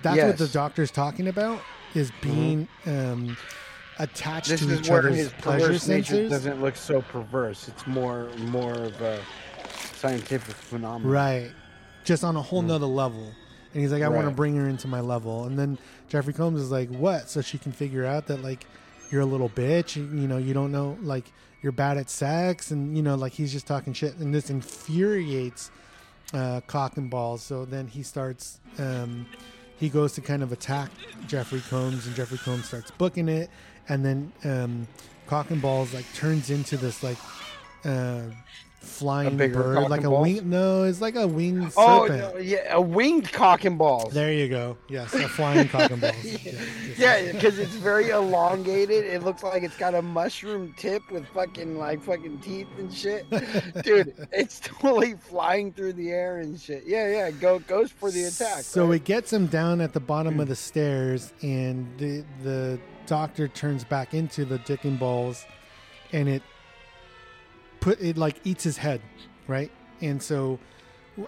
Speaker 1: that's what the doctor's talking about is being um, attached
Speaker 2: This
Speaker 1: to each other's
Speaker 2: his
Speaker 1: pleasure sensors.
Speaker 2: doesn't look so perverse. It's more more of a scientific phenomenon.
Speaker 1: Right. Just on a whole nother level. And he's like, I want to bring her into my level. And then Jeffrey Combs is like, what? So she can figure out that, like, you're a little bitch. You, you know, you don't know, like, you're bad at sex. And, you know, like, he's just talking shit. And this infuriates uh, Cock and Balls. So then he starts, um, he goes to kind of attack Jeffrey Combs, and Jeffrey Combs starts booking it, and then um, Cock and Balls like turns into this like uh, flying bird, like a wing. No, it's like a winged
Speaker 2: Oh
Speaker 1: serpent.
Speaker 2: no, yeah, a winged cock and balls.
Speaker 1: There you go. Yes, a flying cock and balls. Yeah,
Speaker 2: Yeah, because it's very elongated. It looks like it's got a mushroom tip with fucking like fucking teeth and shit. Dude, it's totally flying through the air and shit. Yeah, yeah, go goes for the attack.
Speaker 1: So
Speaker 2: right?
Speaker 1: it gets him down at the bottom of the stairs, and the the doctor turns back into the dick and balls, and it put it like eats his head, right? And so,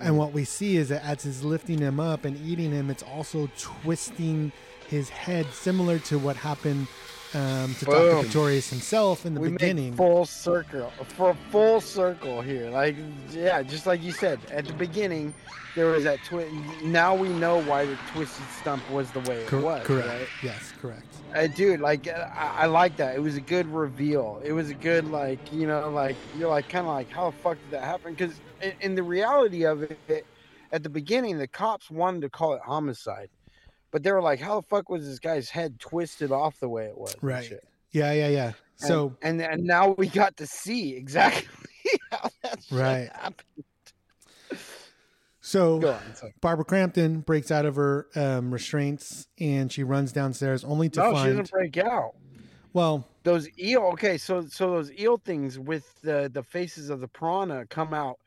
Speaker 1: and what we see is that as it's lifting him up and eating him, it's also twisting his head, similar to what happened um, to
Speaker 2: Boom.
Speaker 1: Pretorius himself in the
Speaker 2: we
Speaker 1: beginning.
Speaker 2: full circle for full circle here. Like yeah, just like you said at the beginning, there was that twist. Now we know why the twisted stump was the way it
Speaker 1: Cor-
Speaker 2: was.
Speaker 1: correct.
Speaker 2: Right?
Speaker 1: Yes, correct.
Speaker 2: Uh, dude, like uh, I, I like that. It was a good reveal. It was a good like you know like you're like kind of like how the fuck did that happen? Because in, in the reality of it, at the beginning, the cops wanted to call it homicide, but they were like, how the fuck was this guy's head twisted off the way it was?
Speaker 1: Right.
Speaker 2: shit?
Speaker 1: Yeah, yeah, yeah.
Speaker 2: And-
Speaker 1: So
Speaker 2: and and now we got to see exactly how that shit
Speaker 1: Right.
Speaker 2: happened.
Speaker 1: So
Speaker 2: on.
Speaker 1: Barbara Crampton breaks out of her um, restraints and she runs downstairs only to
Speaker 2: No, she
Speaker 1: find.
Speaker 2: doesn't break out.
Speaker 1: well,
Speaker 2: those eel okay so so those eel things with the the faces of the piranha come out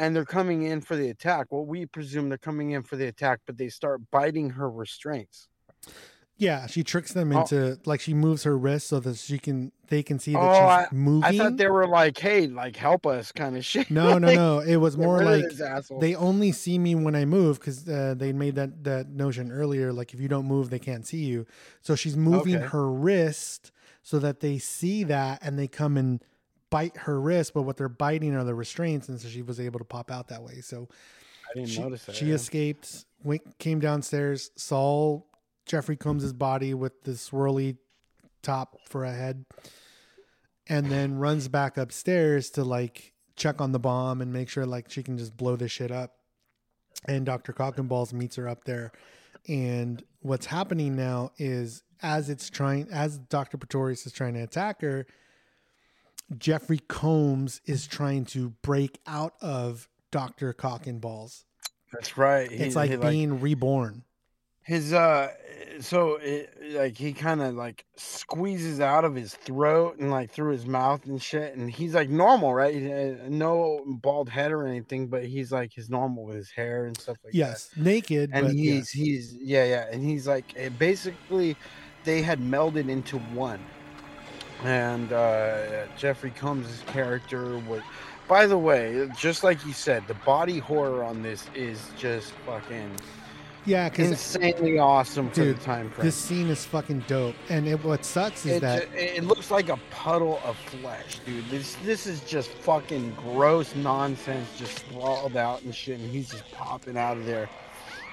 Speaker 2: and they're coming in for the attack well we presume they're coming in for the attack but they start biting her restraints
Speaker 1: yeah, she tricks them
Speaker 2: Oh.
Speaker 1: into like she moves her wrist so that she can they can see that
Speaker 2: oh
Speaker 1: she's
Speaker 2: I,
Speaker 1: moving.
Speaker 2: I thought they were like hey like help us kind of shit
Speaker 1: no, no, no. It was more like they only see me when I move because uh, they made that that notion earlier. Like if you don't move, they can't see you. So she's moving
Speaker 2: Okay.
Speaker 1: her wrist so that they see that and they come and bite her wrist. But what they're biting are the restraints, and so she was able to pop out that way. So
Speaker 2: i didn't
Speaker 1: she,
Speaker 2: notice that
Speaker 1: she
Speaker 2: yeah.
Speaker 1: escaped, went, came downstairs, saw Jeffrey Combs' body with the swirly top for a head, and then runs back upstairs to like check on the bomb and make sure like she can just blow this shit up. And Dr. Cockenballs meets her up there. And what's happening now is as it's trying, as Dr. Pretorius is trying to attack her, Jeffrey Combs is trying to break out of Dr. Cock and Balls.
Speaker 2: that's right
Speaker 1: It's like
Speaker 2: he,
Speaker 1: being reborn.
Speaker 2: his uh so it, like he kind of like squeezes out of his throat and like through his mouth and shit and he's like normal right uh, no bald head or anything but he's like his normal with his hair and stuff like that
Speaker 1: yes, naked,
Speaker 2: and he's
Speaker 1: yes.
Speaker 2: he's yeah yeah and he's like basically they had melded into one and uh jeffrey combs' character was by the way just like you said the body horror on this is just fucking
Speaker 1: yeah, because
Speaker 2: insanely awesome for
Speaker 1: dude,
Speaker 2: the time frame.
Speaker 1: this scene is fucking dope. And it, what sucks is
Speaker 2: it,
Speaker 1: that
Speaker 2: it looks like a puddle of flesh dude. This this is just fucking gross nonsense just sprawled out and shit and he's just popping out of there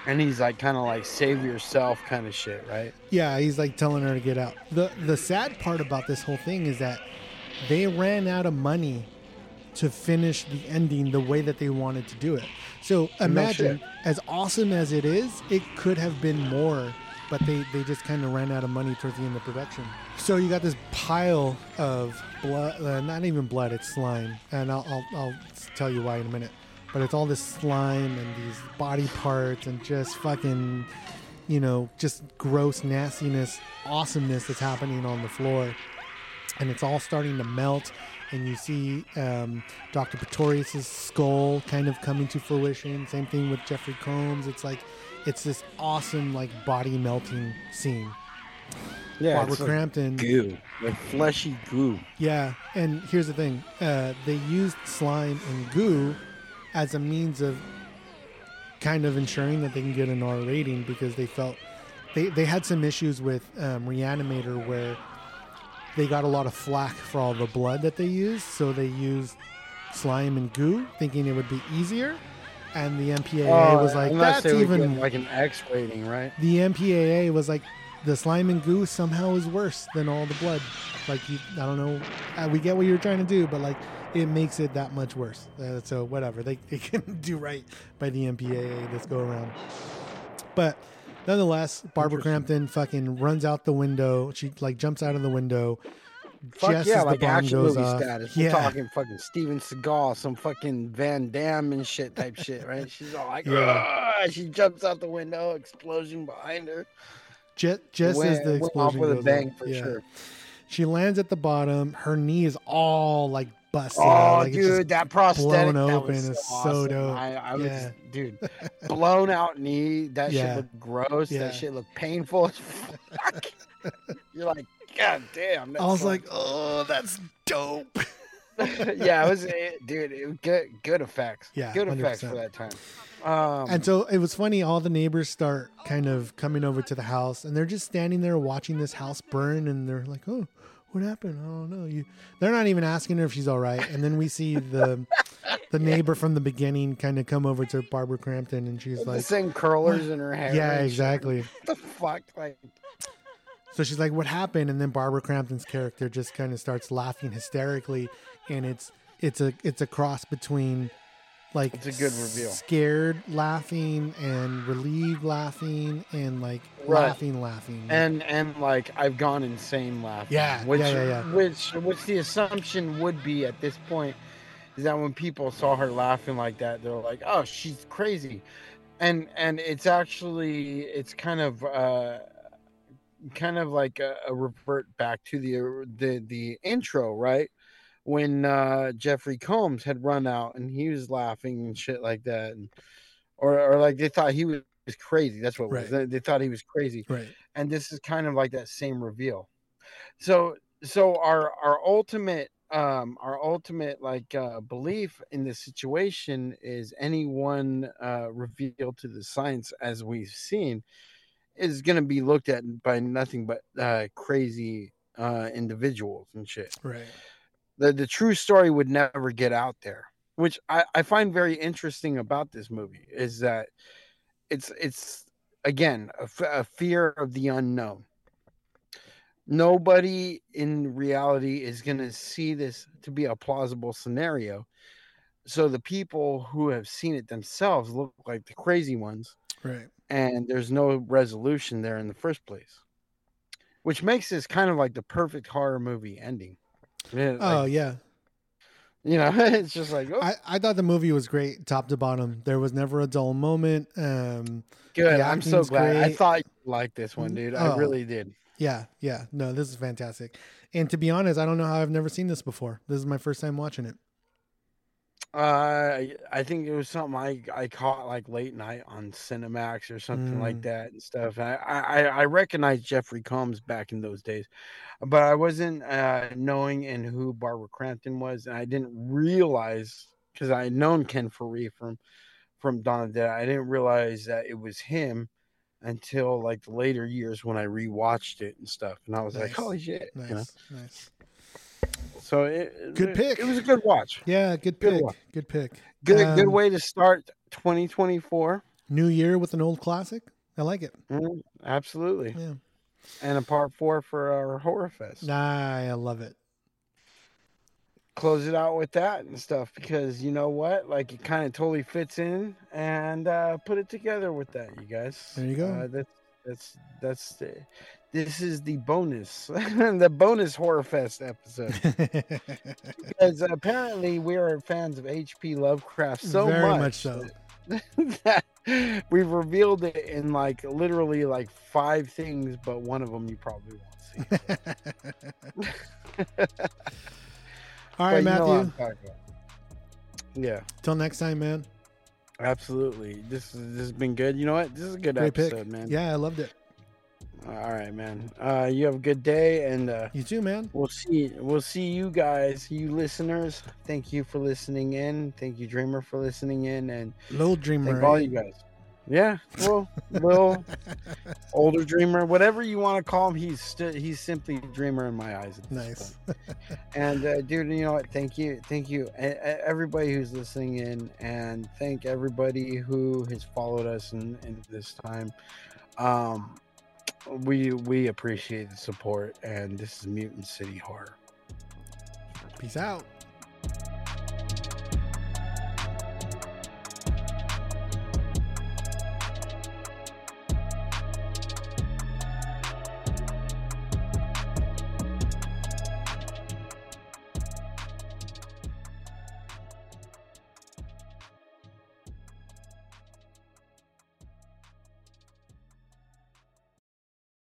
Speaker 2: and he's like kind of like save yourself kind of shit right
Speaker 1: Yeah, he's like telling her to get out. The the sad part about this whole thing is that they ran out of money to finish the ending the way that they wanted to do it. So imagine as awesome as it is, it could have been more, but they they just kind of ran out of money towards the end of production. So you got this pile of blood, uh, not even blood, it's slime, and I'll, I'll I'll tell you why in a minute. But it's all this slime and these body parts and just fucking you know, just gross nastiness, awesomeness that's happening on the floor. And it's all starting to melt. And you see um, Dr. Pretorius' skull kind of coming to fruition. Same thing with Jeffrey Combs. It's like, it's this awesome, like, body melting scene.
Speaker 2: Yeah,
Speaker 1: Barbara
Speaker 2: it's like
Speaker 1: Crampton.
Speaker 2: goo, like fleshy goo.
Speaker 1: Yeah, and here's the thing: uh, they used slime and goo as a means of kind of ensuring that they can get an R rating because they felt they they had some issues with um, Reanimator where they got a lot of flack for all the blood that they used, so they used slime and goo, thinking it would be easier, and the MPAA was like,
Speaker 2: Oh,
Speaker 1: "That's even
Speaker 2: like an X rating, right?
Speaker 1: the MPAA was like, the slime and goo somehow is worse than all the blood. Like, you, I don't know. Uh, we get what you're trying to do, but like, it makes it that much worse. Uh, so whatever, they, they can do right by the MPAA this go around. But nonetheless, Barbara Crampton fucking runs out the window. She like jumps out of the window.
Speaker 2: Fuck
Speaker 1: just
Speaker 2: yeah,
Speaker 1: as
Speaker 2: like action movie
Speaker 1: off.
Speaker 2: status. We're
Speaker 1: Yeah,
Speaker 2: talking fucking Steven Seagal, some fucking Van Damme and shit type shit, right? She's all like,
Speaker 1: Yeah.
Speaker 2: "Ugh," she jumps out the window, explosion behind her.
Speaker 1: just, just as
Speaker 2: Went-
Speaker 1: the
Speaker 2: went off
Speaker 1: explosion
Speaker 2: with a bang for
Speaker 1: Yeah.
Speaker 2: sure.
Speaker 1: She lands at the bottom. Her knee is all like busted.
Speaker 2: Oh,
Speaker 1: out. Like,
Speaker 2: dude, that prosthetic
Speaker 1: blown
Speaker 2: that
Speaker 1: open
Speaker 2: was
Speaker 1: is
Speaker 2: so,
Speaker 1: so dope.
Speaker 2: I, I was,
Speaker 1: Yeah.
Speaker 2: dude, blown out knee. That
Speaker 1: Yeah.
Speaker 2: shit looked gross.
Speaker 1: Yeah.
Speaker 2: That shit looked painful fuck. You're like, God damn.
Speaker 1: I was
Speaker 2: that's
Speaker 1: like, oh, that's dope.
Speaker 2: yeah, it was, it, dude. It was good, good effects.
Speaker 1: Yeah,
Speaker 2: good effects
Speaker 1: 100%.
Speaker 2: for that time. Um,
Speaker 1: and so it was funny. All the neighbors start kind of coming over to the house, and they're just standing there watching this house burn, and they're like, "Oh, what happened? I don't know." You, they're not even asking her if she's all right. And then we see the the neighbor from the beginning kind of come over to Barbara Crampton, and she's like,
Speaker 2: same curlers in her hair.
Speaker 1: "Yeah, exactly."
Speaker 2: What the fuck? Like,
Speaker 1: So she's like, "What happened?" And then Barbara Crampton's character just kind of starts laughing hysterically, and it's it's a it's a cross between like
Speaker 2: It's a good reveal.
Speaker 1: scared laughing and relieved laughing and like
Speaker 2: Right.
Speaker 1: laughing laughing
Speaker 2: and and like I've gone insane laughing.
Speaker 1: Yeah,
Speaker 2: which
Speaker 1: yeah, yeah, yeah.
Speaker 2: which which the assumption would be at this point is that when people saw her laughing like that, they're like, "Oh, she's crazy," and and it's actually it's kind of uh kind of like a, a revert back to the the the intro, right? When uh Jeffrey Combs had run out and he was laughing and shit like that, and or or like they thought he was crazy. That's what it was. They, they thought he was crazy
Speaker 1: right
Speaker 2: and this is kind of like that same reveal so so our our ultimate um our ultimate like uh belief in this situation is anyone uh revealed to the science as we've seen is going to be looked at by nothing but uh crazy uh individuals and shit
Speaker 1: right
Speaker 2: the the true story would never get out there which i i find very interesting about this movie is that it's it's again a, f- a fear of the unknown. Nobody in reality is going to see this to be a plausible scenario. So the people who have seen it themselves look like the crazy ones.
Speaker 1: Right.
Speaker 2: And there's no resolution there in the first place which makes this kind of like the perfect horror movie ending Yeah,
Speaker 1: oh
Speaker 2: like,
Speaker 1: yeah.
Speaker 2: you know it's just like oh,
Speaker 1: I, I thought the movie was great top to bottom. There was never a dull moment um
Speaker 2: good i'm so glad. I thought you liked this one dude. I
Speaker 1: Oh.
Speaker 2: really did.
Speaker 1: Yeah yeah. No this is fantastic. And to be honest i don't know how i've never seen this before. This is my first time watching it
Speaker 2: uh I- i think it was something i i caught like late night on cinemax or something like
Speaker 1: Mm.
Speaker 2: that and stuff I, I i recognized jeffrey combs back in those days but i wasn't uh knowing and who barbara crampton was and i didn't realize because i had known ken Foree from from Dawn of Dead. I didn't realize that it was him until like the later years when I rewatched it and stuff, and I was like, "Holy shit!"
Speaker 1: nice
Speaker 2: You know?
Speaker 1: nice
Speaker 2: So it,
Speaker 1: Good pick.
Speaker 2: It was a good watch.
Speaker 1: yeah good
Speaker 2: Good
Speaker 1: pick
Speaker 2: one.
Speaker 1: good pick
Speaker 2: Good good
Speaker 1: Um,
Speaker 2: way to start 2024.
Speaker 1: new year with an old classic i like it
Speaker 2: Mm, absolutely,
Speaker 1: yeah
Speaker 2: and a part four for our horror fest.
Speaker 1: nah i love it
Speaker 2: Close it out with that and stuff because you know what, like it kind of totally fits in, and uh, put it together with that, you guys.
Speaker 1: There you go.
Speaker 2: Uh, that's that's that's the, this is the bonus, the bonus horror fest episode. because apparently we are fans of H.P. Lovecraft so
Speaker 1: Very
Speaker 2: much,
Speaker 1: much so.
Speaker 2: that we've revealed it in like literally like five things, but one of them you probably won't see.
Speaker 1: All right, But
Speaker 2: you know
Speaker 1: matthew
Speaker 2: I'm talking about. Yeah,
Speaker 1: till next time man
Speaker 2: absolutely. This is this has been good. You know what? This is a good
Speaker 1: great
Speaker 2: episode,
Speaker 1: pick
Speaker 2: man.
Speaker 1: yeah i loved it
Speaker 2: All right, man. Uh, you have a good day, and uh,
Speaker 1: you too man
Speaker 2: We'll see. We'll see you guys, you listeners. Thank you for listening in. Thank you, Dreamer, for listening in, and
Speaker 1: little dreamer
Speaker 2: thank all
Speaker 1: eh?
Speaker 2: you guys. Yeah, well, little older Dreamer, whatever you want to call him, he's still he's simply Dreamer in my eyes.
Speaker 1: nice.
Speaker 2: And uh, dude, you know what? Thank you, thank you, everybody who's listening in, and thank everybody who has followed us in, in this time. Um, we we appreciate the support, and this is Mutant City Horror.
Speaker 1: peace out